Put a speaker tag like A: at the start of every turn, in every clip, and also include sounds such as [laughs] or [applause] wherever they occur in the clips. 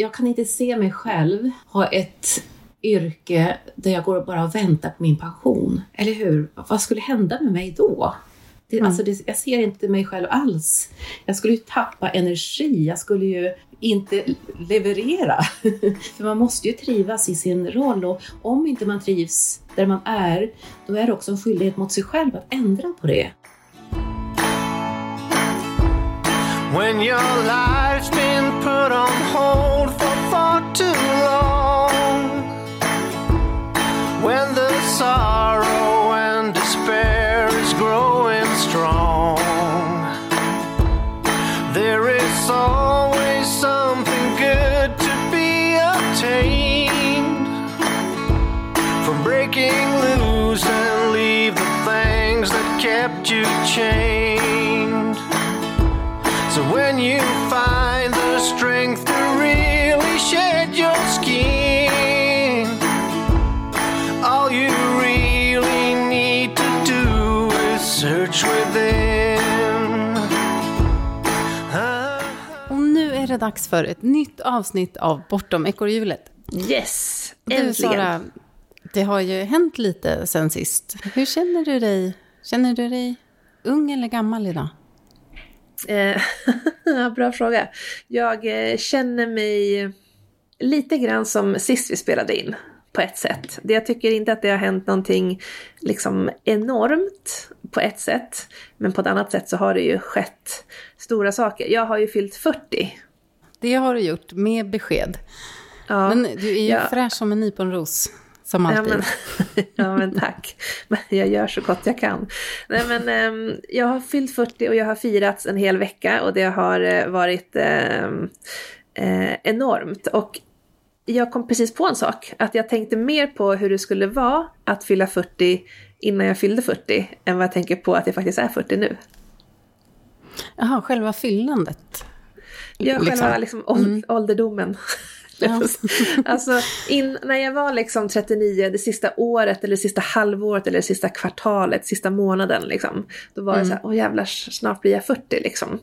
A: jag kan inte se mig själv ha ett yrke där jag går och bara väntar på min pension. Eller hur? Vad skulle hända med mig då? Det, mm. alltså det, jag ser inte mig själv alls. Jag skulle ju tappa energi. Jag skulle ju inte leverera. [laughs] För man måste ju trivas i sin roll och om inte man trivs där man är, då är det också en skyldighet mot sig själv att ändra på det. When your life's been put on hold too long. When the sorrow det dags för ett nytt avsnitt av Bortom ekorrhjulet.
B: Yes, äntligen. Du Sara,
A: det har ju hänt lite sen sist. Hur känner du dig? Känner du dig ung eller gammal idag?
B: Eh, [laughs] bra fråga. Jag eh, känner mig lite grann som sist vi spelade in på ett sätt. Jag tycker inte att det har hänt någonting liksom enormt på ett sätt. Men på ett annat sätt så har det ju skett stora saker. Jag har ju fyllt 40.
A: Det har du gjort, med besked. Ja, men du är ju ja. fräsch som en nyponros. Som alltid.
B: Ja men, [laughs] ja, men tack. Men jag gör så gott jag kan. Nej, men, eh, jag har fyllt 40 och jag har firats en hel vecka och det har eh, varit ehm, eh, enormt. Och jag kom precis på en sak. Att jag tänkte mer på hur det skulle vara att fylla 40 innan jag fyllde 40 än vad jag tänker på att jag faktiskt är 40 nu.
A: Jaha, själva fyllandet?
B: Ja, liksom. själva liksom, mm. ålderdomen. Ja. [laughs] alltså, in, när jag var liksom 39, det sista året eller det sista halvåret eller det sista kvartalet, sista månaden liksom. Då var mm. det så här, åh jävlar, snart blir jag 40 liksom.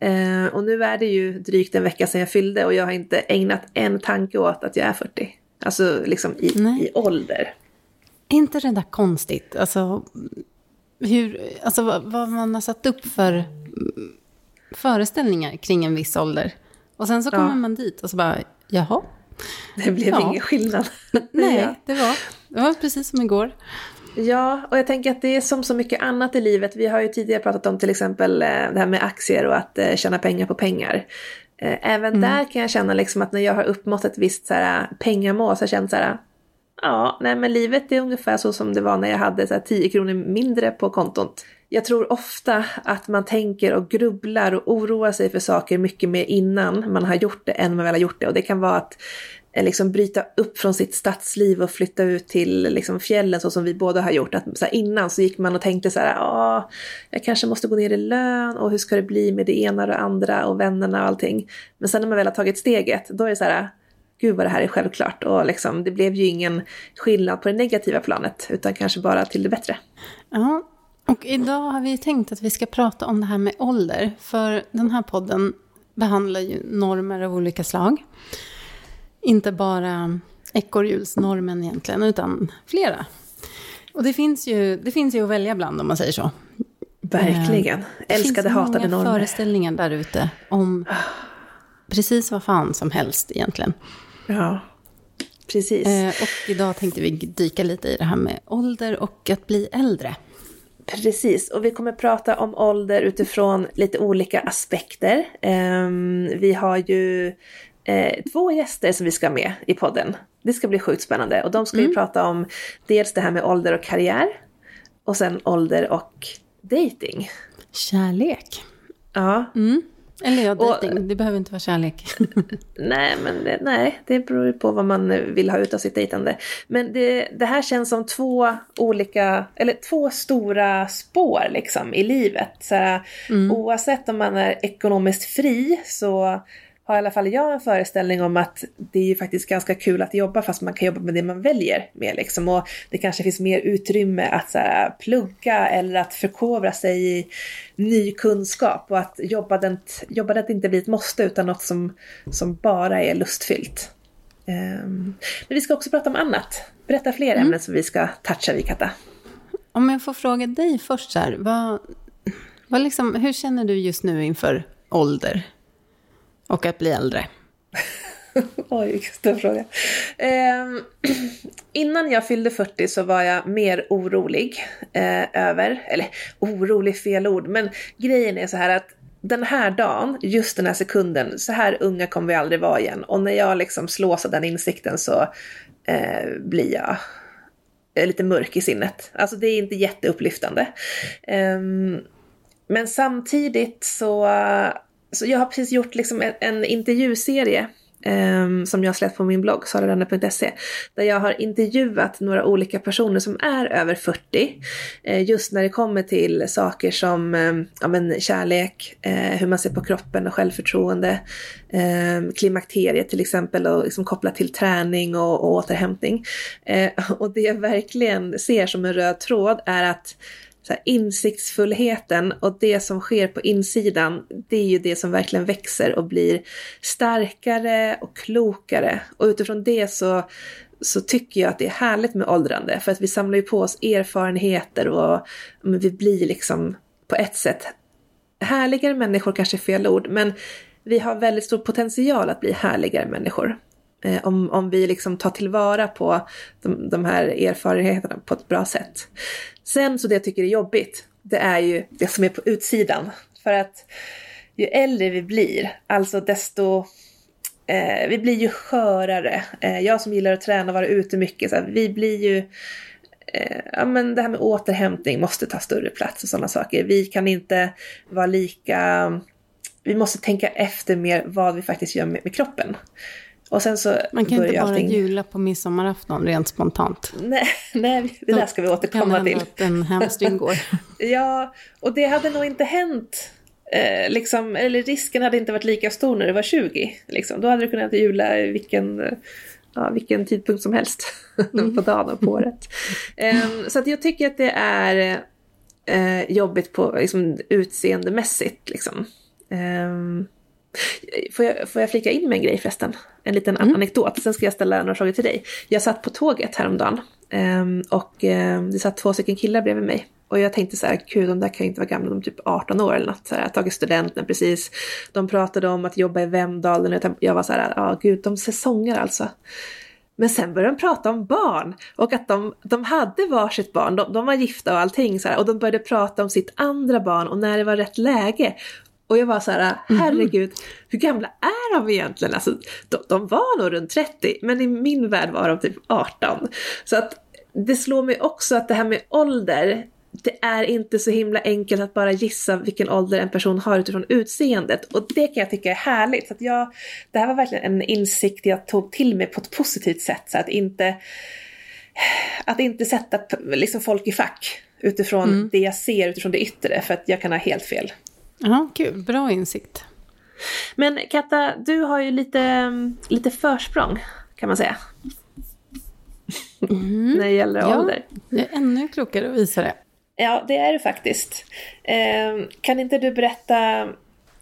B: Eh, och nu är det ju drygt en vecka sedan jag fyllde och jag har inte ägnat en tanke åt att jag är 40. Alltså liksom i, i ålder.
A: Är inte det där konstigt? Alltså, hur, alltså vad, vad man har satt upp för föreställningar kring en viss ålder. Och sen så kommer ja. man dit och så bara, Jaha.
B: Det blev ja. ingen skillnad. [laughs]
A: Nej, det var, det var precis som igår.
B: Ja, och jag tänker att det är som så mycket annat i livet. Vi har ju tidigare pratat om till exempel eh, det här med aktier och att eh, tjäna pengar på pengar. Eh, även mm. där kan jag känna liksom att när jag har uppmått ett visst så här, pengamål så har jag känt så här, ja, nej men livet är ungefär så som det var när jag hade så här, 10 kronor mindre på kontot jag tror ofta att man tänker och grubblar och oroar sig för saker mycket mer innan man har gjort det än man väl har gjort det. Och det kan vara att eh, liksom bryta upp från sitt stadsliv och flytta ut till liksom fjällen så som vi båda har gjort. Att så här, innan så gick man och tänkte så här, ja, jag kanske måste gå ner i lön och hur ska det bli med det ena och det andra och vännerna och allting. Men sen när man väl har tagit steget, då är det så här, gud vad det här är självklart. Och liksom, det blev ju ingen skillnad på det negativa planet, utan kanske bara till det bättre.
A: Ja, och idag har vi tänkt att vi ska prata om det här med ålder. För den här podden behandlar ju normer av olika slag. Inte bara ekorrhjulsnormen egentligen, utan flera. Och det finns, ju, det finns ju att välja bland om man säger så.
B: Verkligen. Eh, Älskade, hatade normer. Det finns många
A: föreställningar där ute om precis vad fan som helst egentligen.
B: Ja, precis.
A: Eh, och idag tänkte vi dyka lite i det här med ålder och att bli äldre.
B: Precis, och vi kommer prata om ålder utifrån lite olika aspekter. Um, vi har ju uh, två gäster som vi ska ha med i podden. Det ska bli sjukt spännande och de ska mm. ju prata om dels det här med ålder och karriär och sen ålder och dating.
A: Kärlek.
B: Ja.
A: Mm. Eller ja, dejting. Och, det behöver inte vara kärlek. [laughs]
B: nej, men det, nej, det beror på vad man vill ha ut av sitt dejtande. Men det, det här känns som två olika, eller två stora spår liksom i livet. Så, mm. Oavsett om man är ekonomiskt fri så har i alla fall jag en föreställning om att det är ju faktiskt ganska kul att jobba fast man kan jobba med det man väljer med liksom. Och det kanske finns mer utrymme att så här, plugga eller att förkovra sig i ny kunskap och att jobba den, jobba det inte blir ett måste utan något som, som bara är lustfyllt. Um, men vi ska också prata om annat. Berätta fler mm. ämnen som vi ska toucha vid Katta.
C: Om jag får fråga dig först så här, vad, vad liksom, hur känner du just nu inför ålder? Och att bli äldre? [laughs]
B: Oj, vilken stor fråga. Eh, [clears throat] innan jag fyllde 40 så var jag mer orolig eh, över, eller orolig fel ord, men grejen är så här att den här dagen, just den här sekunden, så här unga kommer vi aldrig vara igen. Och när jag liksom slås av den insikten så eh, blir jag eh, lite mörk i sinnet. Alltså det är inte jätteupplyftande. Ehm, men samtidigt så, så jag har precis gjort liksom en, en intervjuserie Um, som jag har släppt på min blogg, sararanne.se, där jag har intervjuat några olika personer som är över 40. Uh, eh, just när det kommer till saker som um, ja, men kärlek, uh, hur man ser på kroppen och självförtroende, um, klimakteriet till exempel och liksom kopplat till träning och, och återhämtning. Uh, [laughs] och det jag verkligen ser som en röd tråd är att så här, insiktsfullheten och det som sker på insidan, det är ju det som verkligen växer och blir starkare och klokare. Och utifrån det så, så tycker jag att det är härligt med åldrande, för att vi samlar ju på oss erfarenheter och vi blir liksom på ett sätt härligare människor, kanske är fel ord, men vi har väldigt stor potential att bli härligare människor. Eh, om, om vi liksom tar tillvara på de, de här erfarenheterna på ett bra sätt. Sen så det jag tycker är jobbigt, det är ju det som är på utsidan. För att ju äldre vi blir, alltså desto eh, vi blir ju skörare. Eh, jag som gillar att träna och vara ute mycket, så här, vi blir ju eh, ja, men det här med återhämtning måste ta större plats och sådana saker. Vi kan inte vara lika... Vi måste tänka efter mer vad vi faktiskt gör med, med kroppen. Och sen så
C: Man kan inte bara allting... jula på midsommarafton rent spontant.
B: Nej, nej det där ska vi återkomma kan till. Kan
C: att en hamstring går. [laughs]
B: ja, och det hade nog inte hänt. Eh, liksom, eller risken hade inte varit lika stor när det var 20. Liksom. Då hade du kunnat jula vilken, ja, vilken tidpunkt som helst [laughs] mm. på dagen och på året. [laughs] Eh, så att jag tycker att det är eh, jobbigt på liksom, utseendemässigt. Liksom. Um, Får jag, får jag flika in med en grej förresten? En liten mm. anekdot, sen ska jag ställa några frågor till dig. Jag satt på tåget häromdagen um, och um, det satt två stycken killar bredvid mig. Och jag tänkte så här, gud de där kan ju inte vara gamla, de är typ 18 år eller något. Så här, tagit studenten precis. De pratade om att jobba i Vemdalen och jag var så här, ja ah, gud de säsonger alltså. Men sen började de prata om barn och att de, de hade varsitt barn, de, de var gifta och allting så här, och de började prata om sitt andra barn och när det var rätt läge. Och jag var så här, mhm. herregud, hur gamla är de egentligen? Alltså, de, de, var nog runt 30, men i min värld var de typ 18. Så att det slår mig också att det här med ålder, det är inte så himla enkelt att bara gissa vilken ålder en person har utifrån utseendet. Och det kan jag tycka är härligt. Så att jag, det här var verkligen en insikt jag tog till mig på ett positivt sätt. Så att inte, att inte sätta liksom folk i fack utifrån mm. det jag ser, utifrån det yttre. För att jag kan ha helt fel.
C: Ja, kul. Bra insikt.
B: Men Katta, du har ju lite, lite försprång kan man säga. Mm. När det gäller ja, ålder.
C: Det är ännu klokare att visa det.
B: Ja, det är det faktiskt. Eh, kan inte du berätta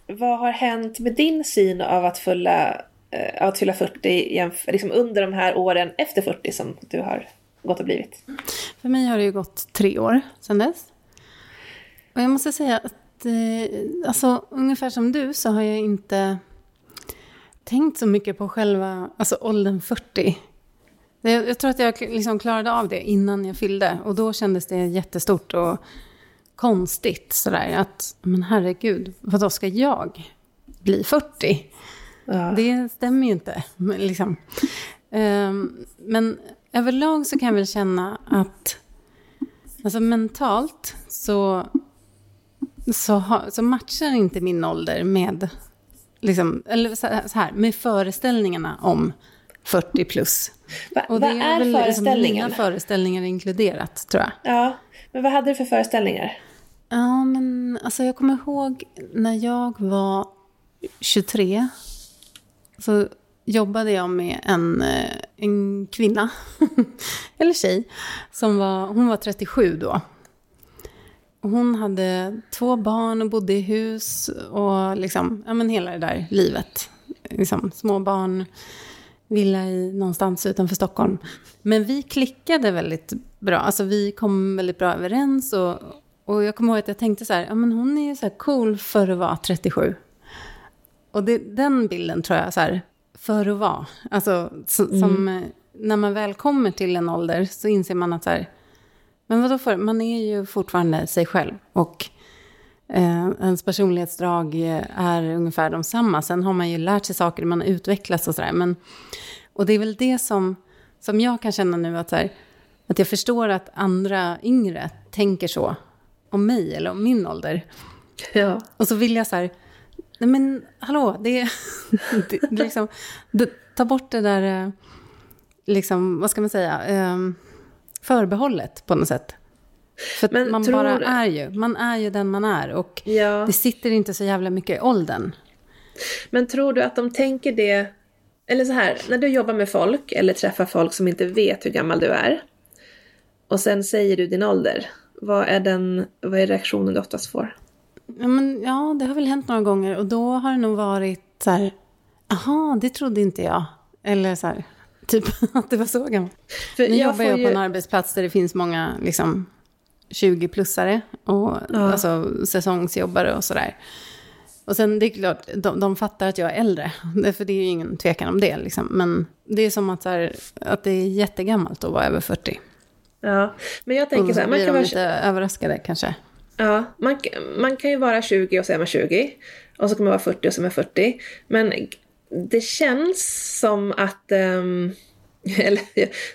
B: vad har hänt med din syn av att fylla, eh, att fylla 40 liksom under de här åren efter 40 som du har gått och blivit?
C: För mig har det ju gått tre år sedan dess. Och jag måste säga att eh, alltså, ungefär som du så har jag inte tänkt så mycket på själva alltså, åldern 40. Jag, jag tror att jag liksom klarade av det innan jag fyllde. Och då kändes det jättestort och konstigt. Sådär, att, men herregud, vad ska jag bli 40? Ja. Det stämmer ju inte. Men, liksom. um, men överlag så kan jag väl känna att alltså mentalt så så, ha, så matchar inte min ålder med, liksom, eller så här, med föreställningarna om 40 plus.
B: Va, och det vad är, är väl föreställningen? Liksom
C: föreställningar inkluderat, tror jag.
B: Ja, men vad hade du för föreställningar?
C: Ja, men alltså jag kommer ihåg när jag var 23. så jobbade jag med en, eh, en kvinna, [laughs] eller tjej, som var, hon var 37 då. Hon hade två barn och bodde i hus och liksom, ja men hela det där livet. Liksom, små barn, villa i någonstans utanför Stockholm. Men vi klickade väldigt bra, alltså vi kom väldigt bra överens och, och jag kommer ihåg att jag tänkte så här, ja men hon är ju så här cool för att vara 37. Och det, den bilden tror jag så här, för att vara. Alltså, så, mm. som, när man väl kommer till en ålder så inser man att så här, men vadå för, man är ju fortfarande sig själv. Och eh, ens personlighetsdrag är ungefär de samma. Sen har man ju lärt sig saker, man utvecklas och sådär. Men, och det är väl det som, som jag kan känna nu, att, så här, att jag förstår att andra yngre tänker så om mig eller om min ålder.
B: Ja.
C: Och så vill jag så här, nej men hallå, det [laughs] det, det liksom, det, ta bort det där, eh, liksom, vad ska man säga, um, förbehållet på något sätt. För Men man bara är ju, man är ju den man är och ja. det sitter inte så jävla mycket i åldern.
B: Men tror du att de tänker det, eller så här, när du jobbar med folk eller träffar folk som inte vet hur gammal du är och sen säger du din ålder, vad är, den, vad är reaktionen du oftast får?
C: Ja, men, ja, det har väl hänt några gånger och då har det nog varit så här, aha, det trodde inte jag. Eller så här, Typ [laughs] att det var så gammalt. För nu jag jobbar jag ju... på en arbetsplats där det finns många liksom, 20-plussare och ja. alltså, säsongsjobbare och sådär. Och sen det är klart, de, de fattar att jag är äldre, för det är ju ingen tvekan om det. Liksom. Men det är som att, här, att det är jättegammalt att vara över 40.
B: Ja, men jag tänker så här,
C: man kan vara... lite överraskade kanske.
B: Ja, man, man kan ju vara 20 och så är man 20. Och så kan man vara 40 och så är man 40. Men det känns som att um, [laughs] eller,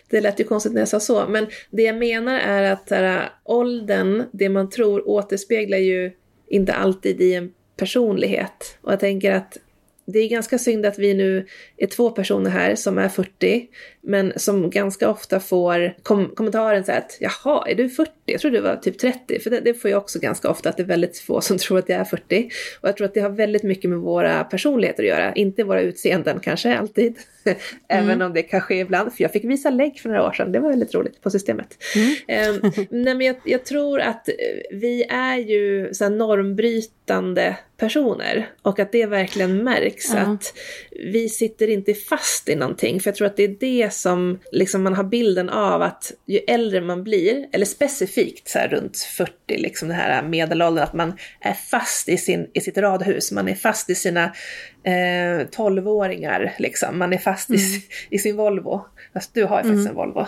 B: det lät ju konstigt när jag sa så, men det jag menar är att här, åldern, det man tror, återspeglar ju inte alltid i en personlighet. Och jag tänker att det är ganska synd att vi nu är två personer här som är 40, men som ganska ofta får kom kommentaren så här att jaha, är du 40? Jag tror du var typ 30, för det, det, får jag också ganska ofta, att det är väldigt få som [laughs] tror att jag är 40. Och jag tror att det har väldigt mycket med våra personligheter att göra, inte våra utseenden kanske alltid, [laughs] även mm. om det kan ske ibland, för jag fick visa lägg för några år sedan, det var väldigt roligt på systemet. Mm. um, nej, men jag, jag, tror att vi är ju så normbrytande personer och att det verkligen märks mm. att vi sitter inte fast i någonting, för jag tror att det är det som liksom man har bilden av att ju äldre man blir, eller specifikt så här runt 40, liksom den här medelåldern, att man är fast i, sin, i sitt radhus, man är fast i sina eh, 12-åringar, liksom. man är fast mm. i, i, sin Volvo. Fast du har ju faktiskt mm. en Volvo.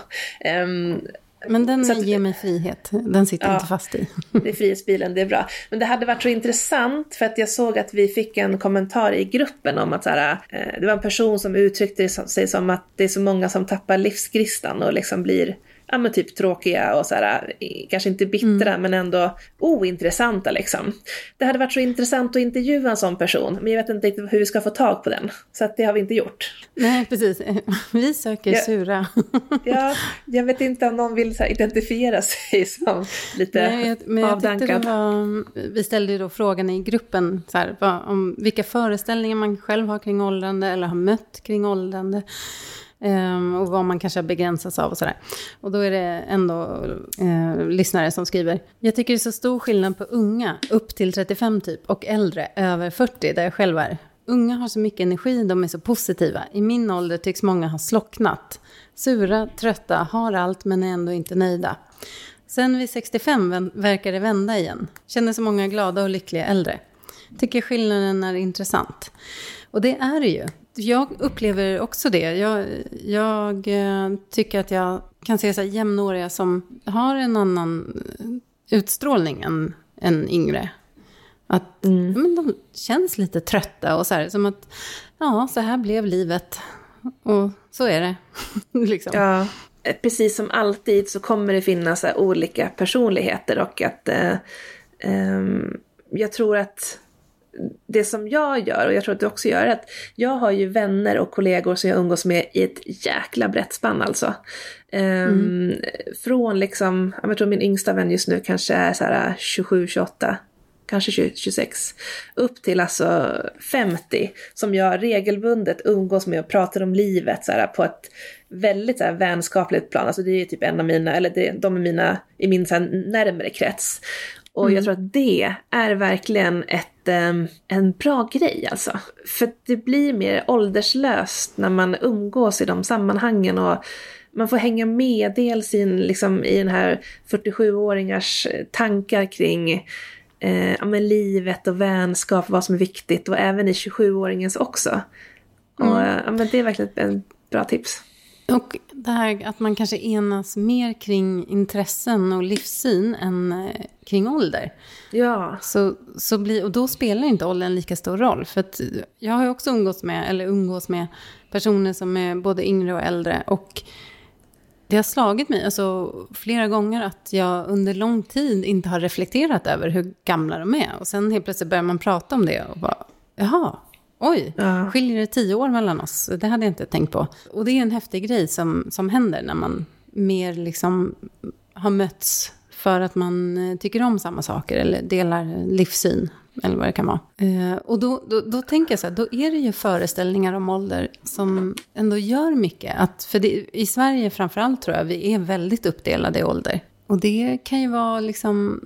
B: Um,
C: men den att, ger mig frihet, den sitter ja, inte fast i. [laughs]
B: det är frihetsbilen, det är bra. Men det hade varit så intressant för att jag såg att vi fick en kommentar i gruppen om att så här, eh, det var en person som uttryckte sig som att det är så många som tappar livsgristan och liksom blir ja men typ tråkiga och så här, kanske inte bittra mm. men ändå ointressanta liksom. Det hade varit så intressant att intervjua en sån person men jag vet inte riktigt hur vi ska få tag på den. Så att det har vi inte gjort.
C: Nej precis, [laughs] vi söker
B: ja,
C: sura. [laughs]
B: ja, jag vet inte om någon vill identifiera sig som lite Nej, jag, men jag avdankad.
C: Var, vi ställde ju då frågan i gruppen så här, om vilka föreställningar man själv har kring åldrande eller har mött kring åldrande. Um, och vad man kanske har begränsats av och sådär. Och då är det ändå uh, lyssnare som skriver. Jag tycker det är så stor skillnad på unga, upp till 35 typ, och äldre, över 40, där jag själv är. Unga har så mycket energi, de är så positiva. I min ålder tycks många ha slocknat. Sura, trötta, har allt men är ändå inte nöjda. Sen vid 65 verkar det vända igen. Känner så många glada och lyckliga äldre. Tycker skillnaden är intressant. Och det är det ju jag upplever också det. Jag, jag eh, tycker att jag kan se så här jämnåriga som har en annan utstrålning än, än yngre. Att mm. men de känns lite trötta och så här, som att ja, så här blev livet. Och så är det. [laughs] liksom.
B: Ja, precis som alltid så kommer det finnas olika personligheter och att eh, eh, jag tror att det som jag gör, och jag tror att du också gör, att jag har ju vänner och kollegor som jag umgås med i ett jäkla brett spann alltså. Um, mm. Från liksom, jag tror min yngsta vän just nu kanske är så här 27-28. kanske 26, upp till alltså 50, som jag regelbundet umgås med och pratar om livet så här, på ett väldigt så här, vänskapligt plan. Alltså det är typ en av mina, eller det, de är mina, i min så här, närmare krets. Och mm. jag tror att det är verkligen ett, um, en bra grej alltså. För det blir mer ålderslöst när man umgås i de sammanhangen och man får hänga med dels in, liksom, i den här 47-åringars tankar kring eh, ja, men livet och vänskap, vad som är viktigt och även i 27-åringens också. Mm. Och, ja, men det är verkligen ett bra tips.
C: Och det här att man kanske enas mer kring intressen och livssyn än eh, kring ålder.
B: Ja.
C: Så, så blir, och då spelar inte åldern lika stor roll. För att jag har ju också umgås med, eller umgås med personer som är både yngre och äldre. Och det har slagit mig alltså, flera gånger att jag under lång tid inte har reflekterat över hur gamla de är. Och sen helt plötsligt börjar man prata om det och bara, jaha, oj, ja. skiljer det tio år mellan oss? Det hade jag inte tänkt på. Och det är en häftig grej som, som händer när man mer liksom har mötts för att man eh, tycker om samma saker eller delar livssyn eller vad det kan vara. Eh, och då, då, då, tänker jag så här, då är det ju föreställningar om ålder som ändå gör mycket. Att, för det, i Sverige framförallt tror jag vi är väldigt uppdelade i ålder. Och det kan ju vara liksom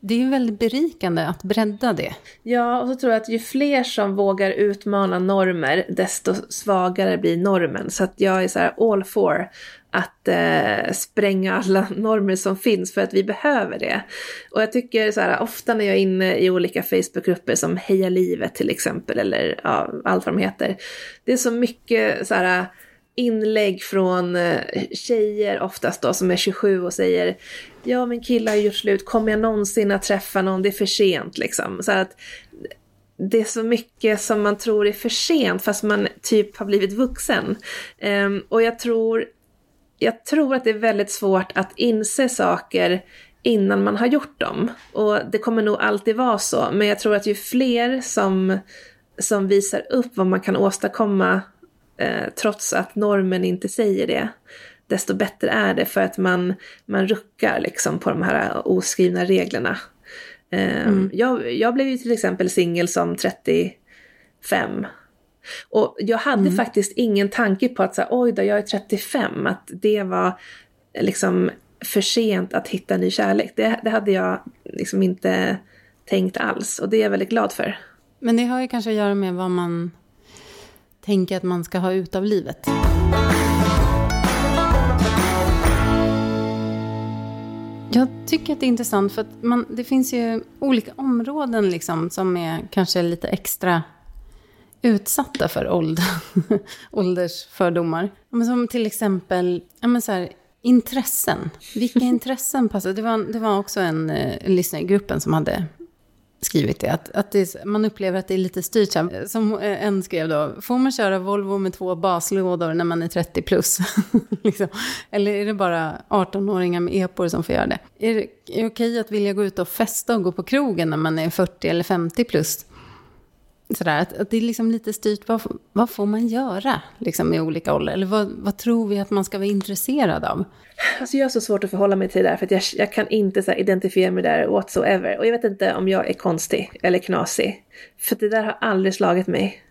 C: det är ju väldigt berikande att bredda det.
B: Ja, och så tror jag att ju fler som vågar utmana normer, desto svagare blir normen. Så att jag är så här all for att eh, spränga alla [laughs] normer som finns för att vi behöver det. Och jag tycker så här, ofta när jag är inne i olika Facebookgrupper som Heja livet till exempel, eller ja, allt vad de heter. Det är så mycket så här inlägg från eh, tjejer oftast då som är 27 och säger ja min kille har gjort slut, kommer jag någonsin att träffa någon, det är för sent liksom. Så att det är så mycket som man tror är för sent fast man typ har blivit vuxen. Um, och jag tror, jag tror att det är väldigt svårt att inse saker innan man har gjort dem. Och det kommer nog alltid vara så, men jag tror att ju fler som, som visar upp vad man kan åstadkomma eh, trots att normen inte säger det, desto bättre är det för att man, man ruckar liksom på de här oskrivna reglerna. Eh, mm. jag, jag blev ju till exempel singel som 35. Och jag hade mm. faktiskt ingen tanke på att så oj då, jag är 35, att det var liksom för sent att hitta ny kärlek. Det, det hade jag liksom inte tänkt alls och det är jag väldigt glad för.
C: Men det har ju kanske att göra med vad man tänker att man ska ha ut av livet. Jag tycker att det är intressant för att man, det finns ju olika områden liksom som är kanske lite extra utsatta för ålder, [laughs] åldersfördomar. som till exempel ja, så här, intressen. Vilka [laughs] intressen passar? Det var, det var också en, eh, lyssnare i gruppen som hade skrivit det. Att, att det, man upplever att det är lite styrt. Som eh, en skrev då, får man köra Volvo med två baslådor när man är 30 plus? [laughs] liksom. Eller är det bara 18-åringar med epor som får göra det? Är det, är det okej att vilja gå ut och festa och gå på krogen när man är 40 eller 50 plus? Sådär, att, att det är liksom lite styrt, vad, vad får man göra liksom, i olika åldrar? Eller vad, vad tror vi att man ska vara intresserad av?
B: Alltså jag har så svårt att förhålla mig till det där för att jag, jag kan inte så identifiera mig där whatsoever. Och jag vet inte om jag är konstig eller knasig. För det där har aldrig slagit mig.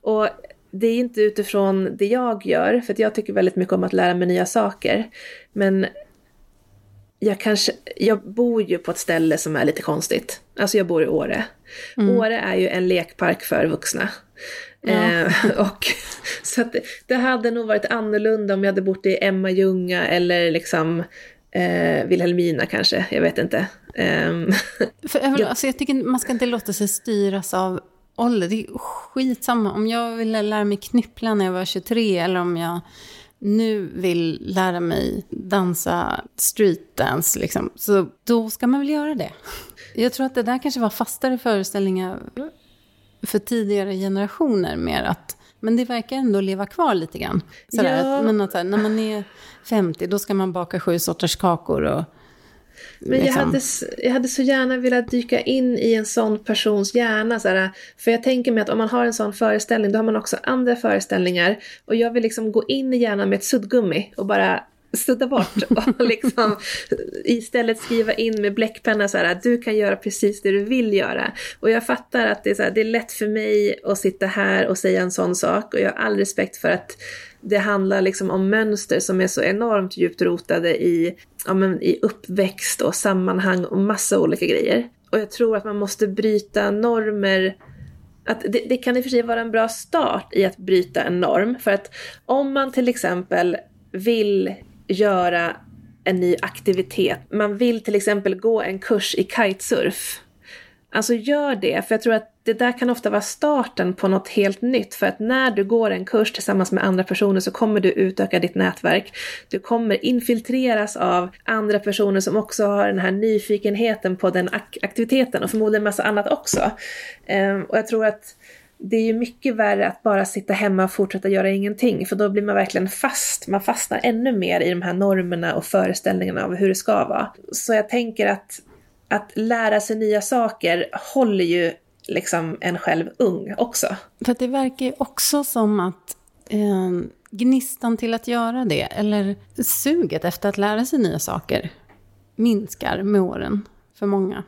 B: Och det är inte utifrån det jag gör, för att jag tycker väldigt mycket om att lära mig nya saker. Men jag kanske, jag bor ju på ett ställe som är lite konstigt. Alltså jag bor i Åre. Mm. Åre är ju en lekpark för vuxna. Ja. Eh, [laughs] och, så att det, hade nog varit annorlunda om jag hade bott i Emma Ljunga eller liksom eh, Vilhelmina kanske, jag vet inte. Eh, [laughs]
C: för, jag, alltså, jag tycker man ska inte låta sig styras av ålder. Det är skitsamma om jag ville lära mig knyppla när jag var 23 eller om jag nu vill lära mig dansa streetdance, liksom. så då ska man väl göra det. Jag tror att det där kanske var fastare föreställningar för tidigare generationer mer att men det verkar ändå leva kvar lite grann. Sådär, ja. men att, när man är 50 då ska man baka sju sorters kakor och
B: men jag, liksom. hade, jag hade så gärna velat dyka in i en sån persons hjärna. Så här, för jag tänker mig att om man har en sån föreställning då har man också andra föreställningar. Och jag vill liksom gå in i hjärnan med ett suddgummi och bara sudda bort [laughs] och liksom istället skriva in med bläckpenna så här att du kan göra precis det du vill göra. Och jag fattar att det är, så här, det är lätt för mig att sitta här och säga en sån sak och jag har all respekt för att det handlar liksom om mönster som är så enormt djupt rotade i, ja, men, i uppväxt och sammanhang och massa olika grejer. Och jag tror att man måste bryta normer att det, det, kan i och för sig vara en bra start i att bryta en norm. För att om man till exempel vill göra en ny aktivitet, man vill till exempel gå en kurs i kitesurf. Alltså gör det, för jag tror att det där kan ofta vara starten på något helt nytt. För att när du går en kurs tillsammans med andra personer så kommer du utöka ditt nätverk. Du kommer infiltreras av andra personer som också har den här nyfikenheten på den ak aktiviteten och förmodligen massa annat också. Ehm, och jag tror att det är ju mycket värre att bara sitta hemma och fortsätta göra ingenting, för då blir man verkligen fast. Man fastnar ännu mer i de här normerna och föreställningarna av hur det ska vara. Så jag tänker att att lära sig nya saker håller ju liksom en själv ung också.
C: För det verkar ju också som att eh, gnistan till att göra det, eller suget efter att lära sig nya saker, minskar med åren för många.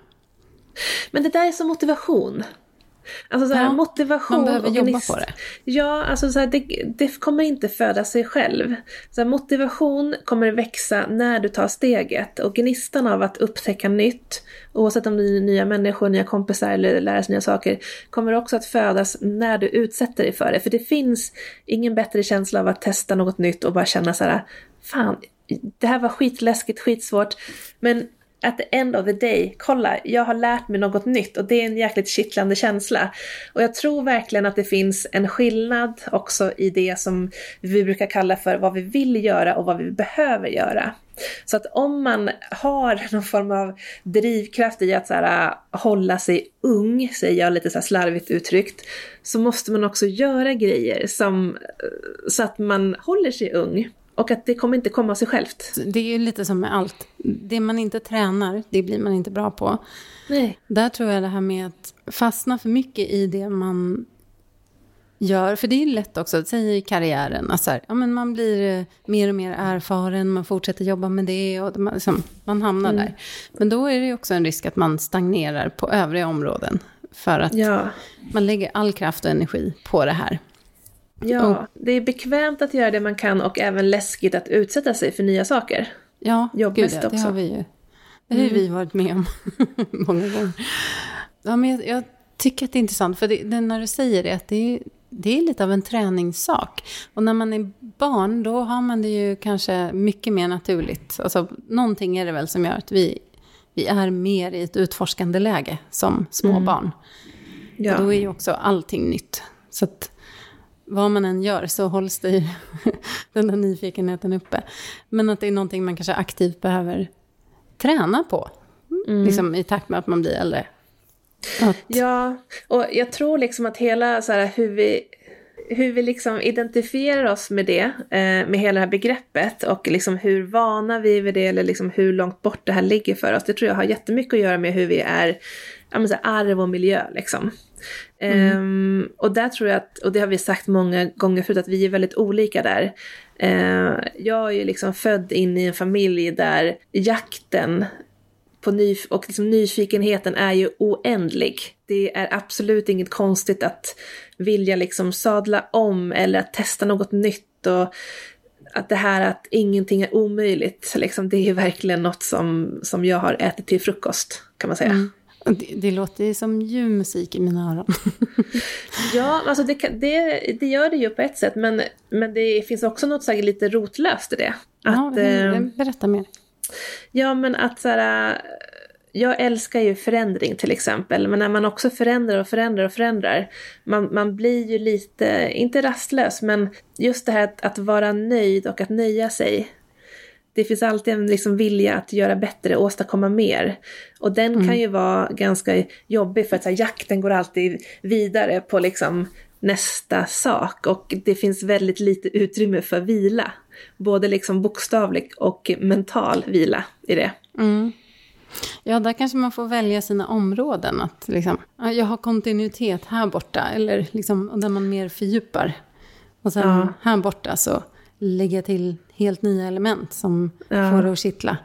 B: Men det där är som motivation. Alltså så här, ja, motivation
C: man behöver jobba på det.
B: Ja, alltså så här, det, det, kommer inte föda sig själv. Så här, motivation kommer växa när du tar steget och gnistan av att upptäcka nytt, oavsett om det är nya människor, nya kompisar eller lära sig nya saker, kommer också att födas när du utsätter dig för det. För det finns ingen bättre känsla av att testa något nytt och bara känna så här, fan, det här var skitläskigt, skitsvårt, men at the end of the day, kolla, jag har lärt mig något nytt och det är en jäkligt kittlande känsla. Och jag tror verkligen att det finns en skillnad också i det som vi brukar kalla för vad vi vill göra och vad vi behöver göra. Så att om man har [laughs] någon form av drivkraft i att så här, äh, hålla sig ung, säger jag lite så slarvigt uttryckt, så måste man också göra grejer som, äh, så att man håller sig ung. Och att det kommer inte komma av sig självt.
C: Det är ju lite som med allt. Det man inte tränar, det blir man inte bra på.
B: Nej.
C: Där tror jag det här med att fastna för mycket i det man gör. För det är lätt också, säg i karriären, alltså här, ja, men man blir eh, mer och mer erfaren, man fortsätter jobba med det och man, liksom, man hamnar mm. där. Men då är det ju också en risk att man stagnerar på övriga områden. För att
B: ja.
C: man lägger all kraft och energi på det här.
B: Ja, och, det är bekvämt att göra det man kan och även läskigt att utsätta sig för nya saker.
C: Ja, gud ja, det har vi ju. Det har mm. vi varit med om [laughs] många gånger. Ja, men jag, jag, tycker att det är intressant, för det, det, när du säger det, att det är, det är lite av en träningssak. Och när man är barn, då har man det ju kanske mycket mer naturligt. Alltså, någonting är det väl som gör att vi, vi är mer i ett utforskande läge som små mm. barn. Ja. Och då är ju också allting nytt. Så att, vad man än gör så hålls det ju [laughs] den där nyfikenheten uppe. Men att det är någonting man kanske aktivt behöver träna på. Mm. Liksom i takt med att man blir äldre.
B: Att... Ja, och jag tror liksom att hela så här, hur vi hur vi liksom identifierar oss med det, eh, med hela det här begreppet och liksom hur vana vi är vid det eller liksom hur långt bort det här ligger för oss. Det tror jag har jättemycket att göra med hur vi är, ja men så här, arv och miljö liksom. Mm. Um, och där tror jag att, och det har vi sagt många gånger förut, att vi är väldigt olika där. Uh, jag är ju liksom född in i en familj där jakten på ny, och liksom nyfikenheten är ju oändlig. Det är absolut inget konstigt att vilja liksom sadla om eller att testa något nytt och att det här att ingenting är omöjligt, liksom, det är verkligen något som, som jag har ätit till frukost kan man säga. Mm.
C: Det, det låter ju som ljuv musik i mina öron. [laughs]
B: ja, alltså det, det, det, gör det ju på ett sätt, men, men det finns också något så lite rotlöst i det.
C: Att, ja, eh, berätta mer.
B: Ja, men att så här, jag älskar ju förändring till exempel, men när man också förändrar och förändrar och förändrar, man, man blir ju lite, inte rastlös, men just det här att, att vara nöjd och att nöja sig det finns alltid en liksom vilja att göra bättre, åstadkomma mer. Och den mm. kan ju vara ganska jobbig för att här, jakten går alltid vidare på liksom nästa sak och det finns väldigt lite utrymme för vila. Både liksom bokstavlig och mental vila i det.
C: Mm. Ja, där kanske man får välja sina områden. Att liksom, jag har kontinuitet här borta, eller liksom, där man mer fördjupar. Och sen ja. här borta så lägga till helt nya element som
B: Ja.
C: får det att kittla.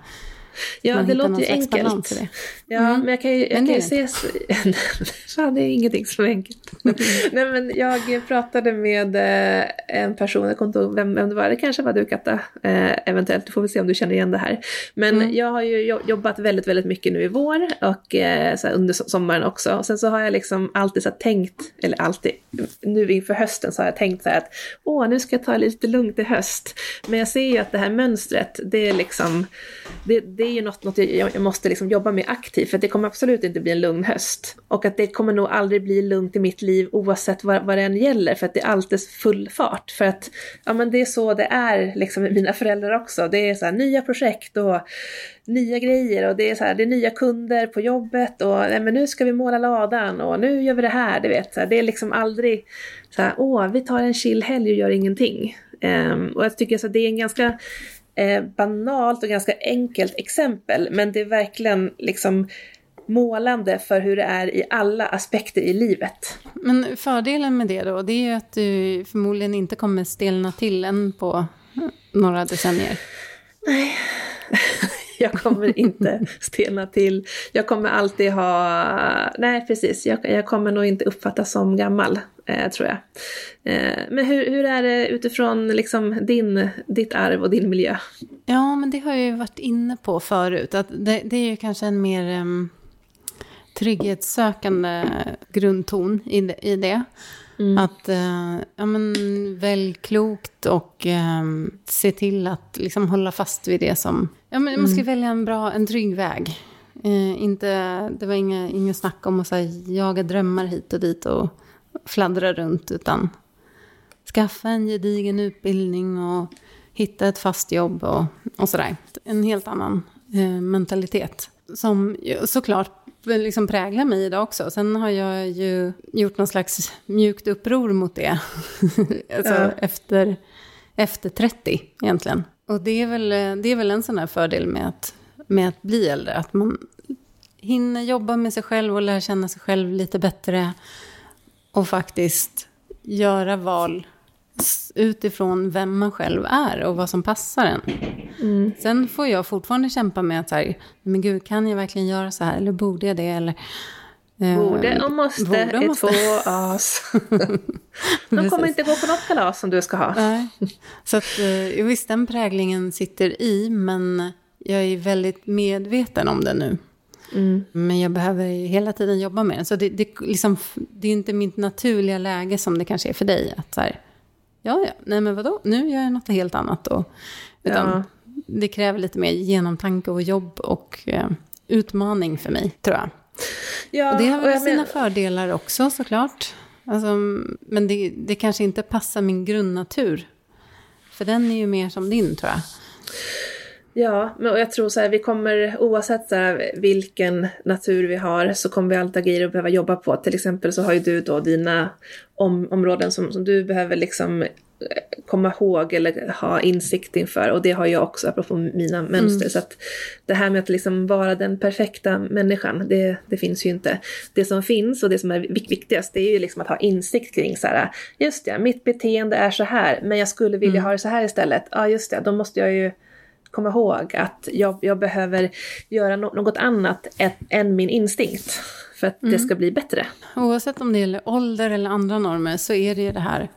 B: Ja,
C: Man
B: det låter ju enkelt.
C: det.
B: Ja,
C: Mm.
B: men jag kan ju, jag
C: Men
B: kan ju se... Fan, det är ingenting som är enkelt. [laughs] Nej, men jag pratade med eh, en person, jag kommer inte ihåg vem, vem det var, det kanske var du Katta, eh, eventuellt, du får väl se om du känner igen det här. Men
C: Mm.
B: jag har ju jo- jobbat väldigt, väldigt mycket nu i vår och eh, så under so- sommaren också. Och sen så har jag liksom alltid så tänkt, eller alltid, nu inför hösten så har jag tänkt så här att åh, nu ska jag ta lite lugnt i höst. Men jag ser ju att det här mönstret, det är liksom, det, det är ju något, något jag, jag måste liksom jobba med aktivt, för att det kommer absolut inte bli en lugn höst. Och att det kommer nog aldrig bli lugnt i mitt liv oavsett vad, vad det än gäller, för att det är alltid full fart. För att, ja men det är så det är liksom med mina föräldrar också. Det är så här nya projekt och nya grejer och det är så här, det är nya kunder på jobbet och nej, men nu ska vi måla ladan och nu gör vi det här, du vet. Så här, det är liksom aldrig så här, åh, vi tar en chill helg och gör ingenting. Um, och jag tycker så att det är en ganska eh, banalt och ganska enkelt exempel, men det är verkligen liksom målande för hur det är i alla aspekter i livet.
C: Men fördelen med det då, det är ju att du förmodligen inte kommer stelna till än på några decennier.
B: Nej, [laughs] jag kommer inte stelna till. Jag kommer alltid ha... Nej, precis. Jag, jag kommer nog inte uppfattas som gammal, eh, tror jag. Eh, men hur, hur är det utifrån liksom din, ditt arv och din miljö?
C: Ja, men det har jag ju varit inne på förut. Att det, det är ju kanske en mer um, trygghetssökande grundton i det. I det. Att eh, ja, men, välj klokt och eh, se till att liksom, hålla fast vid det som... Ja, men, Man ska välja en bra, en trygg väg. Eh, inte, det var inga, inga snack om att så här, jaga drömmar hit och dit och fladdra runt. Utan skaffa en gedigen utbildning och hitta ett fast jobb och, och sådär. En helt annan eh, mentalitet. Som såklart liksom präglar mig idag också. Sen har jag ju gjort någon slags mjukt uppror mot det. [laughs] alltså
B: Ja.
C: efter, efter 30 egentligen. Och det är, väl, det är väl en sån här fördel med att, med att bli äldre. Att man hinner jobba med sig själv och lära känna sig själv lite bättre. Och faktiskt göra val utifrån vem man själv är och vad som passar en. Sen får jag fortfarande kämpa med att så här, men gud, kan jag verkligen göra så här? Eller borde jag det? Eller, eh,
B: Borde och måste
C: borde och
B: är
C: måste.
B: två as. [laughs] De kommer inte gå på något kalas som du ska ha.
C: Nej. Så att, eh, visst, den präglingen sitter i, men jag är väldigt medveten om det nu.
B: Mm.
C: Men jag behöver hela tiden jobba med den. Så det, det, liksom, det är inte mitt naturliga läge som det kanske är för dig. Att så här, ja, ja, nej men vadå, nu gör jag något helt annat. då. utan
B: Ja.
C: det kräver lite mer genomtanke och jobb och eh, utmaning för mig, tror jag.
B: Ja,
C: Och det har väl sina
B: men-
C: fördelar också såklart. Alltså, men det, det kanske inte passar min grundnatur. För den är ju mer som din tror jag.
B: Ja, men jag tror så här, vi kommer oavsett så här, vilken natur vi har så kommer vi alltid ha grejer att behöva jobba på. Till exempel så har ju du då dina om, områden som, som du behöver liksom eh, komma ihåg eller ha insikt inför. Och det har jag också, apropå mina mönster. Så att det här med att liksom vara den perfekta människan, det, det finns ju inte. Det som finns och det som är vik- viktigast, det är ju liksom att ha insikt kring så här, just det, mitt beteende är så här, men jag skulle vilja ha det så här istället. Ja, just det, då måste jag ju komma ihåg att jag, jag behöver göra no- något annat än, än min instinkt för att det ska bli bättre.
C: Oavsett om det gäller ålder eller andra normer så är det ju det här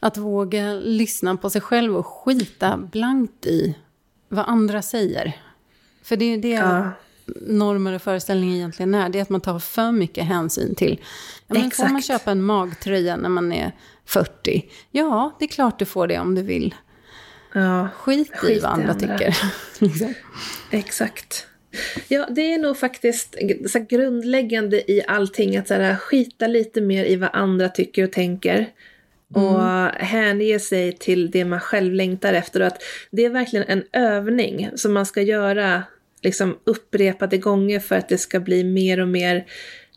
C: att våga lyssna på sig själv och skita blankt i vad andra säger. För det är ju det
B: Ja.
C: normer och föreställningar egentligen är. Det är att man tar för mycket hänsyn till. Ja, men får man köpa en magtröja när man är 40? Ja, det är klart du får det om du vill.
B: Ja,
C: Skit,
B: Skit
C: i vad andra,
B: andra.
C: tycker. [laughs]
B: Exakt. Ja, det är nog faktiskt så grundläggande i allting att så här, skita lite mer i vad andra tycker och tänker. Och hänge sig till det man själv längtar efter. Och att det är verkligen en övning som man ska göra liksom upprepade gånger för att det ska bli mer och mer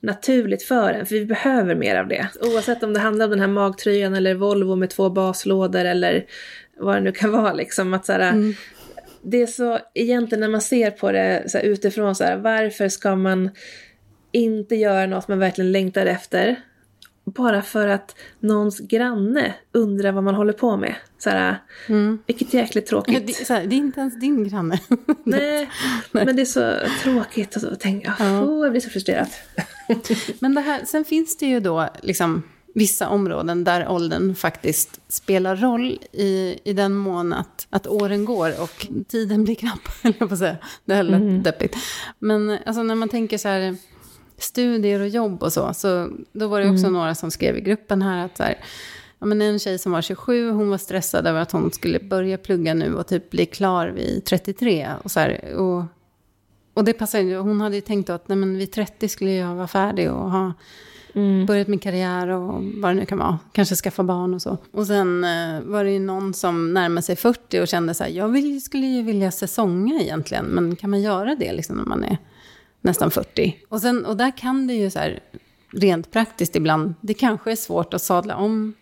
B: naturligt för en. För vi behöver mer av det. Oavsett om det handlar om den här magtröjan eller Volvo med två baslådor eller vad det nu kan [laughs] vara. Liksom, att så här, Det är så egentligen när man ser på det så här, utifrån, så här, varför ska man inte göra något man verkligen längtar efter? bara för att någons granne undrar vad man håller på med. Så här, mm. Vilket jäkligt tråkigt.
C: Ja, det, så här, det är inte ens din granne.
B: Nej, [laughs] Nej, men det är så tråkigt. Och tänk, ja. oh, jag blir så frustrerad.
C: men det här, sen finns det ju då liksom vissa områden där åldern faktiskt spelar roll i, i den mån att, att åren går och tiden blir knapp, [laughs] eller jag får säga. Det är lätt mm. deppigt. Men alltså när man tänker så här studier och jobb och så, så då var det också mm. några som skrev i gruppen här att så här, ja, men en tjej som var 27, hon var stressad över att hon skulle börja plugga nu och typ bli klar vid 33. Och, så här, och, och det passade ju, hon hade ju tänkt att nej, men vid 30 skulle jag vara färdig och ha mm. börjat min karriär och vad det nu kan vara. Kanske skaffa barn och så. Och sen eh, var det ju någon som närmade sig 40 och kände så här, jag vill, skulle ju vilja säsonga egentligen, men kan man göra det liksom när man är nästan 40. Och, sen, och där kan det ju så här, rent praktiskt ibland, det kanske är svårt att sadla om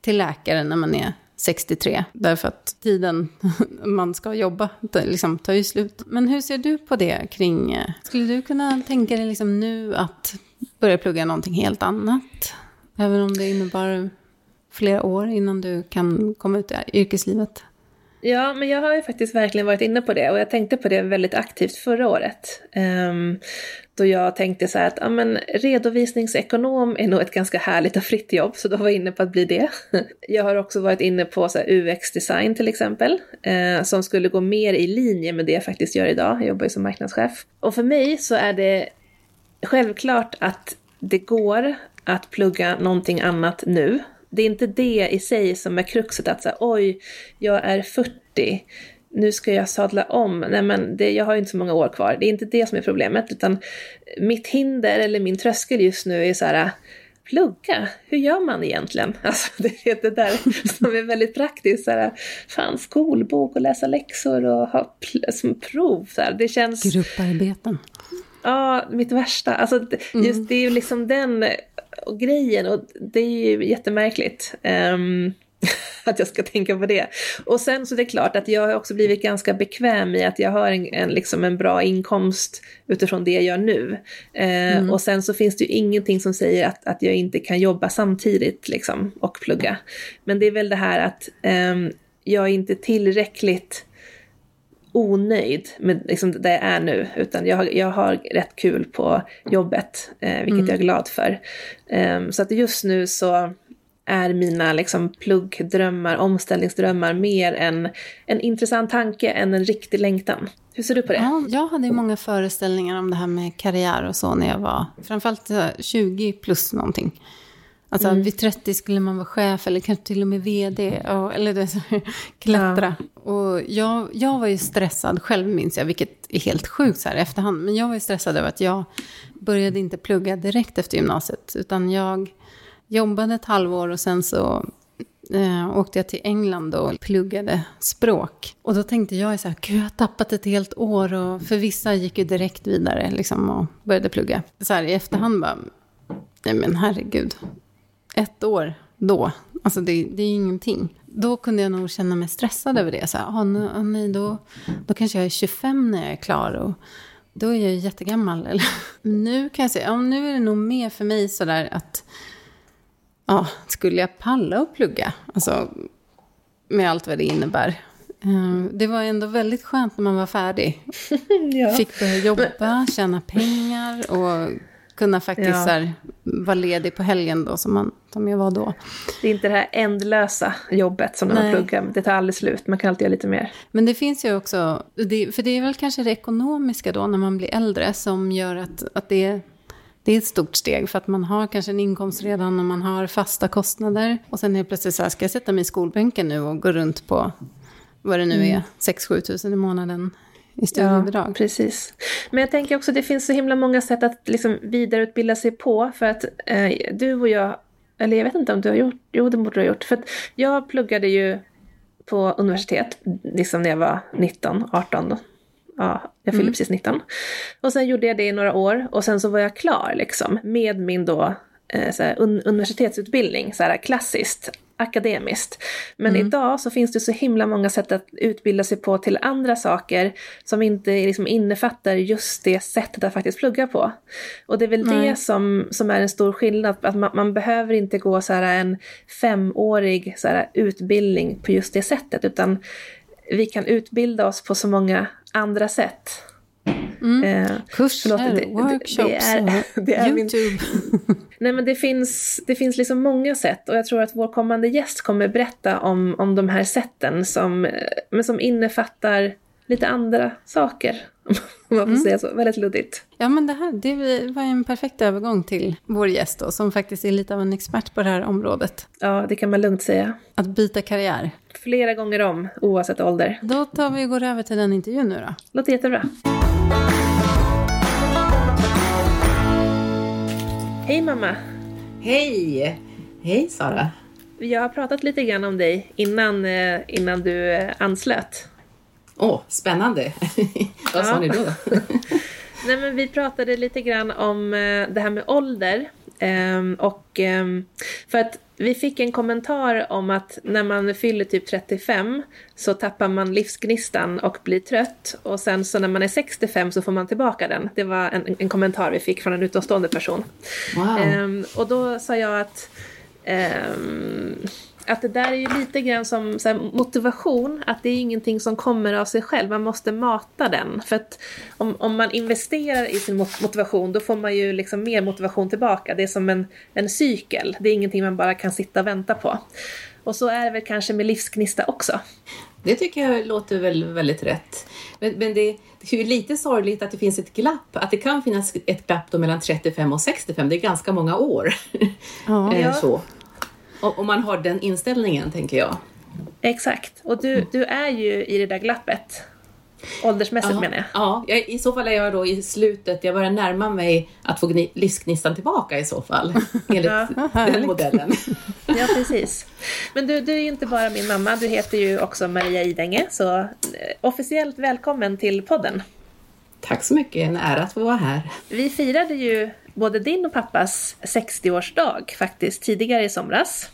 C: till läkare när man är 63. Därför att tiden [laughs] man ska jobba liksom, tar ju slut. Men hur ser du på det kring... Eh, skulle du kunna tänka dig liksom nu att börja plugga någonting helt annat? Även om det innebär flera år innan du kan komma ut i yrkeslivet?
B: Ja, men jag har ju faktiskt verkligen varit inne på det och jag tänkte på det väldigt aktivt förra året. Um, då jag tänkte så här att ja, men, redovisningsekonom är nog ett ganska härligt och fritt jobb, så då var jag inne på att bli det. [laughs] Jag har också varit inne på UX-design till exempel, eh, som skulle gå mer i linje med det jag faktiskt gör idag. Jag jobbar ju som marknadschef. Och för mig så är det självklart att det går att plugga någonting annat nu det är inte det i sig som är kruxet, att säga oj, jag är 40, nu ska jag sadla om. Nej men det, jag har ju inte så många år kvar. Det är inte det som är problemet, utan mitt hinder eller min tröskel just nu är så här, plugga, hur gör man egentligen? [laughs] Alltså det är det där som är väldigt praktiskt, så här, fan skolbok och läsa läxor och ha som prov. Så här. Det känns...
C: Grupparbeten.
B: Ja, mitt värsta. Alltså, mm. just det är ju liksom den och grejen och det är ju jättemärkligt. Um, [laughs] att jag ska tänka på det. Och sen så är det klart att jag har också blivit ganska bekväm i att jag har en, en, liksom en bra inkomst utifrån det jag gör nu. Eh, mm. Och sen så finns det ju ingenting som säger att, att jag inte kan jobba samtidigt liksom, och plugga. Men det är väl det här att eh, jag är inte tillräckligt onöjd med liksom där jag är nu, utan jag har, jag har rätt kul på jobbet, eh, vilket mm. jag är glad för. Um, så att just nu så är mina liksom pluggdrömmar, omställningsdrömmar mer en, en intressant tanke än en riktig längtan. Hur ser du på det?
C: Ja, jag hade många föreställningar om det här med karriär och så när jag var framförallt 20 plus någonting. Alltså mm. vid 30 skulle man vara chef eller kanske till och med vd. Och, eller det, klättra. Ja. Och jag, jag var ju stressad själv minns jag, vilket är helt sjukt så här i efterhand. Men jag var ju stressad över att jag började inte plugga direkt efter gymnasiet. Utan jag jobbade ett halvår och sen så eh, åkte jag till England och pluggade språk. Och då tänkte jag så här, gud jag har tappat ett helt år. Och för vissa gick ju direkt vidare liksom, och började plugga. Så här i efterhand bara, nej men herregud ett år då. Alltså det, det är ingenting. Då kunde jag nog känna mig stressad över det. Så här, ah, nu, ah, nej, då, då kanske jag är 25 när jag är klar. Och då är jag jättegammal. [laughs] Eller? Nu kan jag säga, ja, nu är det nog mer för mig sådär att ja, skulle jag palla och plugga? Alltså, med allt vad det innebär. Eh, det var ändå väldigt skönt när man var färdig. [laughs] ja. Fick börja jobba, tjäna pengar och kunna faktiskt ja. här, vara ledig på helgen då, som, man, som jag var då.
B: Det är inte det här ändlösa jobbet som när man pluggar, det tar aldrig slut, man kan alltid göra lite mer.
C: Men det finns ju också, det, för det är väl kanske det ekonomiska då när man blir äldre som gör att, att det det är ett stort steg för att man har kanske en inkomst redan och man har fasta kostnader. Och sen är det plötsligt så här, ska jag sätta mig i skolbänken nu och gå runt på vad det nu är, mm. 6-7 tusen i månaden i studiebidrag.
B: Ja, precis. Men jag tänker också att det finns så himla många sätt att liksom vidareutbilda sig på. För att eh, du och jag, eller jag vet inte om du har gjort, jo det borde du ha gjort. För att jag pluggade ju på universitet, liksom när jag var 19, 18. Ja, jag fyllde mm. precis 19. Och sen gjorde jag det i några år och sen så var jag klar liksom med min då eh, un universitetsutbildning, så här klassiskt akademiskt. Men mm. idag så finns det så himla många sätt att utbilda sig på till andra saker som inte liksom innefattar just det sättet att faktiskt plugga på. Och det är väl mm. det som, som är en stor skillnad, att man, man behöver inte gå så här en femårig så här utbildning på just det sättet, utan vi kan utbilda oss på så många andra sätt.
C: Mm. Eh, Kurser, förlåt, det, workshops, det är, det är YouTube.
B: Min, [laughs] nej men det finns, det finns liksom många sätt och jag tror att vår kommande gäst kommer berätta om, om de här sätten som, men som innefattar lite andra saker. [laughs] Om man får mm. säga så, väldigt luddigt.
C: Ja men det här det var en perfekt övergång till vår gäst då, som faktiskt är lite av en expert på det här området.
B: Ja, det kan man lugnt säga.
C: Att byta karriär.
B: Flera gånger om, oavsett ålder.
C: Då tar vi och går över till den intervjun nu då.
B: Låter jättebra. Hej mamma!
A: Hej! Hej Sara!
B: Jag har pratat lite grann om dig innan, eh, innan du eh, anslöt.
A: Åh, oh, spännande! Vad sa ni då? [laughs]
B: Nej, men vi pratade lite grann om eh, det här med ålder. Ehm, och ehm, för att vi fick en kommentar om att när man fyller typ 35 så tappar man livsgnistan och blir trött. Och sen så när man är 65 så får man tillbaka den. Det var en, en kommentar vi fick från en utomstående person.
A: Wow.
B: Um, och då sa jag att um, att det där är ju lite grann som här, motivation, att det är ingenting som kommer av sig själv, man måste mata den. För att om, om man investerar i sin motivation, då får man ju liksom mer motivation tillbaka. Det är som en, en cykel, det är ingenting man bara kan sitta och vänta på. Och så är det väl kanske med livsgnista också.
A: Det tycker jag låter väl väldigt rätt. Men, men det, det, är ju lite sorgligt att det finns ett glapp, att det kan finnas ett glapp då mellan 35 och 65, det är ganska många år.
B: Ja. [laughs]
A: Eh, så. Om man har den inställningen, tänker jag.
B: Exakt. Och du, du är ju i det där glappet. Åldersmässigt
A: ja,
B: menar jag.
A: Ja, jag, i så fall är jag då i slutet, jag börjar närma mig att få livsgnistan tillbaka i så fall. [laughs] Enligt ja, den modellen. [laughs]
B: Ja, precis. Men du, du är ju inte bara min mamma, du heter ju också Maria Idänge, så eh, officiellt välkommen till podden.
A: Tack så mycket, en ära att få vara här.
B: Vi firade ju både din och pappas 60-årsdag faktiskt tidigare i somras.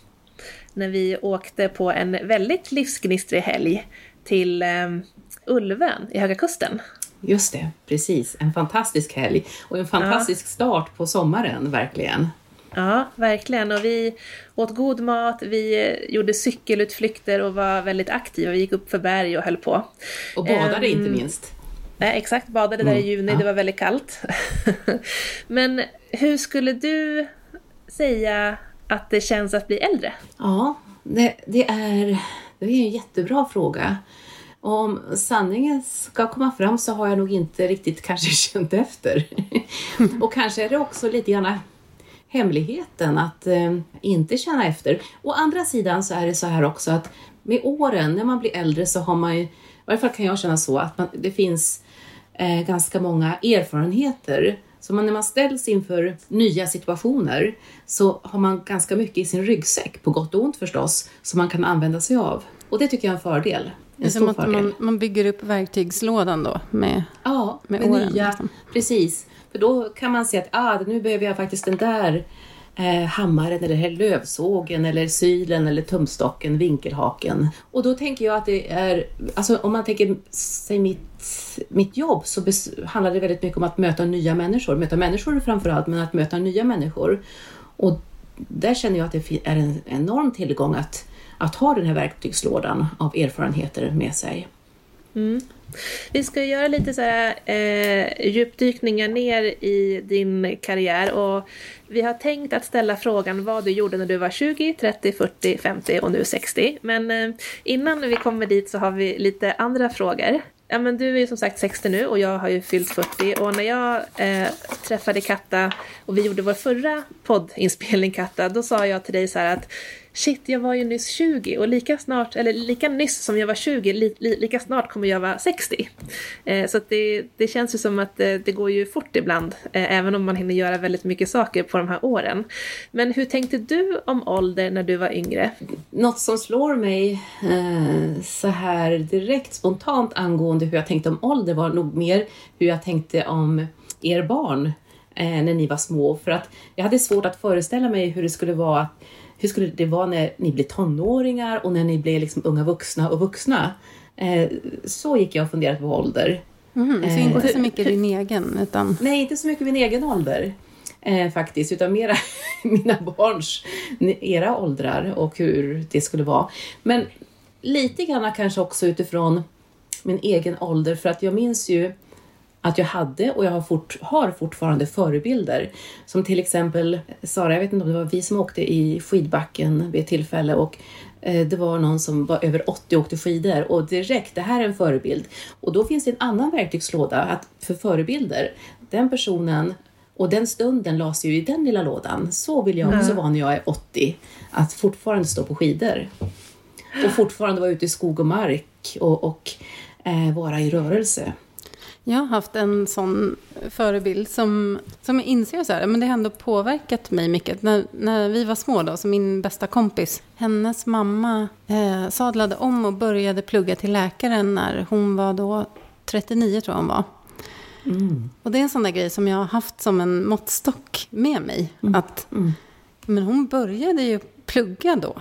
B: När vi åkte på en väldigt livsgnistrig helg till um, Ulvön i Höga Kusten.
A: Just det, precis. En fantastisk helg och en fantastisk ja. start på sommaren, verkligen.
B: Ja, verkligen. Och vi åt god mat, vi gjorde cykelutflykter och var väldigt aktiva. Vi gick upp för berg och höll på.
A: Och badade um, inte minst.
B: Nej, exakt. Badade där i mm, juni, ja. det var väldigt kallt. [laughs] Men hur skulle du säga att det känns att bli äldre?
A: Ja, det, det, är, det är en jättebra fråga. Och om sanningen ska komma fram så har jag nog inte riktigt kanske [laughs] känt efter. [laughs] och kanske är det också lite grann hemligheten att eh, inte känna efter. Å andra sidan så är det så här också att med åren, när man blir äldre så har man ju, i varje fall kan jag känna så, att man, det finns eh, ganska många erfarenheter. Så man, när man ställs inför nya situationer så har man ganska mycket i sin ryggsäck, på gott och ont förstås, som man kan använda sig av. Och det tycker jag är en fördel. En
C: det är som att man, man, bygger upp verktygslådan då med,
A: ja, med, med åren. Nya, liksom. Precis, för då kan man se att ah, nu behöver jag faktiskt den där eh, hammaren eller här lövsågen eller sylen eller tumstocken, vinkelhaken. Och då tänker jag att det är, alltså om man tänker sig mitt, mitt jobb så handlar det väldigt mycket om att möta nya människor. Möta människor framförallt, men att möta nya människor. Och där känner jag att det är en enorm tillgång att, att ha den här verktygslådan av erfarenheter med sig.
B: Mm. Vi ska göra lite så här, eh, djupdykningar ner i din karriär och vi har tänkt att ställa frågan vad du gjorde när du var 20, 30, 40, 50 och nu 60. Men eh, innan vi kommer dit så har vi lite andra frågor. Ja, men du är ju som sagt 60 nu och jag har ju fyllt 40 och när jag eh, träffade Katta och vi gjorde vår förra poddinspelning Katta, då sa jag till dig så här att shit, jag var ju nyss 20 och lika snart, eller lika nyss som jag var 20, li, li, lika snart kommer jag vara 60. Eh, så det, det känns ju som att det, eh, det går ju fort ibland, eh, även om man hinner göra väldigt mycket saker på de här åren. Men hur tänkte du om ålder när du var yngre?
A: Något som slår mig eh, så här direkt spontant angående hur jag tänkte om ålder var nog mer hur jag tänkte om er barn eh, när ni var små. För att jag hade svårt att föreställa mig hur det skulle vara att hur skulle det vara när ni blir tonåringar och när ni blir liksom unga vuxna och vuxna? Eh, så gick jag och funderade på ålder.
C: Mm, så inte så mycket din egen? Utan...
A: Nej, inte så mycket min egen ålder eh, faktiskt, utan mera [laughs] mina barns, era åldrar och hur det skulle vara. Men lite grann kanske också utifrån min egen ålder, för att jag minns ju att jag hade och jag har, fort, har fortfarande förebilder. Som till exempel Sara, jag vet inte om det var vi som åkte i skidbacken vid ett tillfälle och eh, det var någon som var över 80 och åkte skidor och direkt, det här är en förebild. Och då finns det en annan verktygslåda att, för förebilder. Den personen och den stunden lades ju i den lilla lådan. Så vill jag också vara när jag är 80. Att fortfarande stå på skidor. Och fortfarande vara ute i skog och mark och, och eh, vara i rörelse.
C: Jag har haft en sån förebild som, som jag inser så här, men det har ändå påverkat mig mycket. När, när vi var små då, så min bästa kompis, hennes mamma eh, sadlade om och började plugga till läkare när hon var då 39 tror jag hon var. Mm. Och det är en sån där grej som jag har haft som en måttstock med mig. Mm. Att, mm. Men hon började ju plugga då.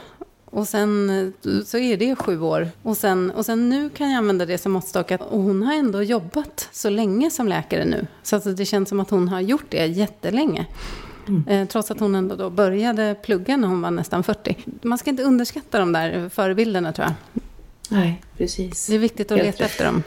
C: Och sen så är det sju år. Och sen, och sen nu kan jag använda det som måttstock. Att, och hon har ändå jobbat så länge som läkare nu. Så att det känns som att hon har gjort det jättelänge. Mm. Eh, trots att hon ändå då började plugga när hon var nästan 40. Man ska inte underskatta de där förebilderna tror jag.
A: Nej, precis.
C: Det är viktigt att Helt leta rätt. efter dem.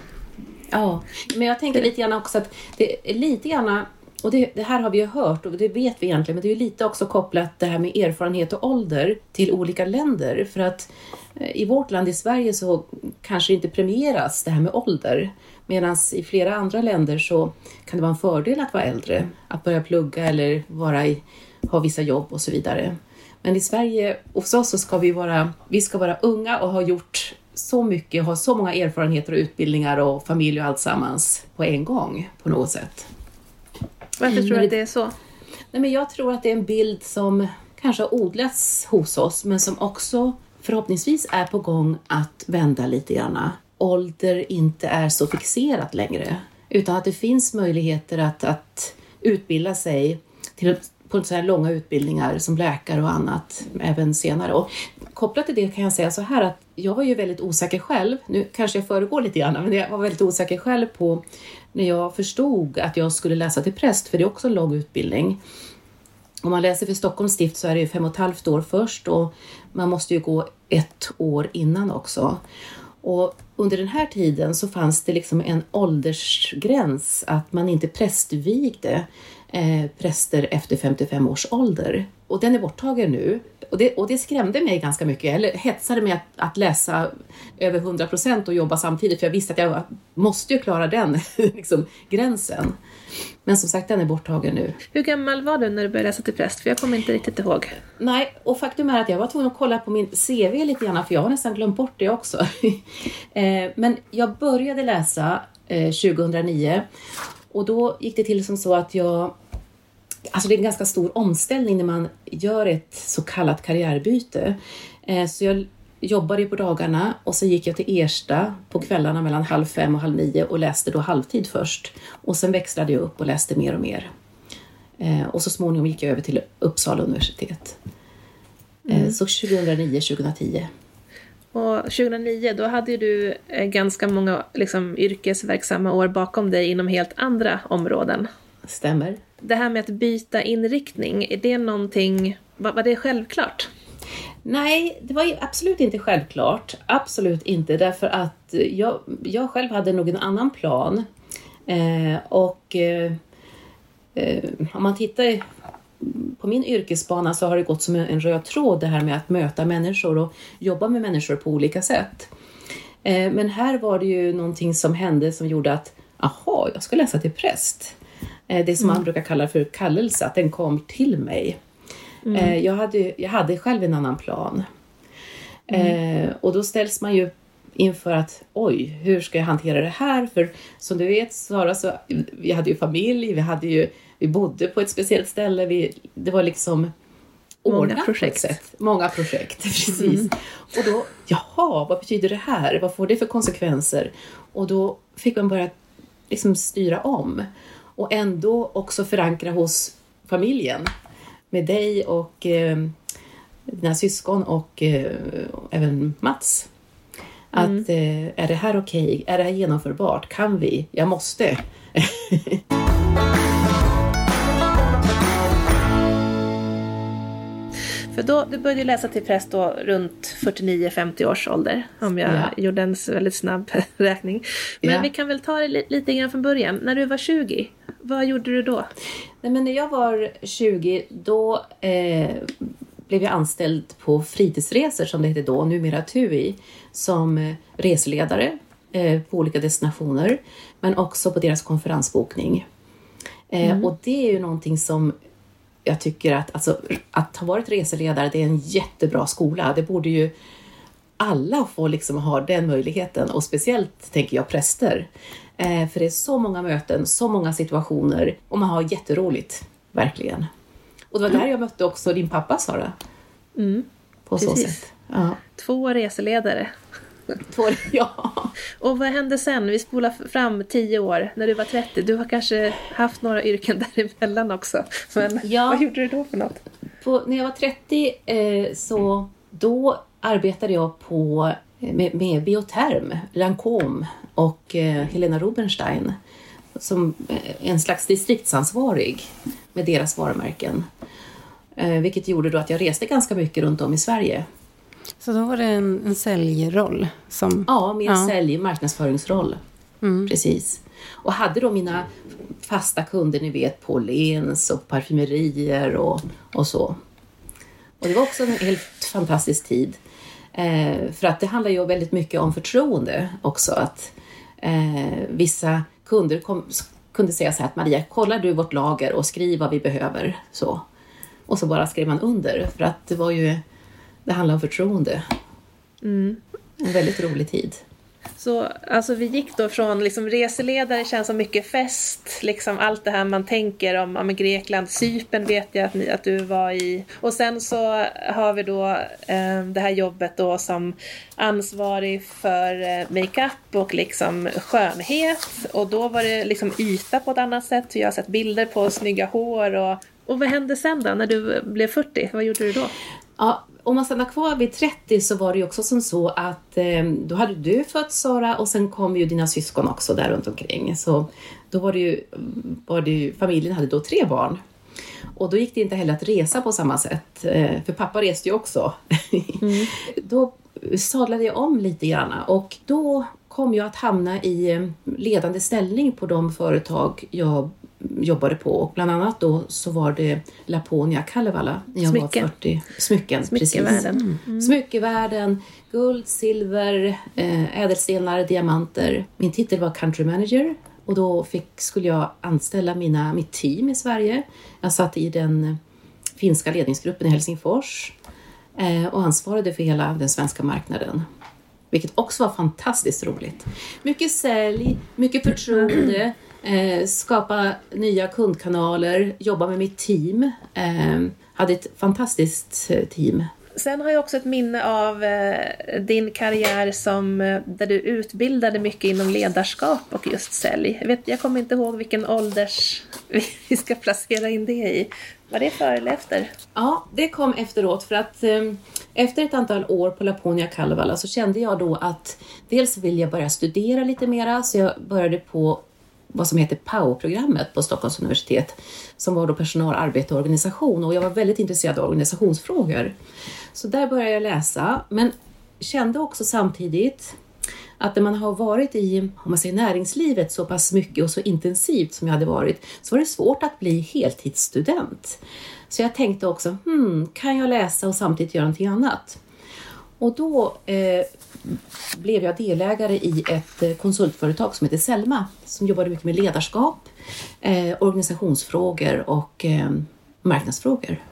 A: Ja, men jag tänker lite grann också att det är lite grann och det, det, här har vi ju hört och det vet vi egentligen, men det är ju lite också kopplat det här med erfarenhet och ålder till olika länder. För att eh, i vårt land, i Sverige, så kanske inte premieras det här med ålder. Medan i flera andra länder så kan det vara en fördel att vara äldre, att börja plugga eller vara i, ha vissa jobb och så vidare. Men i Sverige, hos oss, så ska vi vara, vi ska vara unga och ha gjort så mycket, ha så många erfarenheter och utbildningar och familj och allt sammans på en gång på något sätt.
B: Varför tror du att det är så?
A: Nej, men jag tror att det är en bild som kanske har odlats hos oss men som också förhoppningsvis är på gång att vända lite grann. Ålder inte är så fixerat längre utan att det finns möjligheter att, att utbilda sig till på så här långa utbildningar som läkare och annat även senare. Och kopplat till det kan jag säga så här att jag var ju väldigt osäker själv, nu kanske jag föregår lite grann, men jag var väldigt osäker själv på när jag förstod att jag skulle läsa till präst, för det är också en lång utbildning. Om man läser för Stockholms stift så är det ju fem och ett halvt år först och man måste ju gå ett år innan också. Och under den här tiden så fanns det liksom en åldersgräns att man inte prästvigde eh, präster efter 55 års ålder. Och den är borttagen nu. Och det, och det skrämde mig ganska mycket, eller hetsade mig att, att läsa över 100 procent och jobba samtidigt, för jag visste att jag måste ju klara den [laughs] liksom, gränsen. Men som sagt, den är borttagen nu.
B: Hur gammal var du när du började läsa till präst? För jag kommer inte riktigt ihåg.
A: Nej, och faktum är att jag var tvungen att kolla på min CV lite grann, för jag har nästan glömt bort det också. [laughs] Eh, men jag började läsa 2009 eh, och då gick det till som så att jag Alltså det är en ganska stor omställning när man gör ett så kallat karriärbyte. Eh, så jag jobbade på dagarna och så gick jag till Ersta på kvällarna mellan halv fem och halv nio och läste då halvtid först. Och sen växlade jag upp och läste mer och mer. Eh, och så småningom gick jag över till Uppsala universitet. Eh, mm. Så 2009-2010.
B: Och 2009 då hade du ganska många liksom, yrkesverksamma år bakom dig inom helt andra områden.
A: Stämmer.
B: Det här med att byta inriktning, är det någonting, var, var det självklart?
A: Nej, det var absolut inte självklart. Absolut inte, därför att jag, jag själv hade nog en annan plan. Eh, och eh, eh, om man tittar på min yrkesbana så har det gått som en röd tråd det här med att möta människor och jobba med människor på olika sätt. Eh, men här var det ju någonting som hände som gjorde att, aha, jag ska läsa till präst. Eh, det som mm. man brukar kalla för kallelse, att den kom till mig. Mm. Eh, jag, hade, jag hade själv en annan plan. Mm. Eh, och då ställs man ju inför att oj, hur ska jag hantera det här? För som du vet Sara, så, vi hade ju familj, vi, hade ju, vi bodde på ett speciellt ställe. Vi, det var liksom
B: Många projekt.
A: Många projekt, [laughs] precis. Mm. Och då, jaha, vad betyder det här? Vad får det för konsekvenser? Och då fick man börja liksom styra om och ändå också förankra hos familjen med dig och eh, dina syskon och eh, även Mats. Att
B: Mm.
A: eh, är det här okej? Är det här genomförbart? Kan vi? Jag måste. [laughs]
B: För då, du började läsa till präst då runt 49-50 års ålder. Om jag
A: Ja.
B: gjorde en väldigt snabb [laughs] räkning. Men
A: Ja.
B: vi kan väl ta det li- lite grann från början. När du var 20, vad gjorde du då?
A: Nej, men när jag var 20 då eh, blev jag anställd på fritidsresor som det hette då, numera TUI, som eh, reseledare eh, på olika destinationer men också på deras konferensbokning. Eh, Och det är ju någonting som jag tycker att, alltså, att ha varit reseledare, det är en jättebra skola. Det borde ju alla få liksom ha den möjligheten och speciellt tänker jag präster. Eh, för det är så många möten, så många situationer och man har jätteroligt, verkligen. Och det var där jag mötte också din pappa Sara.
B: Mm.
A: På så
B: Precis.
A: sätt. Ja.
B: Två reseledare. [laughs]
A: Två, ja.
B: Och vad hände sen? Vi spolar fram 10 år, när du var 30. Du har kanske haft några yrken [laughs] däremellan också. Men
A: Ja.
B: vad gjorde du då för något?
A: På, när jag var 30 eh, så då arbetade jag på, eh, med, med Bioterm, Lancôme och eh, Helena Rubenstein som eh, en slags distriktsansvarig med deras varumärken. Eh, vilket gjorde då att jag reste ganska mycket runt om i Sverige.
C: Så då var det en, en säljroll som...
A: Ja, en
C: Ja.
A: sälj marknadsföringsroll. Precis. Och hade då mina fasta kunder, ni vet, på Lens och parfymerier och, och så. Och det var också en helt fantastisk tid. Eh, för att det handlar ju väldigt mycket om förtroende också. Att eh, vissa kunder kom, kunde säga så här att Maria, kollar du vårt lager och skriv vad vi behöver. Så. Och så bara skrev man under. För att det var ju, det handlar om förtroende. En väldigt rolig tid.
B: Så alltså vi gick då från liksom reseledare känns som mycket fest, liksom allt det här man tänker om, om Grekland, Cypern vet jag att, ni, att du var i. Och sen så har vi då eh, det här jobbet då som ansvarig för eh, makeup och liksom skönhet. Och då var det liksom yta på ett annat sätt. Jag har sett bilder på snygga hår och och vad hände sen då, när du blev 40? Vad gjorde du då?
A: Ja, om man stannar kvar vid 30 så var det ju också som så att eh, då hade du fött Sara och sen kom ju dina syskon också där runt omkring. Så då var det ju, var det ju familjen hade då tre barn. Och då gick det inte heller att resa på samma sätt, eh, för pappa reste ju också. [laughs] då sadlade jag om lite grann och då kom jag att hamna i eh, ledande ställning på de företag jag jobbade på. Och bland annat då så var det Laponia Kalevala när jag
B: Smycken.
A: var 40. Smycken, precis.
B: Smyckevärlden.
A: Smyckevärlden, guld, silver, eh, ädelstenar, diamanter. Min titel var country manager och då fick, skulle jag anställa mina, mitt team i Sverige. Jag satt i den finska ledningsgruppen i Helsingfors eh, och ansvarade för hela den svenska marknaden. Vilket också var fantastiskt roligt. Mycket sälj, mycket förtroende, eh, skapa nya kundkanaler, jobba med mitt team. Eh, hade ett fantastiskt eh, team
B: Sen har jag också ett minne av eh, din karriär som, eh, där du utbildade mycket inom ledarskap och just sälj. Jag, vet, jag kommer inte ihåg vilken ålders [laughs] vi ska placera in det i. Var det före eller efter?
A: Ja, det kom efteråt för att efter ett antal år på Laponia Kalevala så kände jag då att dels vill jag börja studera lite mera så jag började på vad som heter PAO-programmet på Stockholms universitet som var då personal, arbete och organisation och jag var väldigt intresserad av organisationsfrågor. Så där började jag läsa men kände också samtidigt att när man har varit i om man säger, näringslivet så pass mycket och så intensivt som jag hade varit så var det svårt att bli heltidsstudent. Så jag tänkte också, hmm, kan jag läsa och samtidigt göra någonting annat? Och då eh, blev jag delägare i ett eh, konsultföretag som heter Selma som jobbade mycket med ledarskap, eh, organisationsfrågor och eh, marknadsfrågor.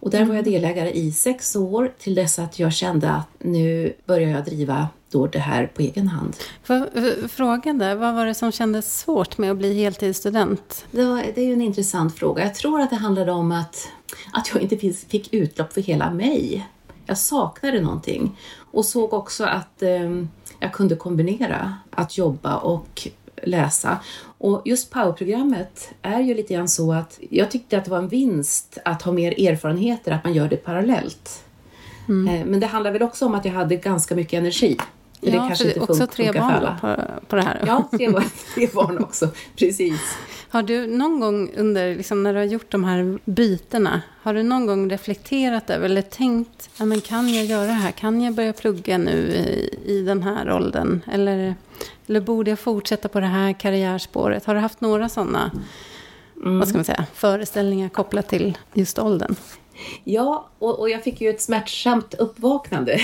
A: Och där var jag delägare i sex år till dess att jag kände att nu börjar jag driva då det här på egen hand.
C: För, frågan där, vad var det som kändes svårt med att bli heltidsstudent?
A: Det, var, det är ju en intressant fråga. Jag tror att det handlade om att, att jag inte fick utlopp för hela mig. Jag saknade någonting och såg också att eh, jag kunde kombinera att jobba och läsa. Och just POWER-programmet är ju lite grann så att jag tyckte att det var en vinst att ha mer erfarenheter, att man gör det parallellt. Mm. Men det handlar väl också om att jag hade ganska mycket energi.
C: Ja, det kanske inte också tre barn på, på det här.
A: Ja, tre barn, tre barn också. Precis.
C: Har du någon gång under, liksom, när du har gjort de här bytena, har du någon gång reflekterat över eller tänkt, ja, men kan jag göra det här? Kan jag börja plugga nu i, i den här åldern? Eller, eller borde jag fortsätta på det här karriärspåret? Har du haft några sådana mm. vad ska man säga, föreställningar kopplat till just åldern?
A: Ja, och, och jag fick ju ett smärtsamt uppvaknande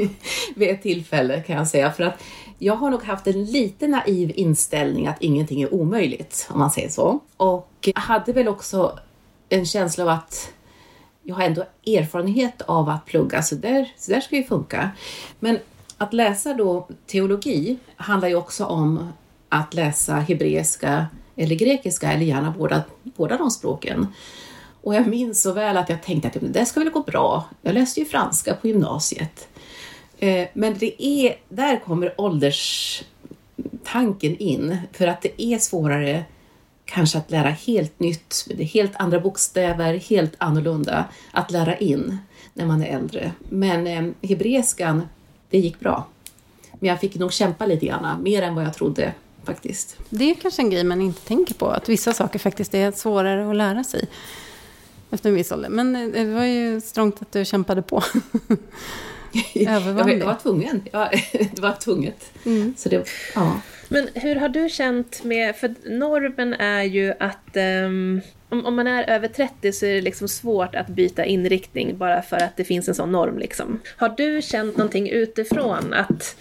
A: [laughs] vid ett tillfälle kan jag säga. För att jag har nog haft en lite naiv inställning att ingenting är omöjligt, om man säger så. Och jag hade väl också en känsla av att jag har ändå erfarenhet av att plugga, så där, så där ska det funka. Men att läsa då teologi handlar ju också om att läsa hebreiska eller grekiska, eller gärna båda, båda de språken. Och jag minns så väl att jag tänkte att det ska väl gå bra. Jag läste ju franska på gymnasiet. Eh, men det är, där kommer ålderstanken in, för att det är svårare kanske att lära helt nytt, det är helt andra bokstäver, helt annorlunda att lära in när man är äldre. Men eh, hebreiskan, det gick bra. Men jag fick nog kämpa lite grann, mer än vad jag trodde faktiskt.
C: Det är kanske en grej man inte tänker på, att vissa saker faktiskt är svårare att lära sig efter en viss ålder. Men eh, det var ju strångt att du kämpade på. [laughs]
A: jag, var tvungen. Ja, [laughs] det var tvunget. Mm. Så det, ja.
B: Men hur har du känt med, för normen är ju att um, om, om, man är över 30 så är det liksom svårt att byta inriktning bara för att det finns en sån norm. Liksom. Har du känt någonting utifrån att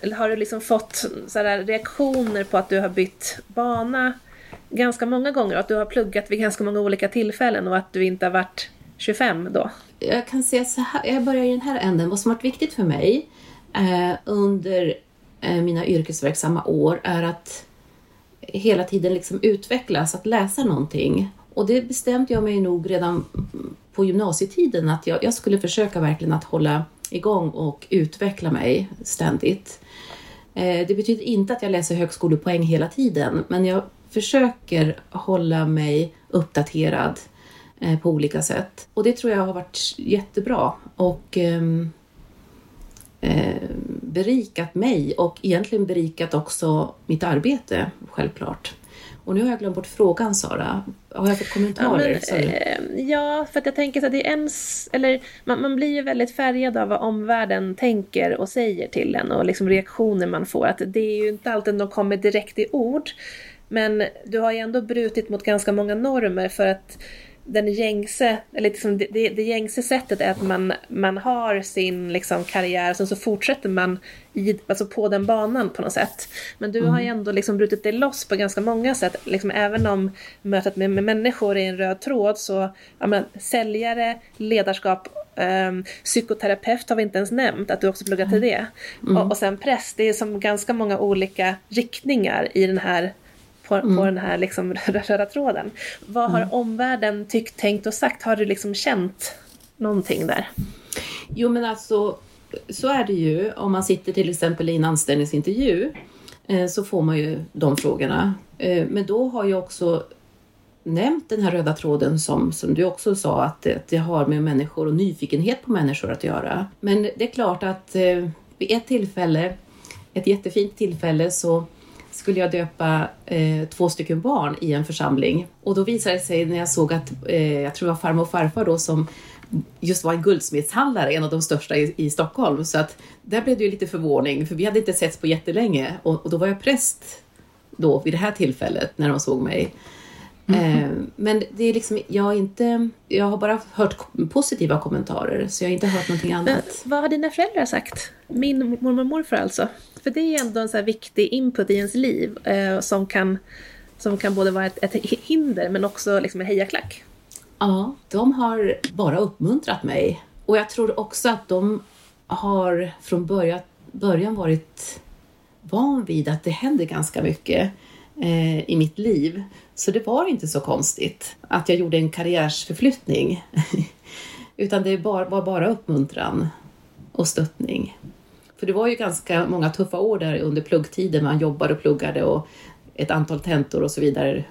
B: eller har du liksom fått sådär reaktioner på att du har bytt bana ganska många gånger och att du har pluggat vid ganska många olika tillfällen och att du inte har varit 25 då?
A: Jag kan säga så här, jag börjar i den här änden. Vad som har varit viktigt för mig eh, under eh, mina yrkesverksamma år är att hela tiden liksom utvecklas, att läsa någonting. Och det bestämde jag mig nog redan på gymnasietiden att jag, jag skulle försöka verkligen att hålla igång och utveckla mig ständigt. Eh, det betyder inte att jag läser högskolepoäng hela tiden, men jag försöker hålla mig uppdaterad eh, på olika sätt. Och det tror jag har varit jättebra och ehm, eh, berikat mig och egentligen berikat också mitt arbete, självklart. Och nu har jag glömt bort frågan Sara. Har jag fått kommentarer?
B: Ja, men, eh, ja för att jag tänker att det är ens, eller man, man, blir ju väldigt färgad av vad omvärlden tänker och säger till en och liksom reaktioner man får. Att det är ju inte alltid de kommer direkt i ord. Men du har ju ändå brutit mot ganska många normer för att den gängse, eller liksom det, det, det gängse sättet är att man, man har sin liksom karriär, sen så fortsätter man i, alltså på den banan på något sätt. Men du mm. har ju ändå liksom brutit dig loss på ganska många sätt. Liksom, även om mötet med, med människor är en röd tråd så, ja, men, säljare, ledarskap, um, psykoterapeut har vi inte ens nämnt, att du också pluggat till det. Mm. Och, och sen präst, det är som ganska många olika riktningar i den här på, mm. på den här liksom [laughs] röda tråden. Vad har mm. omvärlden tyckt, tänkt och sagt? Har du liksom känt någonting där?
A: Jo men alltså, så är det ju. Om man sitter till exempel i en anställningsintervju eh, så får man ju de frågorna. Eh, men då har jag också nämnt den här röda tråden som, som du också sa att det, det har med människor och nyfikenhet på människor att göra. Men det är klart att eh, vid ett tillfälle, ett jättefint tillfälle, så skulle jag döpa eh, två stycken barn i en församling. Och då visade det sig när jag såg att, eh, jag tror det var farmor och farfar då som just var en guldsmedshandlare, en av de största i, i Stockholm. Så att där blev det ju lite förvåning, för vi hade inte setts på jättelänge. Och, och då var jag präst då vid det här tillfället när de såg mig. Mm. Eh, men det är liksom, jag, inte, jag har bara hört positiva kommentarer, så jag har inte hört någonting annat.
B: Men, vad har dina föräldrar sagt? Min mormor och morfar alltså? För det är ändå en så viktig input i ens liv eh, som, kan, som kan både vara ett, ett hinder men också liksom en hejaklack.
A: Ja, de har bara uppmuntrat mig. Och jag tror också att de har från början, början varit van vid att det händer ganska mycket eh, i mitt liv. Så det var inte så konstigt att jag gjorde en karriärsförflyttning. [laughs] Utan det var bara uppmuntran och stöttning. För det var ju ganska många tuffa år där under pluggtiden. Man jobbade och pluggade och ett antal tentor och så vidare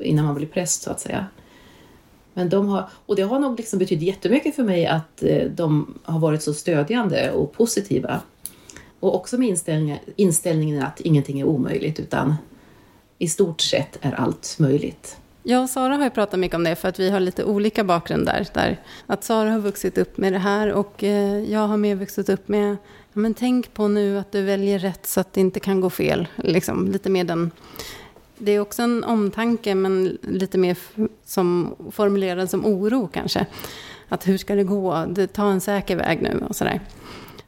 A: innan man blev präst så att säga. Men de har, och det har nog liksom betytt jättemycket för mig att eh, de har varit så stödjande och positiva. Och också med inställningen, inställningen att ingenting är omöjligt utan i stort sett är allt möjligt.
C: Jag och Sara har ju pratat mycket om det för att vi har lite olika bakgrund där. där att Sara har vuxit upp med det här och eh, jag har mer vuxit upp med ja, men tänk på nu att du väljer rätt så att det inte kan gå fel. Liksom, lite mer den... Det är också en omtanke men lite mer som formulerad som oro kanske. Att hur ska det gå? Ta en säker väg nu och sådär.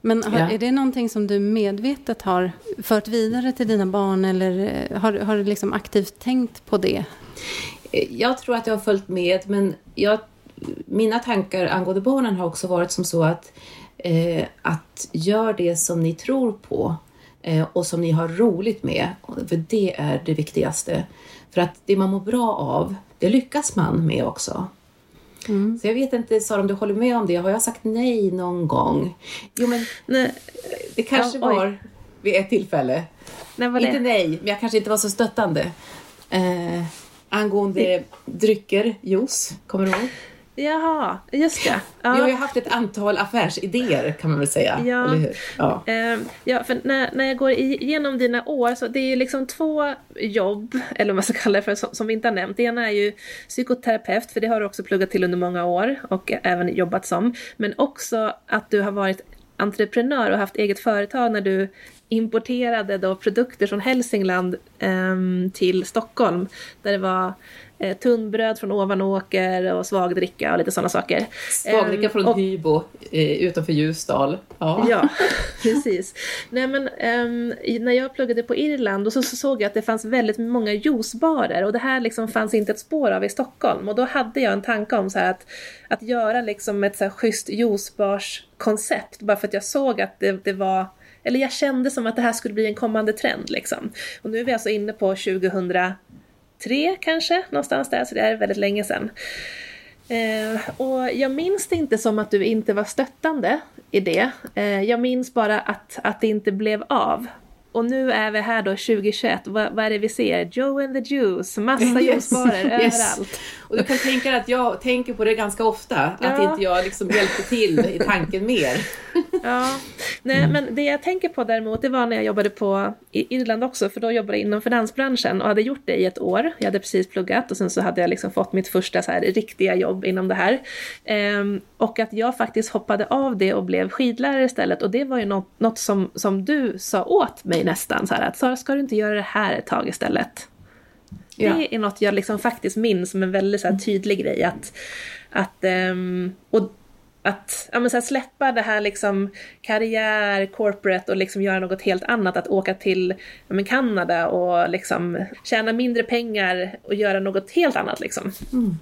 C: Men har, ja. är det någonting som du medvetet har fört vidare till dina barn eller eh, har, har du liksom aktivt tänkt på det?
A: Jag tror att jag har följt med, men jag, mina tankar angående barnen har också varit som så att, eh, att gör det som ni tror på eh, och som ni har roligt med, för det är det viktigaste. För att det man mår bra av, det lyckas man med också. Mm. Så jag vet inte, Sara, om du håller med om det. Har jag sagt nej någon gång? Jo, men nej. det kanske ja, var vid ett tillfälle. Nej, var det? Inte nej, men jag kanske inte var så stöttande. Eh, angående det... drycker, juice, kommer du ihåg?
B: Jaha, just det.
A: Ja. Vi har ju haft ett antal affärsidéer kan man väl säga, ja. eller hur?
B: Ja, uh, ja för när, när jag går igenom dina år så det är ju liksom två jobb, eller vad man ska kalla det för, som, som vi inte har nämnt. Det ena är ju psykoterapeut, för det har du också pluggat till under många år och även jobbat som. Men också att du har varit entreprenör och haft eget företag när du importerade då produkter från Hälsingland um, till Stockholm. Där det var eh, tunnbröd från Ovanåker och svagdricka och lite sådana saker.
A: Svagdricka um, från och, Hybo eh, utanför Ljusdal.
B: Ja, ja [laughs] precis. Nej, men, um, när jag pluggade på Irland och så, så, såg jag att det fanns väldigt många juicebarer och det här liksom fanns inte ett spår av i Stockholm. Och då hade jag en tanke om så att, att göra liksom ett så här schysst juicebarskoncept bara för att jag såg att det, det var eller jag kände som att det här skulle bli en kommande trend liksom. Och nu är vi alltså inne på 2003 kanske, någonstans där, så det är väldigt länge sedan. Eh, och jag minns det inte som att du inte var stöttande i det. Eh, jag minns bara att, att det inte blev av. Och nu är vi här då 2021, vad, vad är det vi ser? Joe and the Juice, massa juicebarer yes. överallt.
A: Och du kan tänka dig att jag tänker på det ganska ofta, ja. att inte jag liksom hjälpte till i tanken mer.
B: Ja, nej mm. men det jag tänker på däremot det var när jag jobbade på i Irland också, för då jobbade jag inom finansbranschen och hade gjort det i ett år. Jag hade precis pluggat och sen så hade jag liksom fått mitt första så här riktiga jobb inom det här. Ehm, och att jag faktiskt hoppade av det och blev skidlärare istället och det var ju något, något som, som du sa åt mig nästan så här att Sara ska du inte göra det här ett tag istället? Ja. Det är något jag liksom faktiskt minns som en väldigt så tydlig grej. Att, att, um, och att ja, men så släppa det här liksom karriär, corporate och liksom göra något helt annat. Att åka till ja, men Kanada och liksom tjäna mindre pengar och göra något helt annat. Liksom. Mm.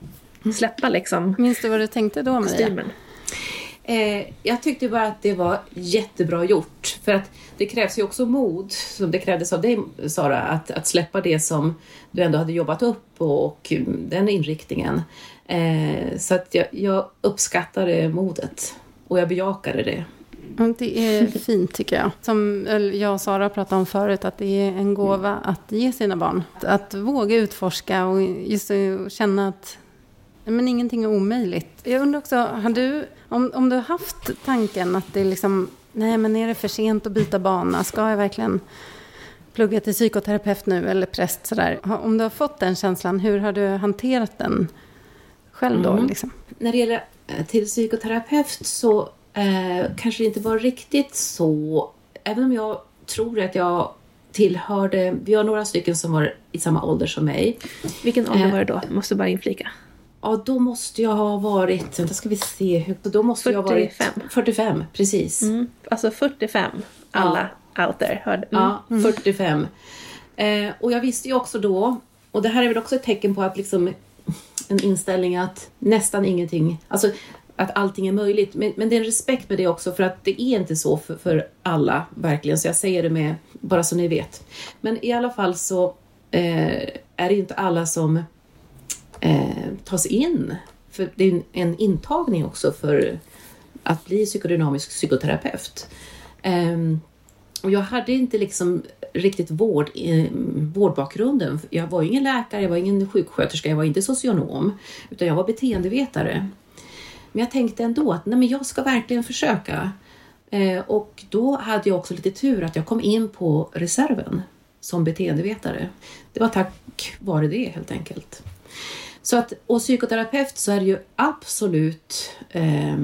B: Släppa liksom
C: Minns du vad du tänkte då Maria? Kostymen.
A: Eh, jag tyckte bara att det var jättebra gjort. För att det krävs ju också mod, som det krävdes av dig Sara, att, att släppa det som du ändå hade jobbat upp och, och den inriktningen. Eh, så att jag, jag uppskattade modet och jag bejakade det.
C: Det är fint tycker jag. Som jag och Sara pratade om förut, att det är en gåva att ge sina barn. Att, att våga utforska och just känna att men ingenting är omöjligt. Jag undrar också, har du, om, om du har haft tanken att det är liksom, nej men är det för sent att byta bana? Ska jag verkligen plugga till psykoterapeut nu eller präst sådär? Om du har fått den känslan, hur har du hanterat den själv då? Mm. Liksom?
A: När det gäller eh, till psykoterapeut så eh, kanske det inte var riktigt så, även om jag tror att jag tillhörde, vi har några stycken som var i samma ålder som mig.
B: Vilken ålder eh, var det då? Måste bara inflika.
A: Ja, då måste jag ha varit, vänta ska vi se, hur, då måste 45. jag ha varit 45, precis.
B: Mm. Alltså 45, alla ja. out there.
A: Mm. Ja, 45. Mm. Eh, och jag visste ju också då, och det här är väl också ett tecken på att liksom en inställning att nästan ingenting, alltså att allting är möjligt. Men, men det är en respekt med det också för att det är inte så för, för alla verkligen. Så jag säger det med, bara så ni vet. Men i alla fall så eh, är det inte alla som eh, tas in. För det är en intagning också för att bli psykodynamisk psykoterapeut. Eh, och jag hade inte liksom riktigt vård, eh, vårdbakgrunden. Jag var ingen läkare, jag var ingen sjuksköterska, jag var inte socionom, utan jag var beteendevetare. Men jag tänkte ändå att nej, men jag ska verkligen försöka. Eh, och då hade jag också lite tur att jag kom in på reserven som beteendevetare. Det var tack vare det helt enkelt. Så att, och psykoterapeut så är det ju absolut eh,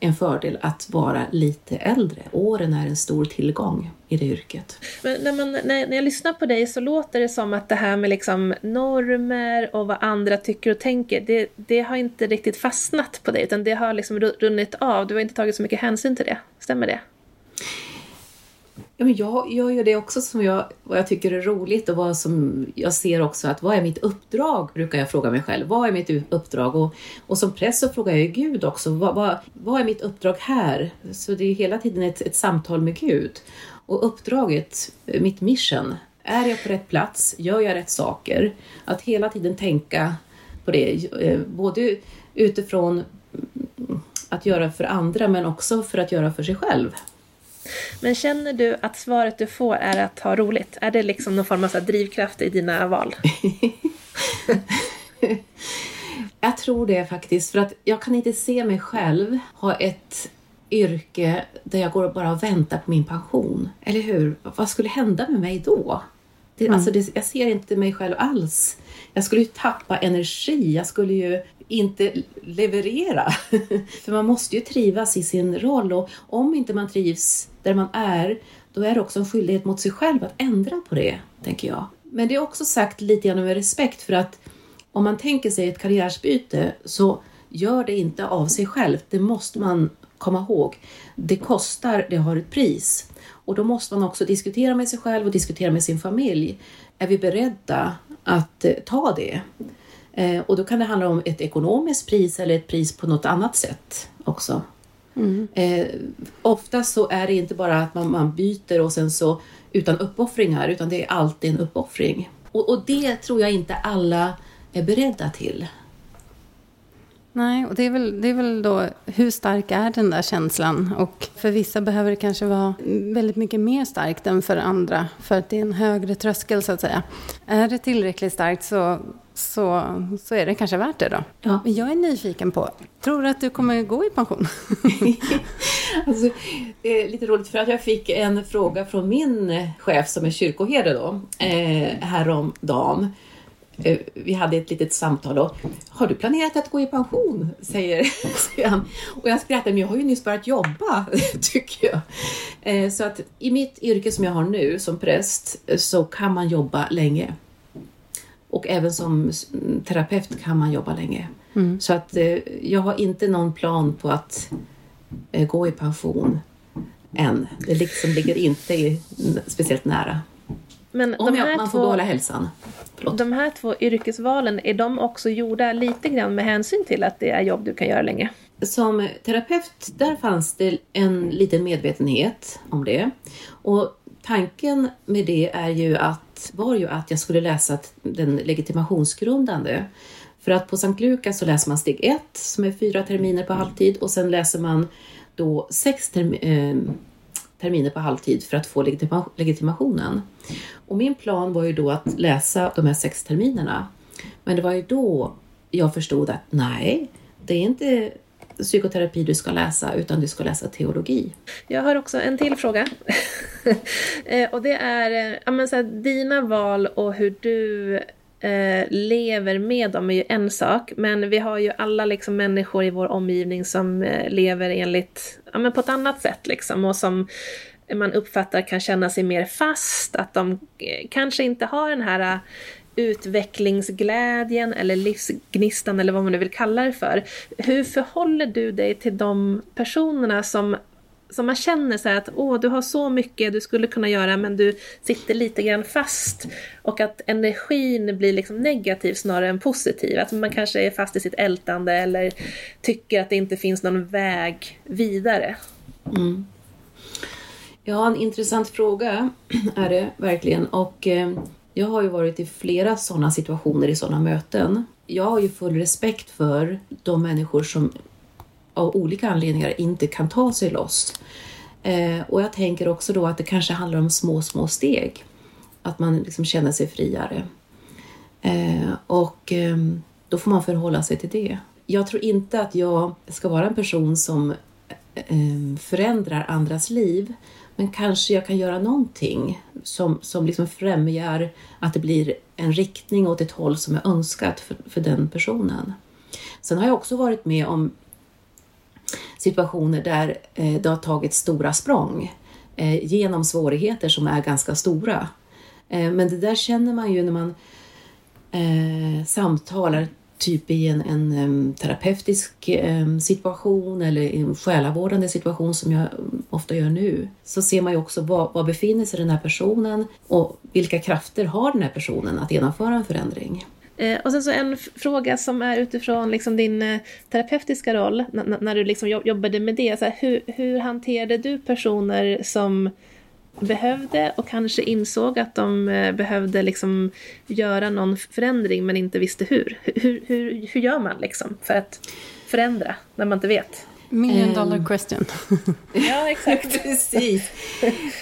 A: en fördel att vara lite äldre. Åren är en stor tillgång i det yrket.
B: Men när, man, när, när jag lyssnar på dig så låter det som att det här med liksom normer och vad andra tycker och tänker, det, det har inte riktigt fastnat på dig utan det har liksom runnit av. Du har inte tagit så mycket hänsyn till det. Stämmer det?
A: Ja, men jag gör ju det också som jag, vad jag tycker är roligt och vad som jag ser också att vad är mitt uppdrag, brukar jag fråga mig själv. Vad är mitt uppdrag? Och, och som präst så frågar jag ju Gud också, vad, vad, vad är mitt uppdrag här? Så det är hela tiden ett, ett samtal med Gud. Och uppdraget, mitt mission, är jag på rätt plats? Gör jag rätt saker? Att hela tiden tänka på det, eh, både utifrån att göra för andra men också för att göra för sig själv.
B: Men känner du att svaret du får är att ha roligt? Är det liksom någon form av drivkraft i dina val? [laughs]
A: jag tror det faktiskt, för att jag kan inte se mig själv ha ett yrke där jag går och bara väntar på min pension. Eller hur? Vad skulle hända med mig då? Det, mm. alltså det, jag ser inte mig själv alls. Jag skulle ju tappa energi, jag skulle ju inte leverera. [laughs] För man måste ju trivas i sin roll och om inte man trivs där man är, då är det också en skyldighet mot sig själv att ändra på det, tänker jag. Men det är också sagt lite grann med respekt för att om man tänker sig ett karriärsbyte så gör det inte av sig självt. Det måste man komma ihåg. Det kostar, det har ett pris. Och då måste man också diskutera med sig själv och diskutera med sin familj. Är vi beredda att eh, ta det? Eh, och då kan det handla om ett ekonomiskt pris eller ett pris på något annat sätt också. Mm. Eh, ofta så är det inte bara att man, man byter och sen så utan uppoffringar utan det är alltid en uppoffring. Och, och det tror jag inte alla är beredda till.
C: Nej, och det är, väl, det är väl då hur stark är den där känslan? Och för vissa behöver det kanske vara väldigt mycket mer starkt än för andra. För att det är en högre tröskel så att säga. Är det tillräckligt starkt så, så, så är det kanske värt det då. Ja. Men jag är nyfiken på, tror du att du kommer gå i pension? [laughs]
A: alltså, det är lite roligt för att jag fick en fråga från min chef som är kyrkoherde då, eh, häromdagen. Eh, vi hade ett litet samtal och har du planerat att gå i pension? Säger, [laughs] säger han. Och jag skrattar, men jag har ju nyss börjat jobba, [laughs] tycker jag. Eh, så att i mitt yrke som jag har nu som präst så kan man jobba länge. Och även som terapeut kan man jobba länge. Mm. Så att eh, jag har inte någon plan på att gå i pension än. Det liksom ligger inte speciellt nära. Men Om jag, man får två, behålla hälsan.
B: Förlåt. De här två yrkesvalen, är de också gjorda lite grann med hänsyn till att det är jobb du kan göra länge?
A: Som terapeut, där fanns det en liten medvetenhet om det. Och tanken med det är ju att, var ju att jag skulle läsa den legitimationsgrundande. För att på Sankt Lukas så läser man steg 1 som är fyra terminer på halvtid och sen läser man då sex term eh, terminer på halvtid för att få legitima legitimationen. Och min plan var ju då att läsa de här sex terminerna. Men det var ju då jag förstod att nej, det är inte psykoterapi du ska läsa utan du ska läsa teologi.
B: Jag har också en till fråga. [laughs] Eh, och det är eh, ja, men så här, dina val och hur du eh, lever med dem är ju en sak. Men vi har ju alla liksom människor i vår omgivning som eh, lever enligt, ja, men på ett annat sätt liksom och som man uppfattar kan känna sig mer fast, att de eh, kanske inte har den här utvecklingsglädjen eller livsgnistan eller vad man nu vill kalla det för. Hur förhåller du dig till de personerna som, som man känner så att åh, du har så mycket du skulle kunna göra men du sitter lite grann fast och att energin blir liksom negativ snarare än positiv. Att man kanske är fast i sitt ältande eller tycker att det inte finns någon väg vidare. Mm.
A: Ja, en intressant fråga [clears throat] är det verkligen. Och eh, jag har ju varit i flera sådana situationer i sådana möten. Jag har ju full respekt för de människor som av olika anledningar inte kan ta sig loss. Eh, och jag tänker också då att det kanske handlar om små, små steg. att man liksom känner sig friare. Eh, och eh, då får man förhålla sig till det. Jag tror inte att jag ska vara en person som eh, eh, förändrar andras liv. Men kanske jag kan göra någonting som, som liksom främjar att det blir en riktning åt ett håll som är önskat för, för den personen. Sen har jag också varit med om situationer där eh, det har tagit stora språng eh, genom svårigheter som är ganska stora. Eh, men det där känner man ju när man eh, samtalar typ i en, en terapeutisk situation eller i en själavårdande situation som jag ofta gör nu, så ser man ju också var, var befinner sig den här personen och vilka krafter har den här personen att genomföra en förändring.
B: Eh, och sen så en fråga som är utifrån liksom din eh, terapeutiska roll, när du liksom jobbade med det. Så här, hur, hur hanterade du personer som behövde och kanske insåg att de eh, behövde liksom göra någon förändring men inte visste hur. Hur, hur, hur gör man liksom för att förändra när man inte vet?
C: Million dollar um, question. [laughs]
B: ja, exakt. [laughs]
A: Precis.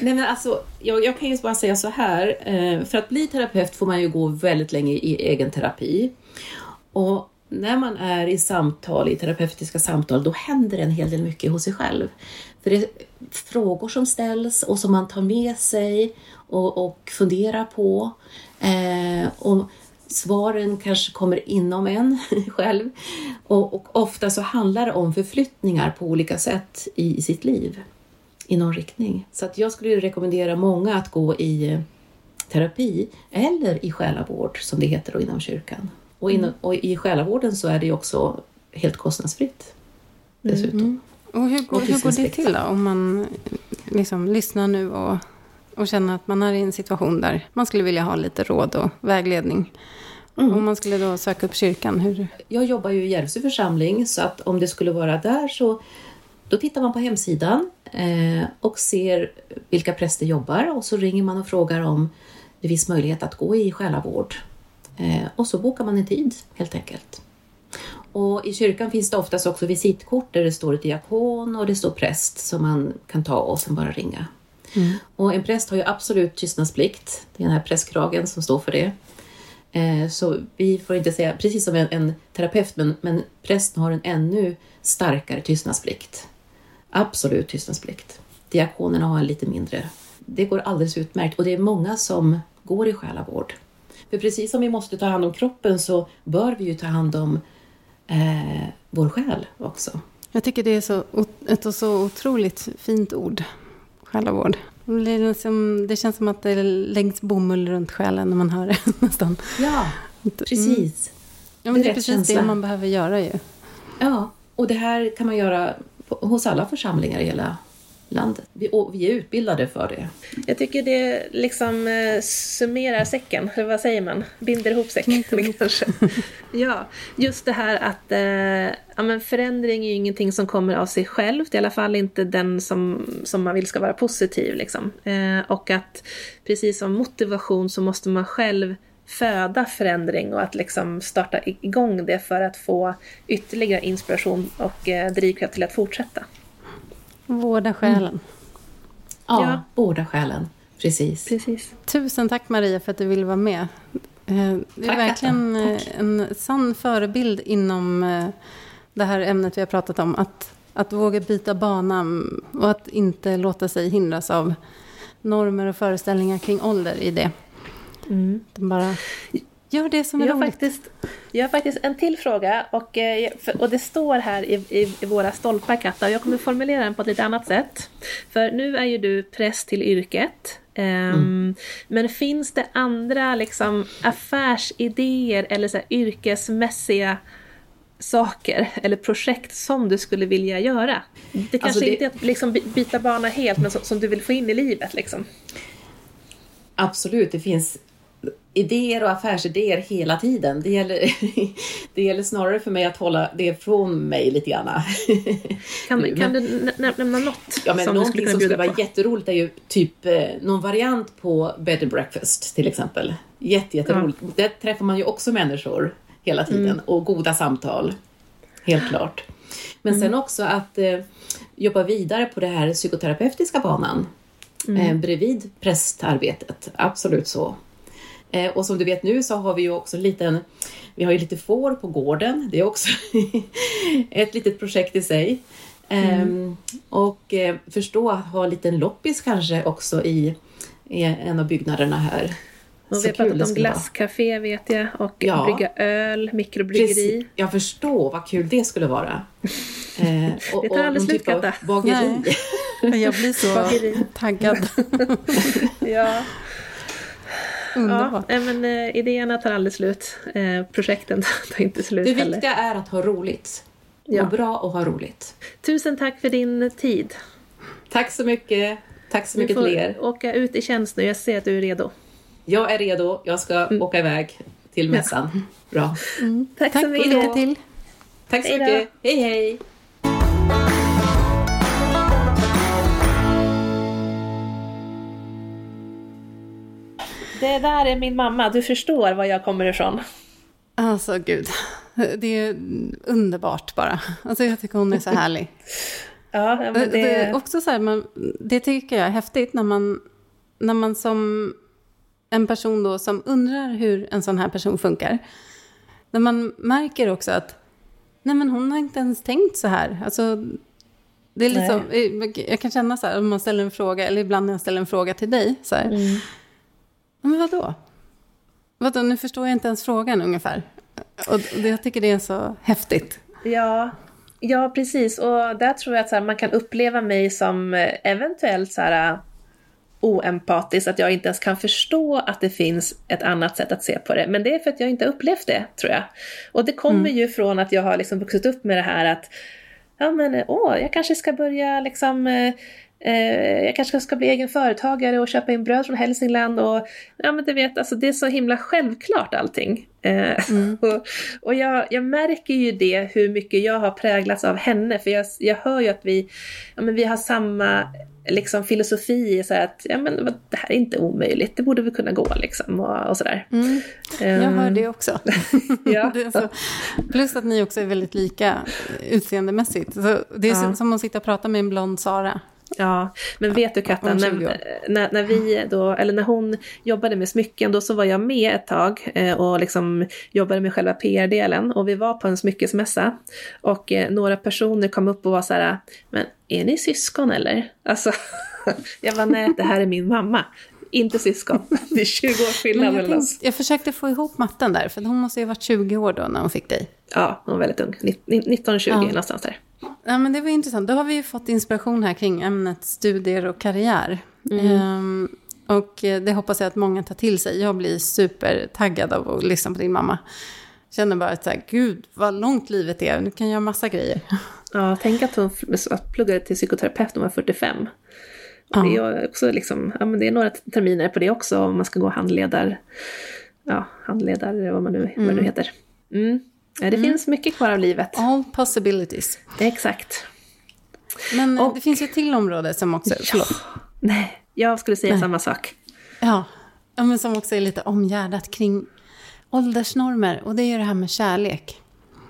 A: Nej, men alltså, jag, jag, kan ju bara säga så här. Eh, för att bli terapeut får man ju gå väldigt länge i egen terapi. Och när man är i samtal, i terapeutiska samtal, då händer en hel del mycket hos sig själv. För det är frågor som ställs och som man tar med sig och, och funderar på. Eh, och svaren kanske kommer inom en [laughs] själv. Och, och, ofta så handlar det om förflyttningar på olika sätt i, i sitt liv i någon riktning. Så att jag skulle rekommendera många att gå i eh, terapi eller i själavård som det heter då inom kyrkan. Och, in, mm. och i själavården så är det också helt kostnadsfritt dessutom. Mm.
C: Och hur går, hur går det till då? Om man liksom lyssnar nu och, och känner att man är i en situation där man skulle vilja ha lite råd och vägledning. Mm. Om man skulle då söka upp kyrkan, hur?
A: Jag jobbar ju i Järvsö församling så att om det skulle vara där så då tittar man på hemsidan eh, och ser vilka präster jobbar och så ringer man och frågar om det finns möjlighet att gå i själavård. Eh, och så bokar man en tid helt enkelt. Och I kyrkan finns det oftast också visitkort där det står diakon och det står präst som man kan ta och sen bara ringa. Mm. Och en präst har ju absolut tystnadsplikt. Det är den här prästkragen som står för det. Eh, så vi får inte säga, precis som en, en terapeut, men, men prästen har en ännu starkare tystnadsplikt. Absolut tystnadsplikt. Diakonerna har en lite mindre. Det går alldeles utmärkt och det är många som går i själavård. För precis som vi måste ta hand om kroppen så bör vi ju ta hand om eh, vår själ också.
C: Jag tycker det är så, ett så otroligt fint ord, själavård. Det, liksom, det känns som att det läggs bomull runt själen när man hör det [laughs] nästan.
A: Ja, precis. Mm.
C: Ja, men det är, det är precis känsla. det man behöver göra ju.
A: Ja, och det här kan man göra hos alla församlingar i hela landet. Vi, vi är utbildade för det.
B: Jag tycker det liksom eh, summerar säcken, eller vad säger man? Binder ihop säcken [laughs] kanske. ja, just det här att eh, ja, men förändring är ju ingenting som kommer av sig självt, i alla fall inte den som, som man vill ska vara positiv. Liksom. Eh, och att precis som motivation så måste man själv föda förändring och att liksom starta igång det för att få ytterligare inspiration och eh, drivkraft till att fortsätta.
C: Vårda själen. Mm.
A: Ja, ja, vårda själen. Precis.
B: Precis.
C: Tusen tack Maria för att du ville vara med. Eh, det är tack, verkligen tack. Eh, en sann förebild inom eh, det här ämnet vi har pratat om. Att, att våga byta bana och att inte låta sig hindras av normer och föreställningar kring ålder i det. Mm. Bara Gör det som är jag roligt.
B: Faktiskt, jag har faktiskt en till fråga och, eh, och det står här i, i, i våra stolpar Katta. Jag kommer formulera den på ett lite annat sätt. För nu är ju du präst till yrket. Um, mm. Men finns det andra liksom, affärsidéer eller så här, yrkesmässiga saker eller projekt som du skulle vilja göra? Det kanske alltså det... inte är att liksom byta bana helt, men som, som, du vill få in i livet. Liksom.
A: Absolut, det finns idéer och affärsidéer hela tiden. Det gäller, [laughs] det gäller snarare för mig att hålla det från mig lite grann. [laughs]
B: Kan, kan du nämna något?
A: Ja, men som någonting som skulle vara jätteroligt är ju typ eh, någon variant på bed and breakfast till exempel. Jätte, jätteroligt. Ja. Där träffar man ju också människor hela tiden mm. och goda samtal. Helt klart. Men mm. sen också att eh, jobba vidare på det här psykoterapeutiska banan. mm. eh, bredvid prästarbetet. Absolut så. Eh, och som du vet nu så har vi ju också en liten, vi har ju lite får på gården. Det är också [laughs] ett litet projekt i sig. Mm. Um, och eh, förstå att ha en liten loppis kanske också i, i en av byggnaderna här.
B: Och vi har pratat om glasscafé vet jag och ja. brygga öl, mikrobryggeri. Precis.
A: Jag förstår vad kul det skulle vara. [laughs]
B: Eh, och, det tar aldrig slut typ Katta.
C: Bageri. Nej. Jag blir så [laughs] taggad.
B: ja. Underbart. Ja, men, eh, idéerna tar aldrig slut. Eh, projekten [laughs] tar inte slut
A: Det
B: heller.
A: viktiga är att ha roligt. Ja. Och bra att ha roligt.
B: Tusen tack för din tid.
A: Tack så mycket. Tack så mycket till er.
B: Du får åka ut i tjänst nu. Jag ser att du är redo.
A: Jag är redo. Jag ska mm. åka iväg till mässan. Bra.
B: Mm. Tack, tack så mycket.
C: Lycka till.
A: Tack så mycket. Hej hej.
B: Det där är min mamma. Du förstår var jag kommer ifrån.
C: Alltså gud. Det är underbart bara. Alltså jag tycker hon är så härlig. [laughs]
B: ja, men det...
C: det är också så här, man, det tycker jag är häftigt när man, när man som en person då som undrar hur en sån här person funkar. När man märker också att nej men hon har inte ens tänkt så här. Alltså, det är liksom, jag kan känna så här, om man ställer en fråga, eller ibland när jag ställer en fråga till dig, så här, mm. Men vadå? Vadå, nu förstår jag inte ens frågan ungefär. Och det, jag tycker det är så häftigt.
B: Ja, ja precis. Och där tror jag att här, man kan uppleva mig som eh, eventuellt så här, oempatisk, att jag inte ens kan förstå att det finns ett annat sätt att se på det. Men det är för att jag inte upplevt det, tror jag. Och det kommer mm. ju från att jag har liksom vuxit upp med det här att ja men åh, jag kanske ska börja liksom eh, jag kanske ska bli egen företagare och köpa in bröd från Hälsingland och ja men du vet, alltså det är så himla självklart allting. Eh, mm. [laughs] och, och jag, jag märker ju det hur mycket jag har präglats av henne för jag, jag hör ju att vi, ja men vi har samma liksom filosofi så att ja, men, det här är inte omöjligt, det borde vi kunna gå liksom och, och sådär.
C: Mm. Jag hör ehm. det också. [laughs] ja. det så, plus att ni också är väldigt lika utseendemässigt. Så det är ja. som att sitta och prata med en blond Sara.
B: Ja, men vet du Katta, när, när, när, vi då, eller när hon jobbade med smycken, då så var jag med ett tag eh, och liksom jobbade med själva PR-delen och vi var på en smyckesmässa och eh, några personer kom upp och var så här, men är ni syskon eller? Alltså, [laughs] jag var nej, det här är min mamma. Inte syskon. Det är 20 års skillnad mellan oss.
C: Jag försökte få ihop matten där, för hon måste ju ha varit 20 år då när hon fick dig.
B: Ja, hon var väldigt ung. 19-20 ja. någonstans där.
C: Ja, men det var intressant. Då har vi ju fått inspiration här kring ämnet studier och karriär. Mm. Ehm, och det hoppas jag att många tar till sig. Jag blir supertaggad av att lyssna på din mamma. Känner bara att så här, gud vad långt livet är, nu kan jag göra massa grejer. [laughs]
B: Ja, tänk att hon pluggade till psykoterapeut när hon var 45. Ja. Det, är också liksom, ja, men det är några terminer på det också om man ska gå handledar, ja, handledare, vad man nu, mm. vad det nu heter. Mm. Det mm. finns mycket kvar av livet.
C: All possibilities.
B: Exakt.
C: Men eh, Och, det finns ju ett till område som också... Ja. Förlåt.
B: Nej, jag skulle säga Nej. samma sak.
C: Ja. ja, men som också är lite omgärdat kring åldersnormer. Och det är ju det här med kärlek.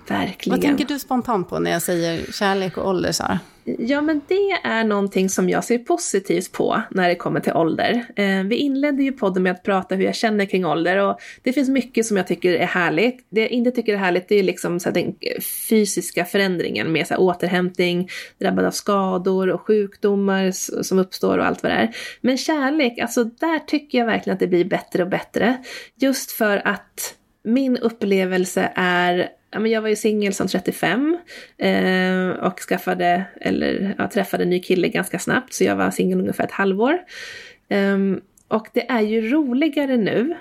B: Verkligen.
C: Vad tänker du spontant på när jag säger kärlek och ålder, Sara?
B: Ja, men det är någonting som jag ser positivt på när det kommer till ålder. Eh, vi inledde ju podden med att prata hur jag känner kring ålder och det finns mycket som jag tycker är härligt. Det jag inte tycker är härligt det är liksom så den fysiska förändringen med så här återhämtning, drabbad av skador och sjukdomar som uppstår och allt vad det är. Men kärlek, alltså där tycker jag verkligen att det blir bättre och bättre. Just för att min upplevelse är ja, men jag var ju singel som 35 eh, och skaffade, eller ja, träffade en ny kille ganska snabbt, så jag var singel ungefär ett halvår. Eh, och det är ju roligare nu.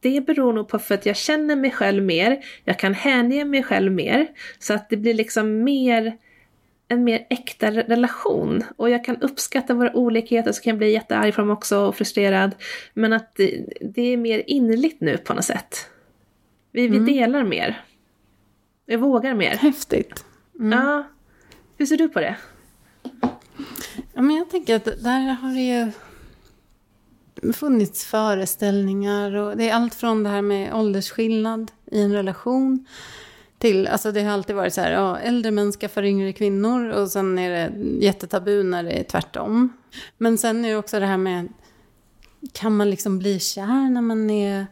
B: Det beror nog på för att jag känner mig själv mer, jag kan hänge mig själv mer, så att det blir liksom mer en mer äkta relation. Och jag kan uppskatta våra olikheter, så kan jag bli jättearg på dem också och frustrerad. Men att det, det är mer innerligt nu på något sätt. Vi, mm. vi delar mer. Jag vågar mer.
C: Häftigt.
B: Mm. Ja. Hur ser du på det?
C: Ja, men jag tänker att där har det ju funnits föreställningar och det är allt från det här med åldersskillnad i en relation till, alltså det har alltid varit så här, ja, äldre män skaffar yngre kvinnor och sen är det jättetabu när det är tvärtom. Men sen är det också det här med, kan man liksom bli kär när man är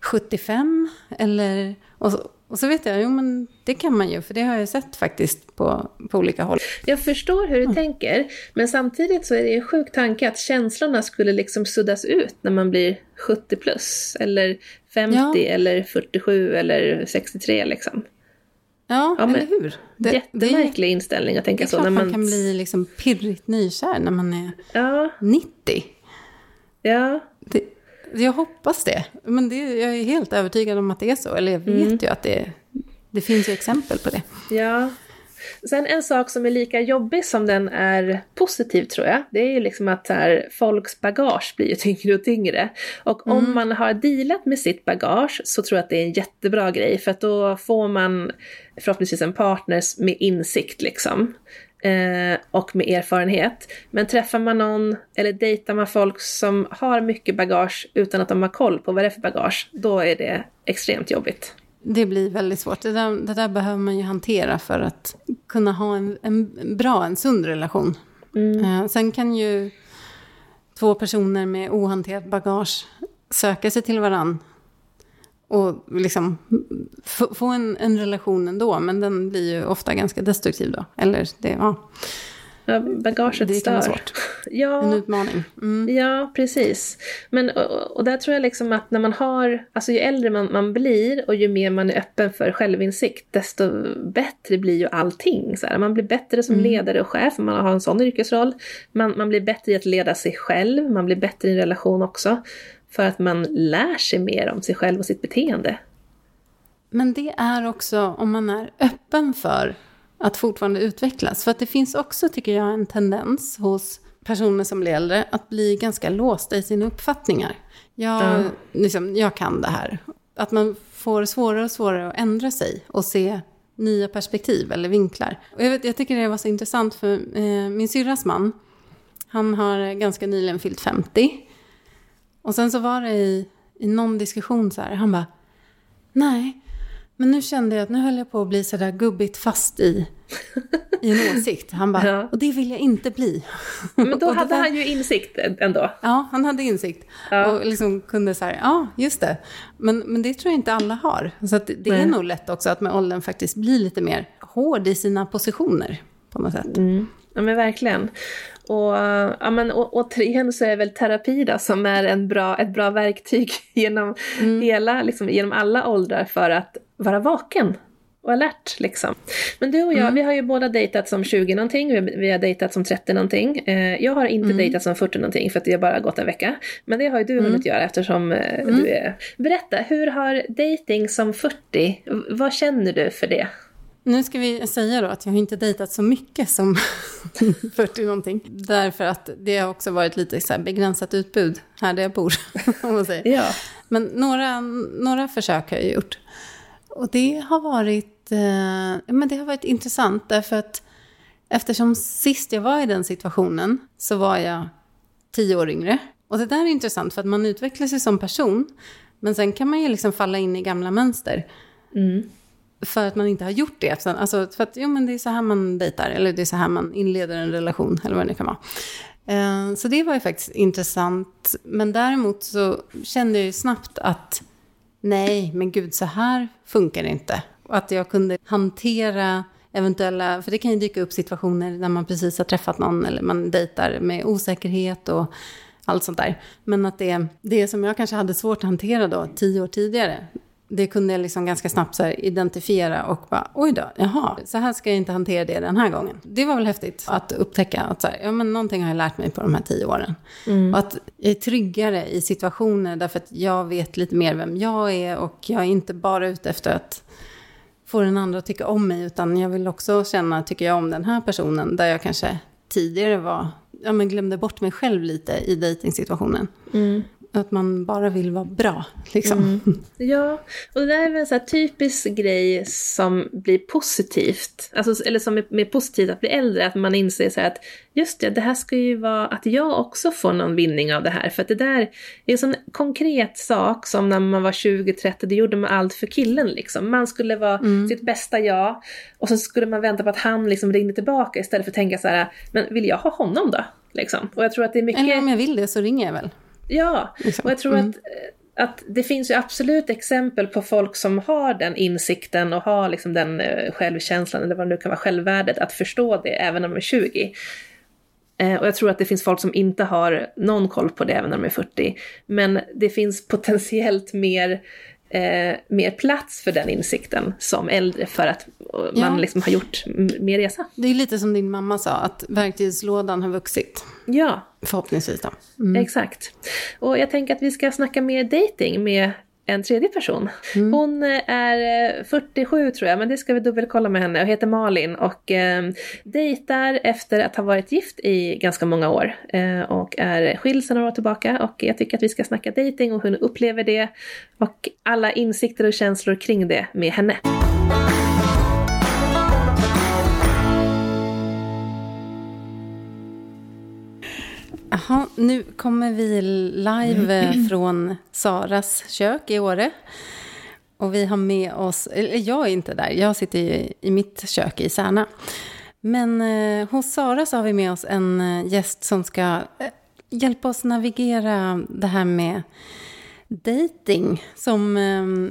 C: 75? Eller, och, och så vet jag, jo men det kan man ju, för det har jag sett faktiskt på, på olika håll.
B: Jag förstår hur du mm. tänker, men samtidigt så är det en sjuk tanke att känslorna skulle liksom suddas ut när man blir 70 plus, eller 50 ja. eller 47 eller 63 liksom.
C: Ja, ja eller hur?
B: Det, jättemärklig det, inställning att tänka så.
C: Det är klart man, man kan bli liksom pirrigt nykär när man är
B: ja.
C: 90.
B: Ja.
C: Det, jag hoppas det. Men det, jag är helt övertygad om att det är så. Eller jag vet mm. ju att det, det finns ju exempel på det.
B: Ja. Sen en sak som är lika jobbig som den är positiv tror jag, det är ju liksom att här, folks bagage blir ju [laughs] tyngre och tyngre. Och mm. om man har dealat med sitt bagage så tror jag att det är en jättebra grej, för att då får man förhoppningsvis en partner med insikt liksom. Eh, och med erfarenhet. Men träffar man någon eller dejtar man folk som har mycket bagage utan att de har koll på vad det är för bagage, då är det extremt jobbigt.
C: Det blir väldigt svårt. Det där, det där behöver man ju hantera för att kunna ha en, en bra, en sund relation. Mm. Eh, sen kan ju två personer med ohanterat bagage söka sig till varandra och liksom få en, en relation ändå, men den blir ju ofta ganska destruktiv då. Eller det, ja.
B: Ja, bagaget
C: det
B: stör.
C: kan vara svårt. [laughs] Ja, en utmaning.
B: Mm. Ja, precis. Men, och, och, där tror jag liksom att när man har, alltså ju äldre man, man blir och ju mer man är öppen för självinsikt, desto bättre blir ju allting. Så här. Man blir bättre som mm. ledare och chef, man har en sån yrkesroll. Man, man blir bättre i att leda sig själv, man blir bättre i en relation också. För att man lär sig mer om sig själv och sitt beteende.
C: Men det är också om man är öppen för att fortfarande utvecklas. För att det finns också, tycker jag, en tendens hos personer som blir äldre att bli ganska låsta i sina uppfattningar. Jag, mm. liksom, jag kan det här. Att man får svårare och svårare att ändra sig och se nya perspektiv eller vinklar. Och jag, vet, jag tycker det var så intressant för eh, min syrras man, han har ganska nyligen fyllt 50. Och sen så var det i, i någon diskussion så här, han bara, nej, men nu kände jag att nu höll jag på att bli sådär gubbigt fast i, [laughs] i en åsikt. Han bara, ja. och det vill jag inte bli.
B: Men då [laughs] hade där, han ju insikt ändå.
C: Ja, han hade insikt. Ja. Och liksom kunde så ja, just det. Men, men det tror jag inte alla har. Så att det är nog lätt också att med åldern faktiskt bli lite mer hård i sina positioner på något sätt.
B: Mm. Ja men verkligen. Och, ja, men, å, återigen så är väl terapi då, som är en bra, ett bra verktyg [laughs] genom, mm. hela, liksom, genom alla åldrar för att vara vaken och alert liksom. Men du och jag, mm. vi har ju båda dejtat som 20 någonting, vi har dejtat som 30 någonting. Eh, jag har inte mm. dejtat som 40 någonting för att det har bara gått en vecka. Men det har ju du mm. hunnit göra eftersom eh, mm. du är... Berätta, hur har dating som 40, vad känner du för det?
C: Nu ska vi säga då att jag har inte dejtat så mycket som [laughs] 40 någonting. Därför att det har också varit lite så begränsat utbud här där jag bor. [laughs] Om man säger.
B: Ja.
C: Men några, några försök har jag gjort. Och det har varit, eh, men det har varit intressant därför att eftersom sist jag var i den situationen så var jag tio år yngre. Och det där är intressant för att man utvecklar sig som person. Men sen kan man ju liksom falla in i gamla mönster.
B: Mm.
C: För att man inte har gjort det. Alltså, för att jo, men det är så här man dejtar, eller det är så här man inleder en relation, eller vad det nu kan vara. Eh, så det var ju faktiskt intressant. Men däremot så kände jag ju snabbt att nej, men gud, så här funkar det inte. Och att jag kunde hantera eventuella, för det kan ju dyka upp situationer när man precis har träffat någon eller man dejtar med osäkerhet och allt sånt där. Men att det, det som jag kanske hade svårt att hantera då, tio år tidigare, det kunde jag liksom ganska snabbt så identifiera och bara, oj då, jaha, så här ska jag inte hantera det den här gången. Det var väl häftigt att upptäcka att så här, ja, men någonting har jag lärt mig på de här tio åren. Mm. Och att jag är tryggare i situationer därför att jag vet lite mer vem jag är och jag är inte bara ute efter att få den andra att tycka om mig, utan jag vill också känna, tycker jag om den här personen, där jag kanske tidigare var, ja men glömde bort mig själv lite i dejtingsituationen.
B: Mm.
C: Att man bara vill vara bra. Liksom.
B: Mm. [laughs] Ja, och det där är väl en typisk grej som blir positivt. Alltså, eller som är, är positivt att bli äldre, att man inser så att just det, det här ska ju vara att jag också får någon vinning av det här. För att det där är en sån konkret sak som när man var 20-30, det gjorde man allt för killen liksom. Man skulle vara mm. sitt bästa jag och så skulle man vänta på att han liksom ringde tillbaka istället för att tänka så här, men vill jag ha honom då? Liksom. Och jag tror att det är mycket...
C: Eller om jag vill det så ringer jag väl.
B: Ja, liksom. och jag tror mm. att, att det finns ju absolut exempel på folk som har den insikten och har liksom den eh, självkänslan, eller vad det nu kan vara, självvärdet, att förstå det även när de är 20. Eh, och jag tror att det finns folk som inte har någon koll på det även när de är 40. Men det finns potentiellt mer eh, mer plats för den insikten som äldre för att man ja. liksom har gjort mer resa.
C: Det är lite som din mamma sa, att verktygslådan har vuxit.
B: Ja.
C: Förhoppningsvis då.
B: Mm. Exakt. Och jag tänker att vi ska snacka mer dating med en tredje person. Mm. Hon eh, är 47 eh, tror jag, men det ska vi dubbelkolla med henne och heter Malin och eh, dejtar efter att ha varit gift i ganska många år eh, och är skild sedan några år tillbaka och jag tycker att vi ska snacka dating och hur hon upplever det och alla insikter och känslor kring det med henne.
C: Jaha, nu kommer vi live [clears throat] från Saras kök i Åre. Och vi har med oss, eller jag är inte där, jag sitter i, i mitt kök i Särna. Men eh, hos Sara så har vi med oss en eh, gäst som ska eh, hjälpa oss navigera det här med dating som eh,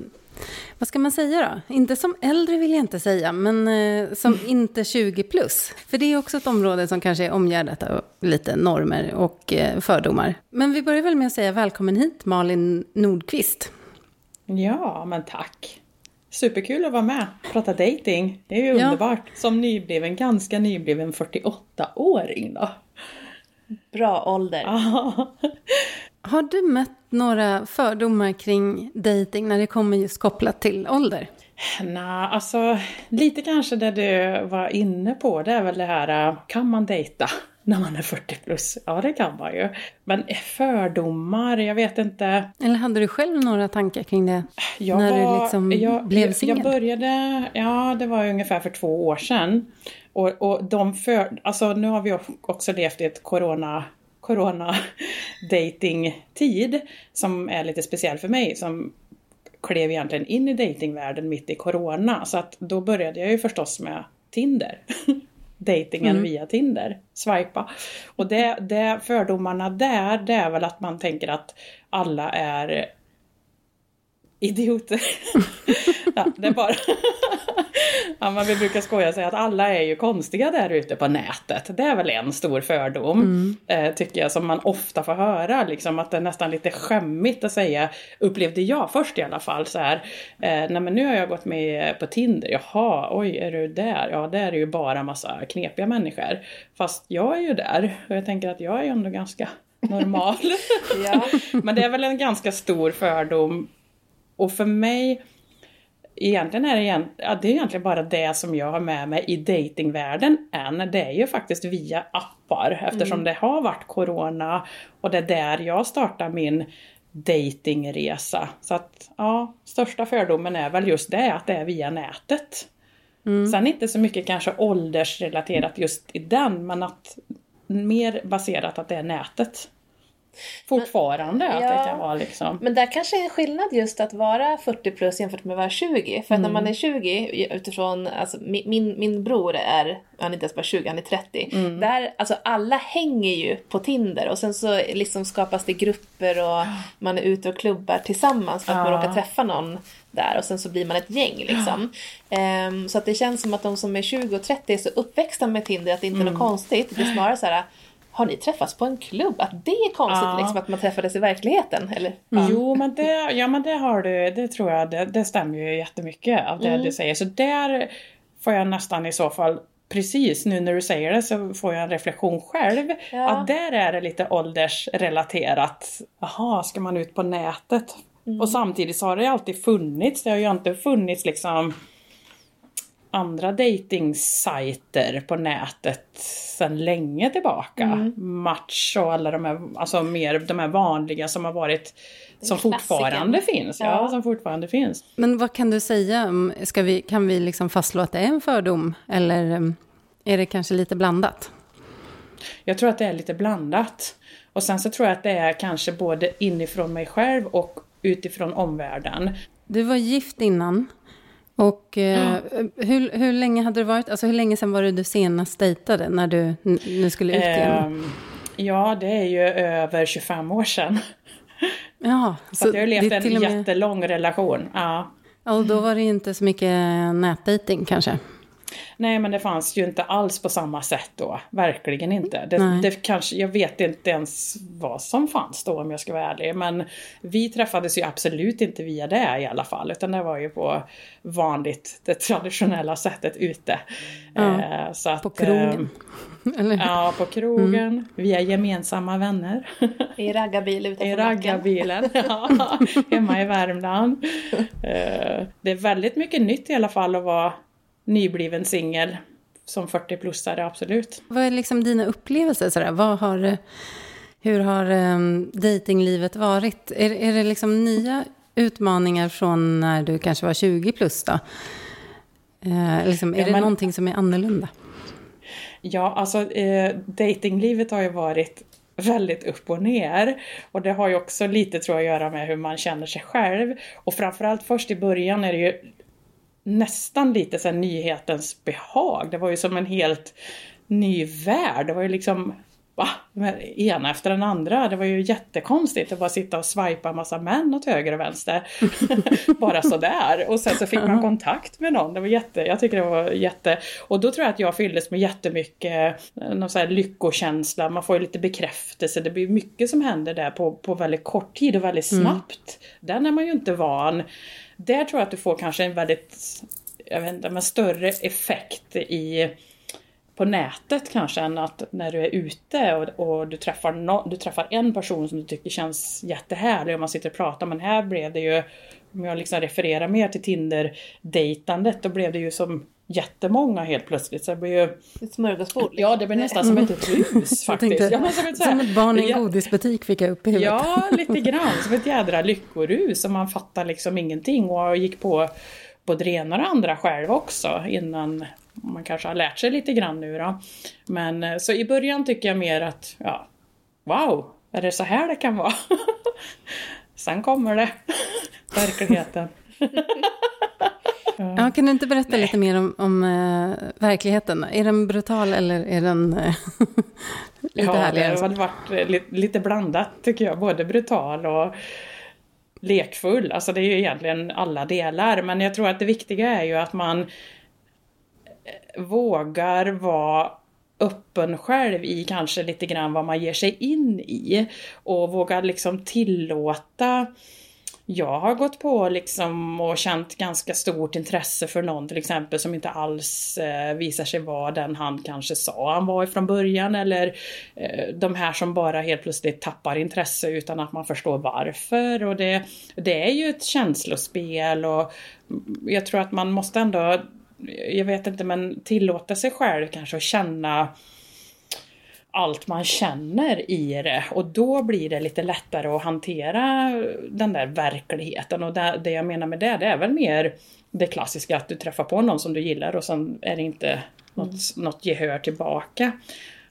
C: vad ska man säga då? Inte som äldre vill jag inte säga, men eh, som mm. inte 20 plus. För det är också ett område som kanske är omgärdat av lite normer och eh, fördomar. Men vi börjar väl med att säga välkommen hit Malin Nordqvist.
D: Ja, men tack. Superkul att vara med och prata dating. Det är ju ja. underbart. Som nybliven, ganska nybliven 48-åring då.
B: Bra ålder.
C: Har du mött några fördomar kring dating när det kommer just kopplat till ålder?
D: Nej, alltså lite kanske det du var inne på, det är väl det här, kan man dejta [laughs] när man är 40 plus? Ja, det kan man ju. Men fördomar, jag vet inte.
C: Eller hade du själv några tankar kring det? Jag när var, du liksom jag, blev singel?
D: Jag började, ja det var ungefär för två år sedan. Och, och de för, alltså nu har vi också levt i ett corona corona dating-tid som är lite speciell för mig som klev egentligen in i datingvärlden mitt i corona. Så att då började jag ju förstås med Tinder. [laughs] Datingen mm. via Tinder. Swipa. Och det, det fördomarna där, det är väl att man tänker att alla är idioter. [laughs] ja, det bara... [laughs] ja, men vi brukar skoja och säga att alla är ju konstiga där ute på nätet. Det är väl en stor fördom, mm. eh, tycker jag, som man ofta får höra. Liksom att det är nästan lite skämmigt att säga, upplevde jag först i alla fall, så här. Eh, nej men nu har jag gått med på Tinder, jaha, oj, är du där? Ja, där är ju bara massa knepiga människor. Fast jag är ju där, och jag tänker att jag är ju ändå ganska normal. [laughs] ja. Men det är väl en ganska stor fördom och för mig, egentligen är det, igen, ja, det är egentligen bara det som jag har med mig i datingvärlden än. Det är ju faktiskt via appar eftersom mm. det har varit corona och det är där jag startar min datingresa. Så att ja, största fördomen är väl just det, att det är via nätet. Mm. Sen inte så mycket kanske åldersrelaterat just i den, men att mer baserat att det är nätet fortfarande men, att ja, det kan vara liksom.
B: Men där kanske är en skillnad just att vara 40 plus jämfört med att vara 20. För mm. när man är 20 utifrån, alltså min, min bror är, han är inte ens bara 20, han är 30. Mm. Där, alltså alla hänger ju på Tinder och sen så liksom skapas det grupper och man är ute och klubbar tillsammans för att ja. man råkar träffa någon där och sen så blir man ett gäng liksom. Ja. Um, så att det känns som att de som är 20 och 30 är så uppväxta med Tinder att det inte är mm. något konstigt. Det är snarare så här har ni träffats på en klubb? Att det är konstigt ja. liksom, att man träffades i verkligheten? Eller?
D: Mm. Jo, men det, ja, men det har du, det tror jag, det, det stämmer ju jättemycket av det mm. du säger. Så där får jag nästan i så fall Precis, nu när du säger det så får jag en reflektion själv. Ja. Att där är det lite åldersrelaterat. Jaha, ska man ut på nätet? Mm. Och samtidigt så har det alltid funnits, det har ju inte funnits liksom andra dejtingsajter på nätet sedan länge tillbaka.
B: Mm.
D: Match och alla de här, alltså mer de här vanliga som har varit, som fortfarande finns. Ja.
B: Ja.
D: som fortfarande finns.
C: Men vad kan du säga? om- Ska vi, kan vi liksom fastslå att det är en fördom? Eller um, är det kanske lite blandat?
D: Jag tror att det är lite blandat. Och sen så tror jag att det är kanske både inifrån mig själv och utifrån omvärlden.
C: Du var gift innan. Och eh, hur, hur länge hade du varit? Alltså hur länge sedan var det du senast dejtade när du nu skulle ut igen?
D: Ehm, ja, det är ju över 25 år sedan.
C: Ja,
D: Så, att jag har levt
C: det
D: en
C: med-
D: jättelång relation. Ja.
C: Ja, och då var det ju inte så mycket nätdating kanske.
D: Nej, men det fanns ju inte alls på samma sätt då. Verkligen inte. Det, det kanske, jag vet inte ens vad som fanns då om jag ska vara ärlig. Men vi träffades ju absolut inte via det i alla fall. Utan det var ju på vanligt, det traditionella sättet ute.
C: Ja,
D: Eh, så att,
C: På krogen. [laughs] Eller?
D: Eh, ja, på krogen. Via gemensamma vänner.
B: I raggarbil
D: I
B: utanför macken.
D: raggarbilen. [laughs] Ja, hemma i Värmland. [laughs] Eh, Det är väldigt mycket nytt i alla fall att vara nybliven singel. Som 40-plussare, absolut.
C: Vad är liksom dina upplevelser? Sådär? Vad har, hur har um, datinglivet varit? Är, är det liksom nya utmaningar från när du kanske var 20 plus då? Eh, liksom, är
D: Ja,
C: det
D: men-
C: någonting som är annorlunda?
D: Ja, alltså eh, datinglivet har ju varit väldigt upp och ner. Och det har ju också lite tror jag att göra med hur man känner sig själv. Och framförallt först i början är det ju nästan lite så nyhetens behag. Det var ju som en helt ny värld. Det var ju liksom Va? Ena efter den andra. Det var ju jättekonstigt att bara sitta och swipa en massa män åt höger och vänster. [laughs] bara sådär. Och sen så fick man kontakt med någon. Det var jätte, jag tycker det var jätte... Och då tror jag att jag fylldes med jättemycket någon så här lyckokänsla. Man får ju lite bekräftelse. Det blir mycket som händer där på, på väldigt kort tid och väldigt snabbt. Den är man ju inte van. Där tror jag att du får kanske en väldigt, jag vet inte, men större effekt i på nätet kanske än att när du är ute och, och du, träffar no, du träffar en person som du tycker känns jättehärlig och man sitter och pratar. Men här blev det ju, om jag liksom refererar mer till Tinder-dejtandet, då blev det ju som jättemånga helt plötsligt. Så det blir ju,
B: Ett smörgåsbord.
D: ja det blir nästan som ett hus [laughs] faktiskt.
C: tänkte,
D: ja, men som, ett,
C: som ett barn i en godisbutik fick jag upp i huvudet.
D: Ja, [laughs] lite grann. Som ett jädra lyckorus. Och man fattar liksom ingenting. Och gick på både det ena och det andra själv också. Innan man kanske har lärt sig lite grann nu då. Men eh, så i början tycker jag mer att, ja, wow, är det så här det kan vara? [laughs] Sen kommer det, verkligheten.
C: Ja, kan du inte berätta lite mer om, om eh, verkligheten? Är den brutal eller är den eh, [laughs] lite
D: ja,
C: härligare?
D: det har varit eh, li- lite blandat tycker jag. Både brutal och lekfull. Alltså det är ju egentligen alla delar. Men jag tror att det viktiga är ju att man vågar vara öppen själv i kanske lite grann vad man ger sig in i. Och vågar liksom tillåta jag har gått på liksom och känt ganska stort intresse för någon till exempel som inte alls eh, visar sig vara den han kanske sa han var ifrån början eller eh, de här som bara helt plötsligt tappar intresse utan att man förstår varför. Och det, det är ju ett känslospel och mm, jag tror att man måste ändå jag vet inte men tillåta sig själv kanske att känna allt man känner i det och då blir det lite lättare att hantera den där verkligheten och det, det jag menar med det, det är väl mer det klassiska att du träffar på någon som du gillar och sen är det inte något, något gehör tillbaka.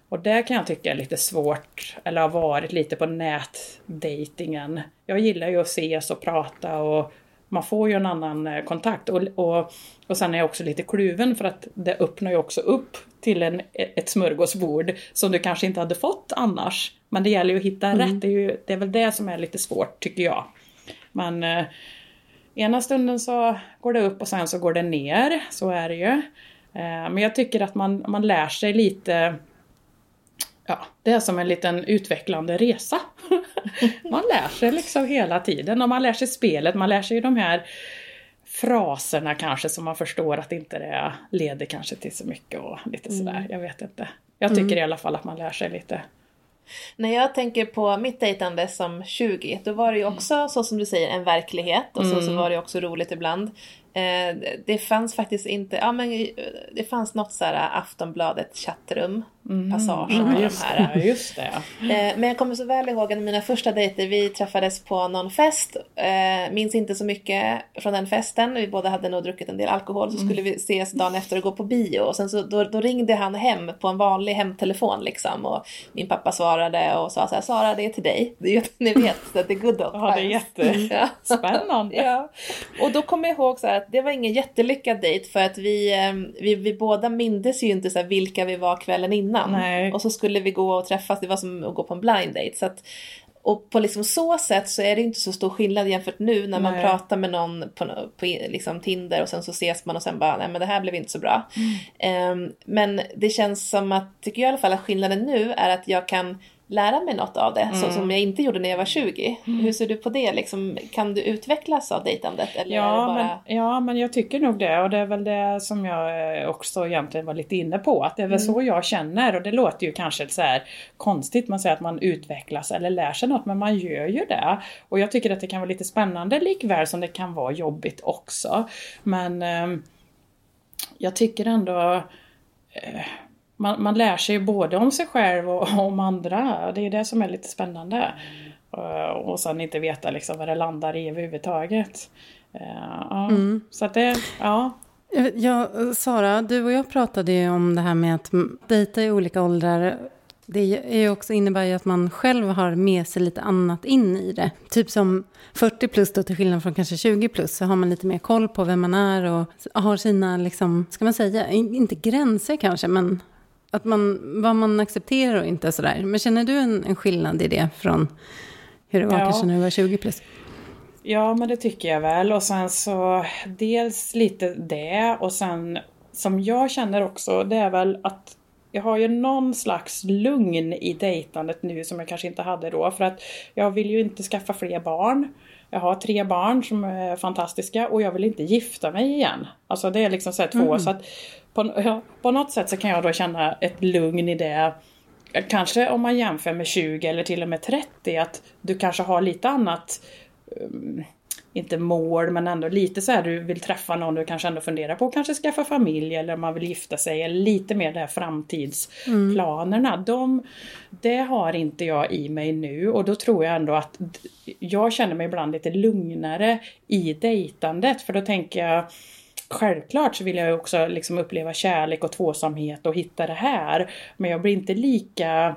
D: Och det kan jag tycka är lite svårt, eller har varit lite på nätdatingen. Jag gillar ju att ses och prata och man får ju en annan eh, kontakt. Och, och, och sen är jag också lite kluven för att det öppnar ju också upp till en, ett smörgåsbord som du kanske inte hade fått annars. Men det gäller ju att hitta rätt, det är, ju, det är väl det som är lite svårt tycker jag. Men eh, ena stunden så går det upp och sen så går det ner, så är det ju. Eh, men jag tycker att man, man lär sig lite Ja, det är som en liten utvecklande resa. [laughs] man lär sig liksom hela tiden och man lär sig spelet, man lär sig ju de här fraserna kanske som man förstår att inte det leder kanske till så mycket och lite sådär, jag vet inte. Jag tycker i alla fall att man lär sig lite.
B: När jag tänker på mitt dejtande som 20, då var det ju också så som du säger en verklighet. Och så, så var det också roligt ibland. Eh, det fanns faktiskt inte, ja men eh, det fanns något så här Aftonbladet chattrum passage
D: Ja,
B: av de
D: just
B: här.
D: det. Just det.
B: Eh, Men jag kommer så väl ihåg en av mina första dejter. Vi träffades på någon fest. Eh, minns inte så mycket från den festen. Vi båda hade nog druckit en del alkohol. Så skulle vi ses dagen efter och gå på bio. Och sen så, då, då ringde han hem på en vanlig hemtelefon liksom. Och min pappa svarade och sa så här, Sara det är till dig. Ni vet, att det är good old
D: Ja, det är.
B: Ja.
D: jättespännande.
B: Ja. Och då kommer jag ihåg så här att det var ingen jättelyckad dejt för att vi, eh, vi, vi båda mindes ju inte så här vilka vi var kvällen innan.
D: Nej.
B: Och så skulle vi gå och träffas, det var som att gå på en blind date. Så att, och på liksom så sätt så är det inte så stor skillnad jämfört nu när man
D: Nej.
B: pratar med någon på, på liksom Tinder och sen så ses man och sen bara nej men det här blev inte så bra. Ehm, men det känns som att, tycker jag i alla fall, att skillnaden nu är att jag kan lära mig något av det, så som jag inte gjorde när jag var 20. Hur ser du på det? Liksom, kan du utvecklas av dejtandet? Eller
D: Ja,
B: bara...
D: men, ja, men jag tycker nog det. Och det är väl det som jag eh, också egentligen var lite inne på. Att det är väl så jag känner. Och det låter ju kanske så här konstigt. Man säger att man utvecklas eller lär sig något. Men man gör ju det. Och jag tycker att det kan vara lite spännande likväl som det kan vara jobbigt också. Men eh, jag tycker ändå eh, man, man lär sig både om sig själv och [laughs] om andra. Det är det som är lite spännande. Eh, Och sen inte veta liksom vad det landar i överhuvudtaget. Eh, Ja. Så att det, ja.
C: Ja, Sara, du och jag pratade ju om det här med att dejta i olika åldrar. Det är ju också innebär ju att man själv har med sig lite annat in i det. Typ som 40 plus då till skillnad från kanske 20 plus så har man lite mer koll på vem man är och har sina, liksom, ska man säga, in- inte gränser kanske, men att man, vad man accepterar och inte sådär. Men känner du en, en skillnad i det från hur det var
D: Ja.
C: kanske när du var 20 plus?
D: Ja, men det tycker jag väl. Och sen så dels lite det och sen som jag känner också, det är väl att jag har ju någon slags lugn i dejtandet nu som jag kanske inte hade då. För att jag vill ju inte skaffa fler barn. Jag har tre barn som är fantastiska och jag vill inte gifta mig igen. Alltså det är liksom så här två. Så att på, på något sätt så kan jag då känna ett lugn i det. Kanske om man jämför med 20 eller till och med 30 att du kanske har lite annat um, inte mål men ändå lite så här du vill träffa någon du kanske ändå funderar på kanske skaffa familj eller man vill gifta sig eller lite mer det här framtidsplanerna. De, det har inte jag i mig nu och då tror jag ändå att jag känner mig ibland lite lugnare i dejtandet för då tänker jag Självklart så vill jag också liksom uppleva kärlek och tvåsamhet och hitta det här. Men jag blir inte lika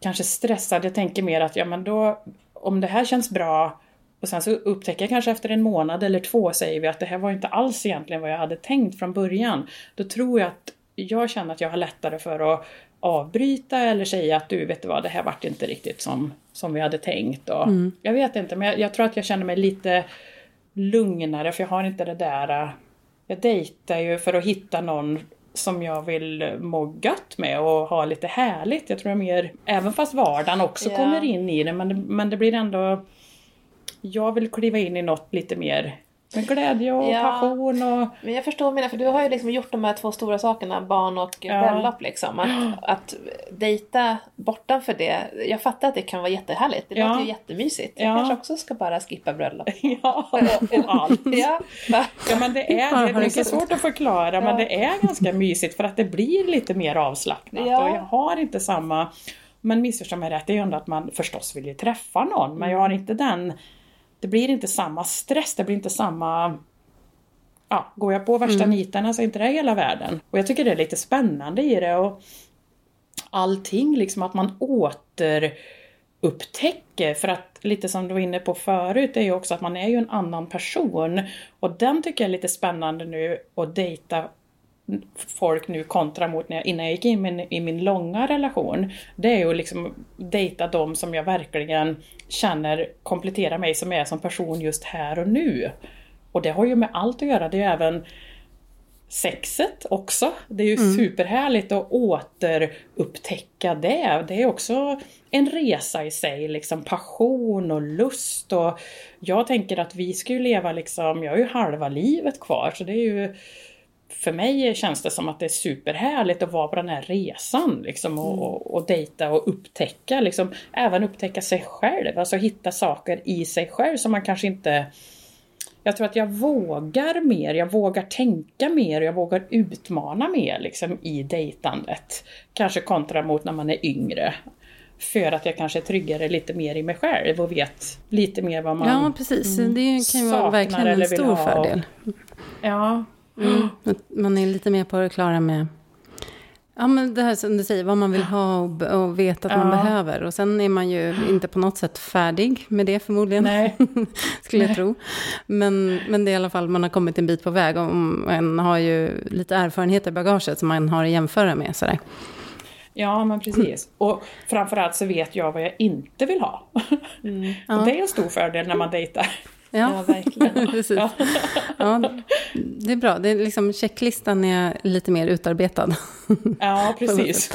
D: kanske stressad. Jag tänker mer att ja men då om det här känns bra och sen så upptäcker jag kanske efter en månad eller två säger vi att det här var inte alls egentligen vad jag hade tänkt från början. Då tror jag att jag känner att jag har lättare för att avbryta eller säga att du vet du vad det här vart inte riktigt som, som vi hade tänkt. Och, Jag vet inte men jag, jag tror att jag känner mig lite lugnare för jag har inte det där äh, jag dejtar ju för att hitta någon som jag vill må gött med och ha lite härligt. Jag tror jag mer, även fast vardagen också
B: Ja.
D: kommer in i det, men, det, men det blir ändå... Jag vill kliva in i något lite mer med glädje och
B: Ja.
D: passion och...
B: Men jag förstår menar, för du har ju liksom gjort de här två stora sakerna, barn och
D: Ja.
B: bröllop liksom. Att, att dejta bortanför det, jag fattar att det kan vara jättehärligt. Det
D: Ja.
B: låter ju jättemysigt. Jag
D: Ja.
B: kanske också ska bara skippa bröllop. [laughs]
D: Ja, och allt.
B: ja?
D: Ja men det är, det är mycket svårt att förklara men det är ganska mysigt för att det blir lite mer avslappnat
B: Ja.
D: och jag har inte samma Men missförstå mig rätt, det är ju ändå att man förstås vill ju träffa någon men jag har inte den Det blir inte samma stress, det blir inte samma Ja, går jag på värsta nitarna så är inte det hela världen. Och jag tycker det är lite spännande i det och allting liksom att man återupptäcker för att lite som du var inne på förut är ju också att man är ju en annan person och den tycker jag är lite spännande nu att dejta folk nu kontra mot när jag, innan jag gick in i min, i min långa relation. Det är ju liksom dejta dem som jag verkligen känner kompletterar mig som jag är som person just här och nu. Och det har ju med allt att göra, det är ju även sexet också. Det är ju superhärligt att återupptäcka det. Det är också en resa i sig, liksom passion och lust och jag tänker att vi ska ju leva liksom, jag har ju halva livet kvar så det är ju för mig känns det som att det är superhärligt att vara på den här resan liksom och, och, och dejta och upptäcka liksom, även upptäcka sig själv, alltså hitta saker i sig själv som man kanske inte jag tror att jag vågar mer, jag vågar tänka mer, jag vågar utmana mer liksom i dejtandet. Kanske kontra mot när man är yngre. För att jag kanske är tryggare lite mer i mig själv och vet lite mer vad man
C: Ja, precis. Det kan ju vara verkligen en stor fördel.
D: Ja,
C: Att Man är lite mer på det klara med Ja, men det här som du säger, vad man vill ha och, och vet att man
D: Ja.
C: behöver. Och sen är man ju inte på något sätt färdig med det förmodligen,
D: nej. [laughs]
C: skulle jag tro. Men, men det är i alla fall, man har kommit en bit på väg och man har ju lite erfarenhet i bagaget som man har att jämföra med. Sådär.
D: Ja, men precis. Och framförallt så vet jag vad jag inte vill ha. [laughs] Och det är en stor fördel när man dejtar.
C: Ja,
B: verkligen. [laughs]
C: precis. Ja, det är bra. Det är liksom, checklistan är lite mer utarbetad.
D: Ja, [laughs] precis.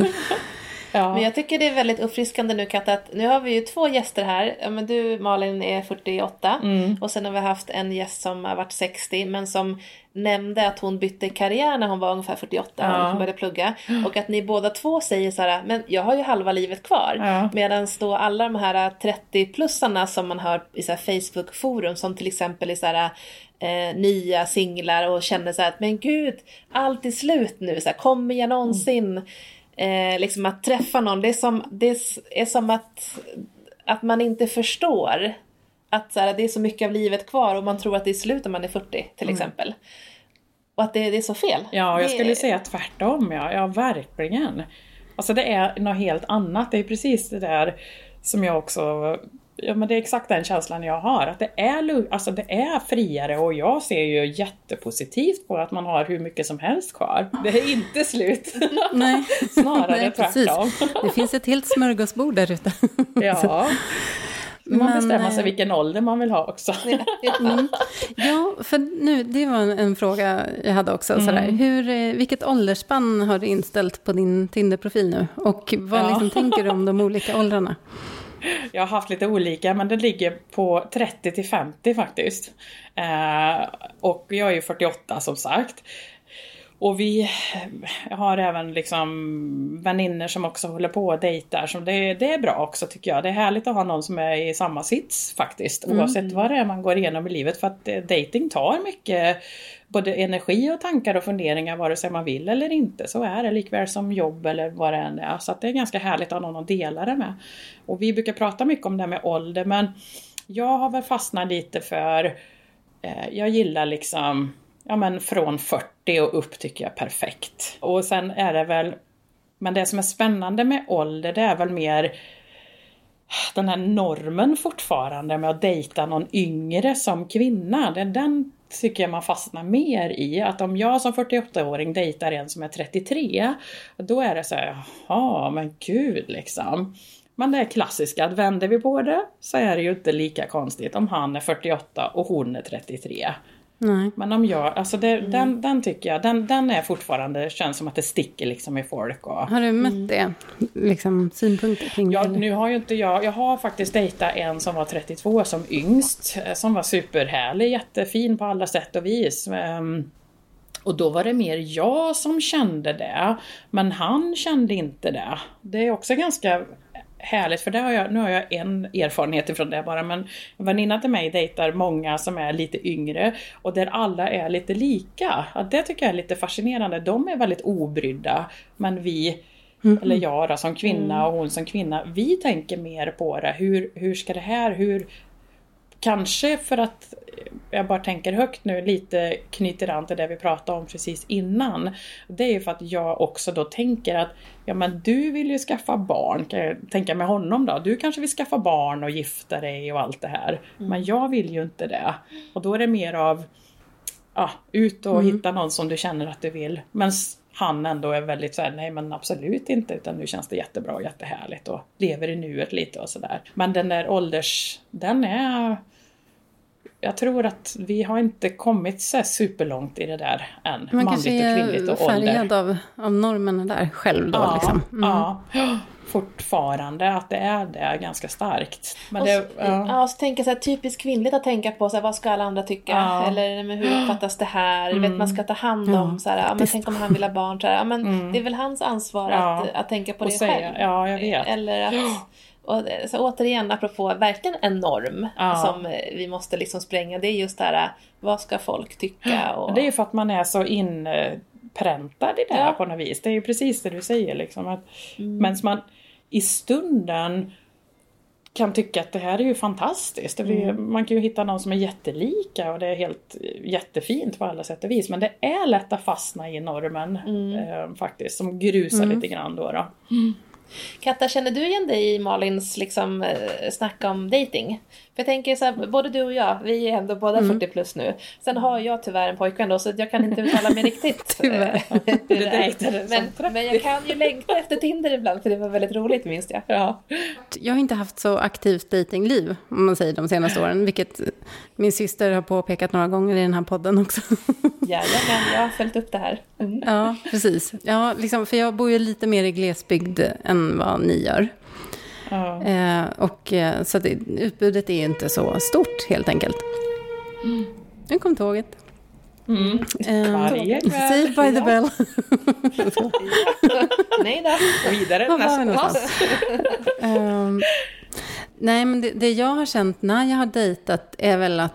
D: Ja.
B: Men jag tycker det är väldigt uppfriskande nu Katta, att nu har vi ju två gäster här. Ja, men du Malin är 48 och sen har vi haft en gäst som har varit 60 men som nämnde att hon bytte karriär när hon var ungefär 48
D: Ja.
B: och började plugga. [gasps] Och att ni båda två säger så här, men jag har ju halva livet kvar.
D: Ja.
B: Medan då alla de här 30-plussarna som man hör i så Facebook-forum som till exempel är så här eh, nya singlar och känner så här att men gud, allt är slut nu, så här, kommer jag någonsin eh, liksom att träffa någon? Det är som, det är som att, att man inte förstår att så här, det är så mycket av livet kvar och man tror att det är slut när man är 40 till exempel. Och att det, det är så fel.
D: Ja, jag
B: Det-
D: skulle säga tvärtom. Ja, ja verkligen. Alltså det är något helt annat. Det är precis det där som jag också... Ja, men det är exakt den känslan jag har. Att det är, alltså det är friare och jag ser ju jättepositivt på att man har hur mycket som helst kvar. Det är inte slut. [laughs]
C: Nej,
D: Snarare
C: Nej,
D: tvärtom.
C: Det finns ett helt smörgåsbord där ute. [laughs]
D: Ja. Man
C: Men,
D: bestämmer sig
C: eh,
D: vilken ålder man vill ha också.
C: Ja, för nu, det var en, en fråga jag hade också.
D: Mm.
C: Sådär. Hur, eh, vilket åldersspann har du inställt på din Tinder-profil nu? Och vad
D: Ja.
C: liksom tänker du om de olika åldrarna? [laughs]
D: Jag har haft lite olika men det ligger på 30 till 50 faktiskt. Eh, och jag är ju 48 som sagt. Och vi har även liksom vänner som också håller på och dejtar. Så det, det är bra också tycker jag. Det är härligt att ha någon som är i samma sits faktiskt. Oavsett vad det är man går igenom i livet. För att eh, dating tar mycket både energi och tankar och funderingar vare sig man vill eller inte. Så är det likväl som jobb eller vad det än är. Så det är ganska härligt att ha någon att dela det med. Och vi brukar prata mycket om det här med ålder men jag har väl fastnat lite för eh, jag gillar liksom ja men från 40 och upp tycker jag är perfekt. Och sen är det väl men det som är spännande med ålder det är väl mer den här normen fortfarande med att dejta någon yngre som kvinna. Den, den tycker jag man fastnar mer i. Att om jag som 48-åring dejtar en som är 33, då är det så här, jaha, men gud liksom. Men det är klassiska, att vänder vi på det så är det ju inte lika konstigt om han är 48 och hon är 33.
C: Nej.
D: Men om jag, alltså det, den, den tycker jag, den, den är fortfarande, känns som att det sticker liksom i folk. Och,
C: Har du mött det? Liksom synpunkter kring
D: Ja,
C: det?
D: nu har ju inte jag, jag har faktiskt dejtat en som var 32 som yngst, eh, som var superhärlig, jättefin på alla sätt och vis. Ehm, Och då var det mer jag som kände det, men han kände inte det. Det är också ganska härligt, för det har jag, nu har jag en erfarenhet ifrån det bara, men en väninna till mig dejtar många som är lite yngre och där alla är lite lika. Ja, det tycker jag är lite fascinerande. De är väldigt obrydda, men vi eller jag då, som kvinna och hon som kvinna, vi tänker mer på det. Hur, hur ska det här, hur... Kanske för att jag bara tänker högt nu, lite knyter an till det vi pratade om precis innan. Det är ju för att jag också då tänker att ja men du vill ju skaffa barn, kan jag tänka med honom då. Du kanske vill skaffa barn och gifta dig och allt det här. Men jag vill ju inte det. Och då är det mer av ja, ut och hitta någon som du känner att du vill. Men han ändå är väldigt såhär, nej men absolut inte, utan nu känns det jättebra och jättehärligt och lever i nuet lite och sådär. Men den där ålders, den är... Jag tror att vi har inte kommit så superlångt i det där än.
C: Man
D: manligt
C: kanske
D: och
C: är
D: kvinnligt och
C: färgad
D: ålder.
C: av, av normerna där själv då.
D: Ja,
C: liksom. Mm.
D: ja, fortfarande att det är det ganska starkt. Men
B: Och
D: det,
B: så, ja. så tänker jag så här, typiskt kvinnligt att tänka på så här, vad ska alla andra tycka?
D: Ja.
B: Eller men hur uppfattas det här? Vet, man ska ta hand om, så här, ja, men tänk om han vill ha barn. Så här, ja, men Det är väl hans ansvar
D: Ja.
B: att, att tänka på
D: Och
B: det
D: säga,
B: själv.
D: ja, jag vet.
B: Eller att, [gasps] Och så återigen, apropå verkligen en norm
D: Ja.
B: som eh, vi måste liksom spränga, det är just det här, eh, vad ska folk tycka? Och...
D: Det är ju för att man är så inpräntad i det här
B: Ja.
D: på något vis. Det är ju precis det du säger liksom. Att,
B: Mm.
D: Men man i stunden kan tycka att det här är ju fantastiskt.
B: Mm.
D: Man kan ju hitta någon som är jättelika och det är helt jättefint på alla sätt och vis. Men det är lätt att fastna i normen
B: Mm.
D: eh, faktiskt. Som grusar lite grann då. då.
B: Katta, känner du igen dig i Malins liksom, eh, snack om dating? Jag tänker så här, både du och jag, vi är ändå båda
C: Mm.
B: 40 plus nu. Sen har jag tyvärr en pojkvän då, så jag kan inte uttala mig riktigt. [laughs]
C: Tyvärr. [laughs]
B: eh,
D: dejtade som
B: men,
D: 30.
B: men jag kan ju längta efter Tinder ibland, för det var väldigt roligt minns jag.
D: Ja.
C: Jag har inte haft så aktivt datingliv, om man säger de senaste åren, vilket min syster har påpekat några gånger i den här podden också. [laughs]
B: Jajamän, jag har följt upp det här. Mm.
C: Ja, precis. Ja, liksom, för jag bor ju lite mer i glesbygd än vad ni gör.
D: Ja.
C: Eh, och, eh, så det, utbudet är ju inte så stort, helt enkelt. Nu kom tåget.
D: Mm.
C: Eh,
D: Varje.
C: Saved by the bell. [laughs]
B: Nej då.
D: Vidare nästa.
C: någonstans? Ehm, nej, men det, det jag har känt när jag har dejtat är väl att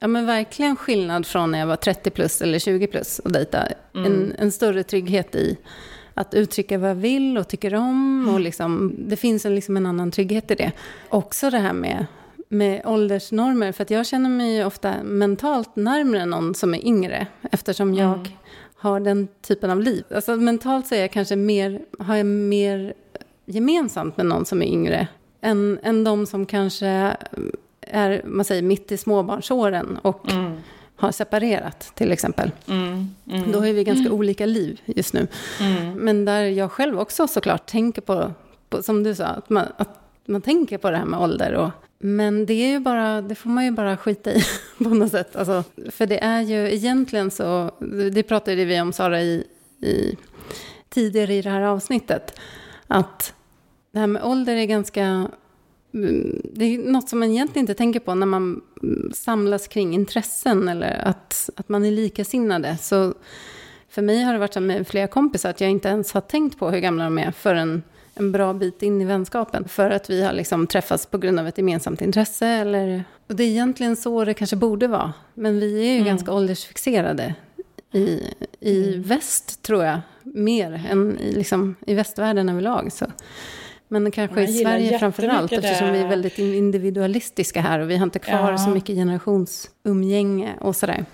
C: Ja men verkligen skillnad från när jag var 30 plus eller 20 plus och dejta. En, en större trygghet i att uttrycka vad jag vill och tycker om. Och liksom, det finns en, liksom en annan trygghet i det. Också det här med, med åldersnormer. För att jag känner mig ofta mentalt närmare någon som är yngre. Eftersom jag har den typen av liv. Alltså mentalt så är jag kanske mer, har jag mer gemensamt med någon som är yngre. Än, än de som kanske är man säger, mitt i småbarnsåren och
D: Mm.
C: Har separerat till exempel.
D: Mm. Mm.
C: Då har vi ganska olika liv just nu.
D: Mm.
C: Men där jag själv också såklart tänker på, på som du sa, att man, att man tänker på det här med ålder. Och, men det är ju bara, det får man ju bara skita i [laughs] på något sätt. Alltså, för det är ju egentligen så, det pratade vi om Sara i, i, tidigare i det här avsnittet, att det här med ålder är ganska mm, det är något som man egentligen inte tänker på när man mm, samlas kring intressen eller att, att man är likasinnade. Så för mig har det varit så med flera kompisar att jag inte ens har tänkt på hur gamla de är förrän en bra bit in i vänskapen. För att vi har liksom träffats på grund av ett gemensamt intresse. Eller, och det är egentligen så det kanske borde vara. Men vi är ju ganska åldersfixerade i, i väst, tror jag. Mer än i, liksom, i västvärlden överlag. Så. Men kanske i Sverige framför allt,
D: jättemycket
C: eftersom vi är väldigt individualistiska här och vi har inte kvar
D: Ja.
C: så mycket generationsumgänge och sådär.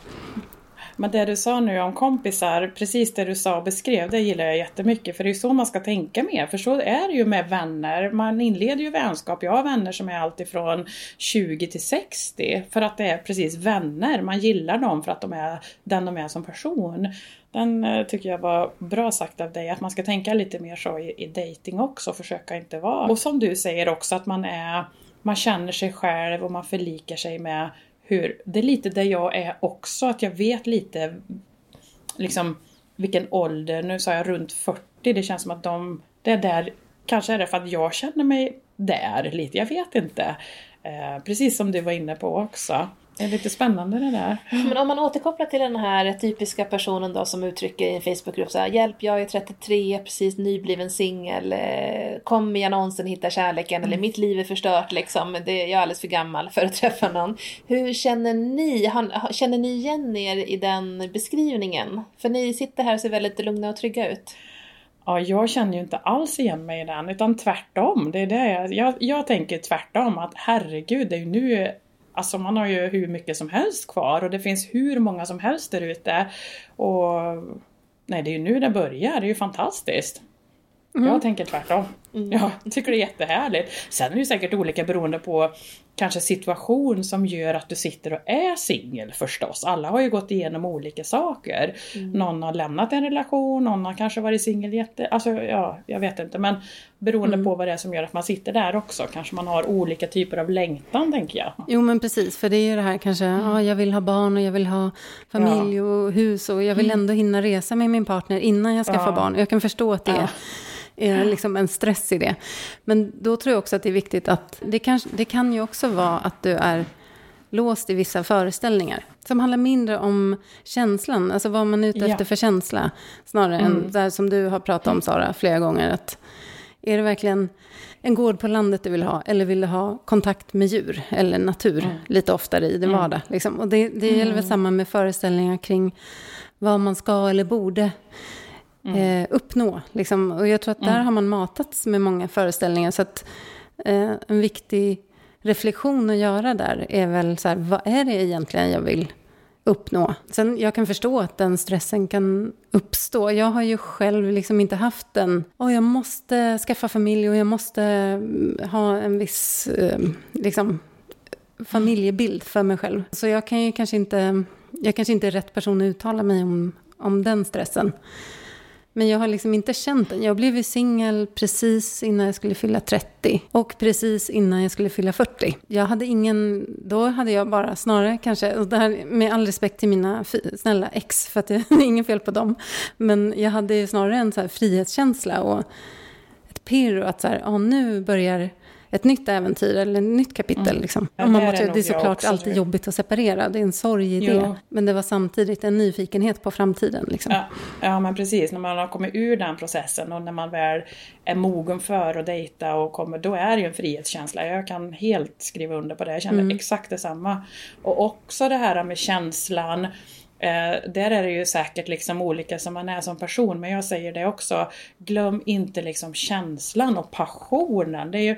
D: Men det du sa nu om kompisar, precis det du sa och beskrev, det gillar jag jättemycket. För det är ju så man ska tänka med. För så är det ju med vänner. Man inleder ju vänskap. Jag har vänner som är alltifrån 20 till 60. För att det är precis vänner. Man gillar dem för att de är den de är som person. Den eh, tycker jag var bra sagt av dig. Att man ska tänka lite mer så i, i dating också. Försöka inte vara. Och som du säger också att man är man känner sig själv och man förlikar sig med hur, det är lite där jag är också, att jag vet lite liksom vilken ålder, nu sa jag runt 40, det känns som att de, det är där, kanske är det för att jag känner mig där lite, jag vet inte. Eh, precis som du var inne på också. Det är lite spännande det där.
B: Men om man återkopplar till den här typiska personen då som uttrycker i en Facebookgrupp så här, Hjälp, jag är 33, precis nybliven singel. eh, Kom i annonsen, hitta kärleken. Eller mitt liv är förstört liksom. Det, jag är alldeles för gammal för att träffa någon. Hur känner ni? Känner ni igen er i den beskrivningen? För ni sitter här och ser väldigt lugna och trygga ut.
D: Ja, jag känner ju inte alls igen mig i den, utan tvärtom. Det är det jag, jag, jag tänker tvärtom, att herregud, det är ju nu Alltså man har ju hur mycket som helst kvar och det finns hur många som helst där ute. Och nej, det är ju nu det börjar, det är ju fantastiskt. Jag tänker tvärtom. Jag tycker det är jättehärligt. Sen är det ju säkert olika beroende på kanske situation som gör att du sitter och är singel förstås. Alla har ju gått igenom olika saker. Någon har lämnat en relation, någon har kanske varit singel jätte... Alltså ja, jag vet inte. Men beroende på vad det är som gör att man sitter där också. Kanske man har olika typer av längtan tänker jag.
C: Jo, men precis. För det är ju det här kanske, ja, jag vill ha barn och jag vill ha familj och hus och jag vill ändå hinna resa med min partner innan jag skaffar
D: Ja.
C: barn. Jag kan förstå att det är, är liksom en stress i det. Men då tror jag också att det är viktigt att, det kan, det kan ju också vara att du är låst i vissa föreställningar. Som handlar mindre om känslan, alltså vad man är ute
D: Ja.
C: efter för känsla. Snarare än det här som du har pratat om Sara flera gånger. Att Är det verkligen en gård på landet du vill ha? Eller vill du ha kontakt med djur eller natur mm. lite oftare i din mm. vardag? Liksom? Och det, det gäller väl mm. samma med föreställningar kring vad man ska eller borde mm. eh, uppnå. Liksom. Och jag tror att där mm. har man matats med många föreställningar. Så att eh, en viktig reflektion att göra där är väl så här, vad är det egentligen jag vill uppnå. Sen jag kan förstå att den stressen kan uppstå. Jag har ju själv liksom inte haft den, oh, jag måste skaffa familj och jag måste mm, ha en viss eh, liksom, familjebild för mig själv. Så jag kan ju kanske inte, jag kanske inte är rätt person att uttala mig om, om den stressen. Men jag har liksom inte känt den. Jag blev ju singel precis innan jag skulle fylla 30 och precis innan jag skulle fylla 40. Jag hade ingen, då hade jag bara snarare kanske, och det här med all respekt till mina snälla ex, för att [laughs] det är inget fel på dem, men jag hade ju snarare en så här frihetskänsla och ett pirr och att så här, ja, nu börjar ett nytt äventyr eller ett nytt kapitel. Mm. Liksom. Ja, man måste, det är såklart alltid jobbigt att separera, det är en sorg i jo. det. Men det var samtidigt en nyfikenhet på framtiden. Liksom.
D: Ja, ja, men precis. När man har kommit ur den processen och när man väl är mogen för att dejta och kommer, då är det ju en frihetskänsla. Jag kan helt skriva under på det, jag känner mm. exakt detsamma. Och också det här med känslan Eh, där är det ju säkert liksom olika som man är som person, men jag säger det också. Glöm inte liksom känslan och passionen. Det är ju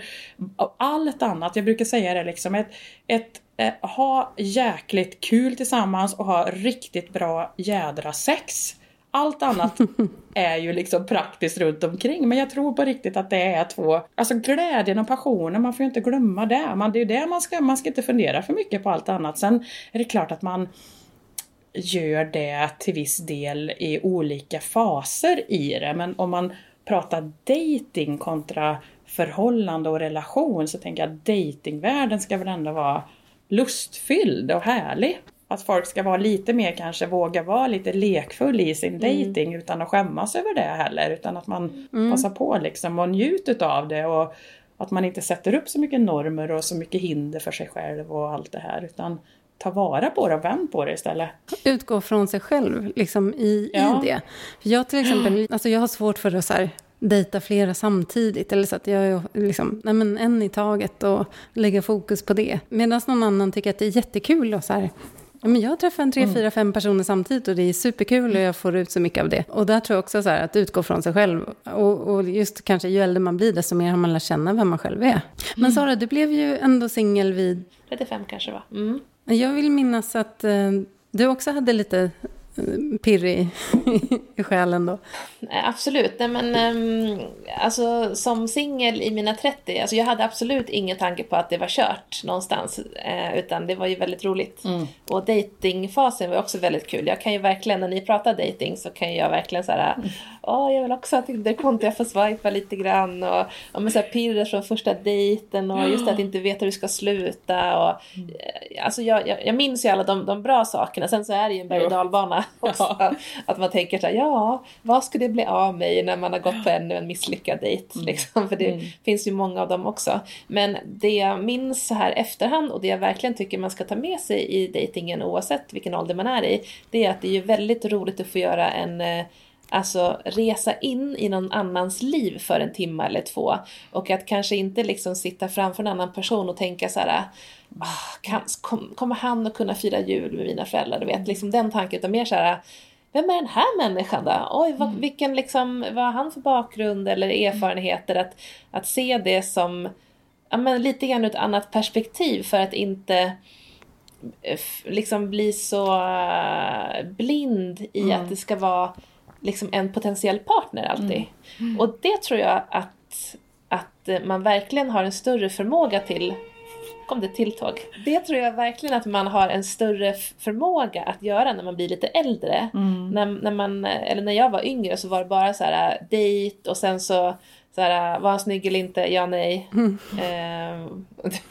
D: allt annat. Jag brukar säga det liksom. Ett, ett eh, ha jäkligt kul tillsammans och ha riktigt bra jädra sex. Allt annat [laughs] är ju liksom praktiskt runt omkring. Men jag tror på riktigt att det är två, alltså glädjen och passionen, man får ju inte glömma det. Man, det är ju det man ska, man ska inte fundera för mycket på allt annat. Sen är det klart att man gör det till viss del i olika faser i det. Men om man pratar dating kontra förhållande och relation så tänker jag att datingvärlden ska väl ändå vara lustfylld och härlig. Att folk ska vara lite mer kanske våga vara lite lekfull i sin mm. dating utan att skämmas över det heller. Utan att man mm. passar på liksom och njuter av det. Och att man inte sätter upp så mycket normer och så mycket hinder för sig själv och allt det här. Utan ta vara på det och vänd på det istället.
C: Utgå från sig själv liksom, i, ja. i det. Jag till exempel, alltså jag har svårt för att så här, dejta flera samtidigt. Eller så att jag liksom, nej men en i taget och lägga fokus på det. Medan någon annan tycker att det är jättekul och så här, Ja, men jag träffar en tre, mm. fyra, fem personer samtidigt och det är superkul och jag får ut så mycket av det. Och där tror jag också så här, att utgå från sig själv. Och, och, just kanske ju äldre man blir desto mer har man lärt känna vem man själv är. Men Sara, du blev ju ändå singel vid...
B: 35 kanske va? Mm.
C: Jag vill minnas att eh, du också hade lite pirr i, [laughs] i själen då?
B: Absolut. Nej, men, um, alltså, som singel i mina 30, alltså, jag hade absolut ingen tanke på att det var kört någonstans. Eh, utan det var ju väldigt roligt. Mm. Och datingfasen var också väldigt kul. Jag kan ju verkligen, när ni pratar dating så kan jag verkligen så här, mm. åh jag vill också att det konto jag får swipa lite grann. Och, och med så här pirr från första dejten och just att inte veta hur det ska sluta. Och, mm. alltså, jag, jag, jag minns ju alla de, de bra sakerna. Sen så är det ju en berg och dalbana också. Ja. Att man tänker så här, ja, vad ska det bli av mig när man har gått på ännu en misslyckad dejt? Mm. Liksom, för det mm. finns ju många av dem också. Men det jag minns så här efterhand och det jag verkligen tycker man ska ta med sig i dejtingen oavsett vilken ålder man är i, det är att det är ju väldigt roligt att få göra en eh, Alltså resa in i någon annans liv för en timme eller två. Och att kanske inte liksom sitta framför en annan person och tänka så här ah, kan, kom, kommer han att kunna fira jul med mina föräldrar? Du vet, liksom den tanken. Utan mer så här, vem är den här människan då? Oj, vad, mm. vilken liksom, vad har han för bakgrund eller erfarenheter? Att, att se det som ja, men lite grann ur ett annat perspektiv för att inte eh, liksom bli så eh, blind i mm. att det ska vara liksom en potentiell partner alltid. Mm. Mm. Och det tror jag att, att man verkligen har en större förmåga till kom det tilltåg. Det tror jag verkligen att man har en större förmåga att göra när man blir lite äldre. Mm. När, när, man, eller när jag var yngre så var det bara så här äh, dejt och sen så så här, var han snygg eller inte? Ja, nej. Mm. Eh,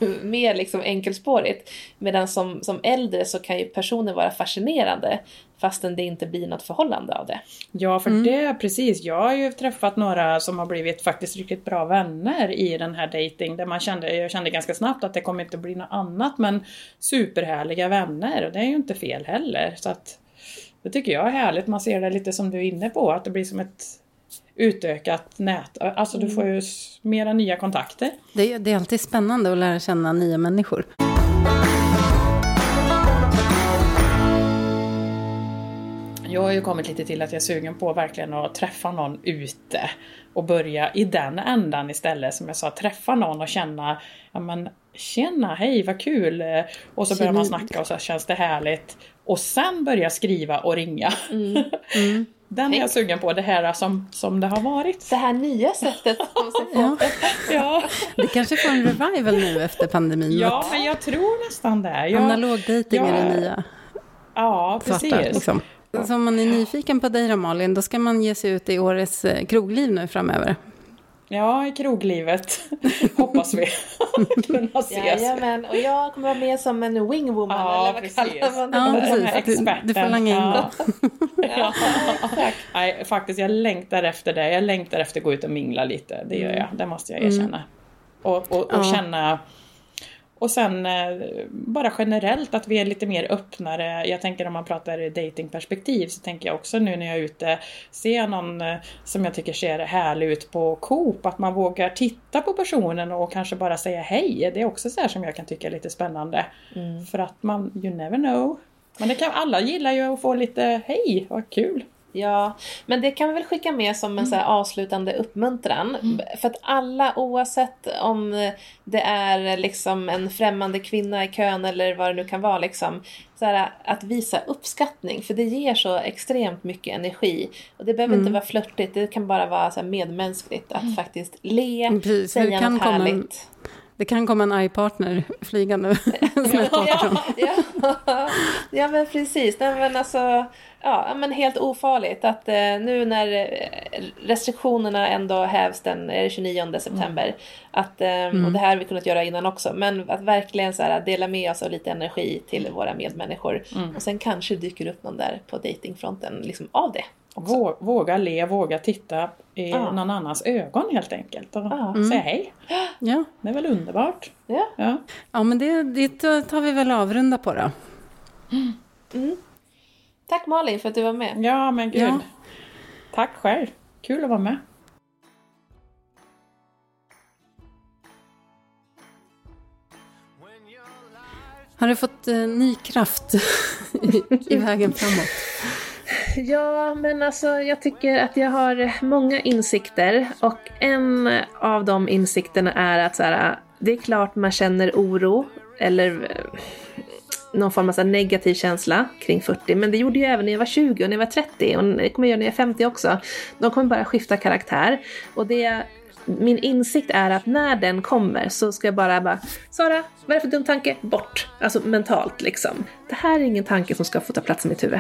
B: [laughs] mer liksom enkelspårigt. Medan som, som äldre så kan ju personer vara fascinerande fastän det inte blir något förhållande av det.
D: Ja, för mm. det precis. Jag har ju träffat några som har blivit faktiskt riktigt bra vänner i den här dating där man kände, jag kände ganska snabbt att det kommer inte bli något annat men superhärliga vänner och det är ju inte fel heller. Så att det tycker jag är härligt. Man ser det lite som du är inne på, att det blir som ett utökat nät. Alltså du får ju mera nya kontakter.
C: Det, är- det är alltid spännande att lära känna nya människor.
D: Jag har ju kommit lite till att jag är sugen på verkligen att träffa någon ute och börja i den ändan istället. Som jag sa, träffa någon och känna, ja men tjena, hej vad kul! Och så börjar man snacka och så känns det härligt. Och sen börja skriva och ringa. [laughs] Den är jag sugen på, det här som, som det har varit.
B: Det här nya sättet.
C: Ja,
D: Ja,
C: det kanske får en revival nu efter pandemin.
D: ja men jag tror nästan det. Jag,
C: Analog dating är det nya
D: Ja,
C: svarta.
D: precis.
C: Liksom. Så om man är nyfiken på dig då Malin, då ska man ge sig ut i årets eh, krogliv nu framöver.
D: Ja, i kroglivet [laughs] hoppas vi kunna ses.
B: Jajamän, och jag kommer vara med som en wingwoman,
D: Ja,
B: eller vad
D: precis.
B: kallar man det?
C: Ja, precis.
D: här
C: Du- du
D: experten.
C: får langa in
D: ja.
B: Ja, [laughs] exakt.
D: Nej, faktiskt, jag längtar efter det. Jag längtar efter att gå ut och mingla lite. Det gör jag. Det måste jag erkänna. Och, och, och
C: Ja.
D: känna... Och sen eh, bara generellt att vi är lite mer öppnare. Jag tänker om man pratar datingperspektiv så tänker jag också nu när jag är ute, ser någon eh, som jag tycker ser härlig ut på Coop, att man vågar titta på personen och kanske bara säga hej. Det är också så här som jag kan tycka är lite spännande. För att man, you never know. Men det kan, alla gillar ju att få lite hej, vad kul.
B: Ja, men det kan vi väl skicka med som en så här avslutande uppmuntran. För att alla, oavsett om det är liksom en främmande kvinna i kön eller vad det nu kan vara, liksom, så här, att visa uppskattning. För det ger så extremt mycket energi. Och det behöver inte vara flörtigt, det kan bara vara så medmänskligt. Att faktiskt le,
C: Precis,
B: säga något
C: komma en-
B: härligt.
C: Det kan komma en iPartner flygande snett [laughs] bakifrån.
B: ja, ja, ja men precis. Nej, men alltså, ja, men helt ofarligt att eh, nu när eh, restriktionerna ändå hävs den är det 29 september. Att, eh, Och det här har vi kunnat göra innan också. Men att verkligen så här, dela med oss av lite energi till våra medmänniskor. Och sen kanske dyker upp någon där på datingfronten liksom av det.
D: Vå- Våga le, våga titta i
B: Ja.
D: någon annans ögon helt enkelt. Och
B: Ja.
D: säga hej.
C: Ja.
D: Det är väl underbart?
B: Ja.
D: Ja.
C: ja, men det, det tar vi väl avrunda på då.
B: Tack Malin för att du var med.
D: ja, men gud.
C: Ja.
D: Tack själv. Kul att vara med.
C: Har du fått eh, ny kraft [laughs] i, i vägen framåt?
B: Ja, men alltså jag tycker att jag har många insikter och en av de insikterna är att så här, det är klart man känner oro eller eh, någon form av så här negativ känsla kring 40, men det gjorde jag även när jag var 20 och när jag var 30 och det kommer jag göra när jag är 50 också. De kommer bara skifta karaktär och det min insikt är att när den kommer så ska jag bara bara Sara, vad är det för dum tanke? Bort! Alltså mentalt liksom. Det här är ingen tanke som ska få ta plats i mitt huvud.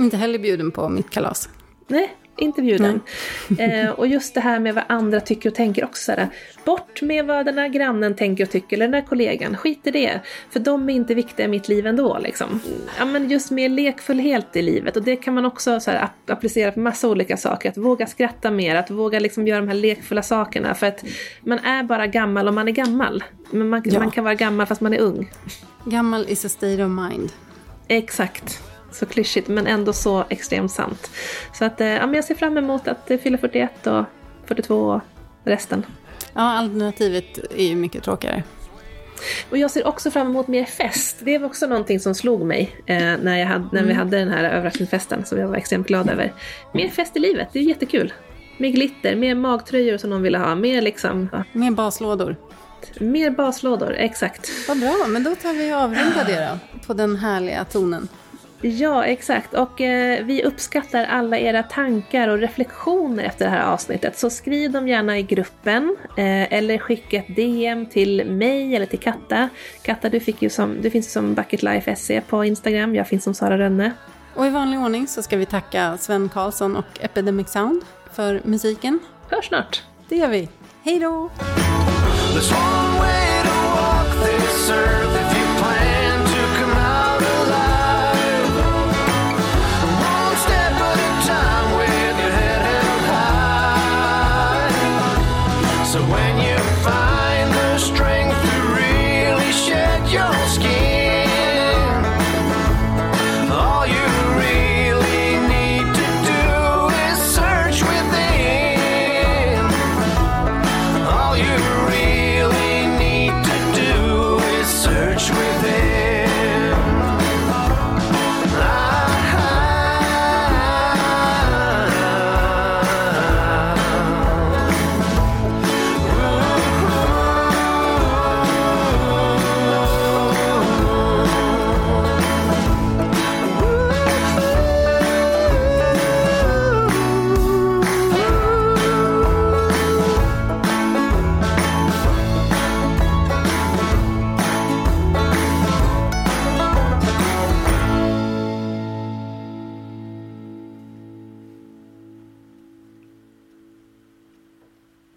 C: Inte heller bjuden på mitt kalas.
B: Nej, inte bjuden. [laughs] Eh, och just det här med vad andra tycker och tänker också. Så här, bort med vad den här grannen tänker och tycker, eller den här kollegan. Skit i det. För de är inte viktiga i mitt liv ändå. Liksom. Ja, men just mer lekfullhet i livet. Och det kan man också så här, app- applicera på massa olika saker. Att våga skratta mer, att våga liksom göra de här lekfulla sakerna. För att man är bara gammal om man är gammal. Men man,
C: Ja.
B: man kan vara gammal fast man är ung.
C: Gammal is a state of mind.
B: Exakt. Så klyschigt men ändå så extremt sant. Så att, eh, ja, jag ser fram emot att fylla 41 och 42 och resten.
C: Ja, alternativet är ju mycket tråkigare.
B: Och jag ser också fram emot mer fest. Det var också någonting som slog mig eh, när, jag hade, när vi hade den här överraskningsfesten som jag var extremt glad över. Mer fest i livet, det är jättekul. Mer glitter, mer magtröjor som någon ville ha, mer liksom, ja,
C: Med baslådor.
B: mer baslådor, exakt.
C: Vad bra, men då tar vi och avrundar det då. På den härliga tonen.
B: Ja, exakt. Och eh, vi uppskattar alla era tankar och reflektioner efter det här avsnittet. Så skriv dem gärna i gruppen eh, eller skicka ett DM till mig eller till Katta. Katta, du, fick ju som, du finns ju som Bucketlife på Instagram. Jag finns som Sara Rönne.
C: Och i vanlig ordning så ska vi tacka Sven Karlsson och Epidemic Sound för musiken.
B: Hörs snart!
C: Det gör vi. Hej då!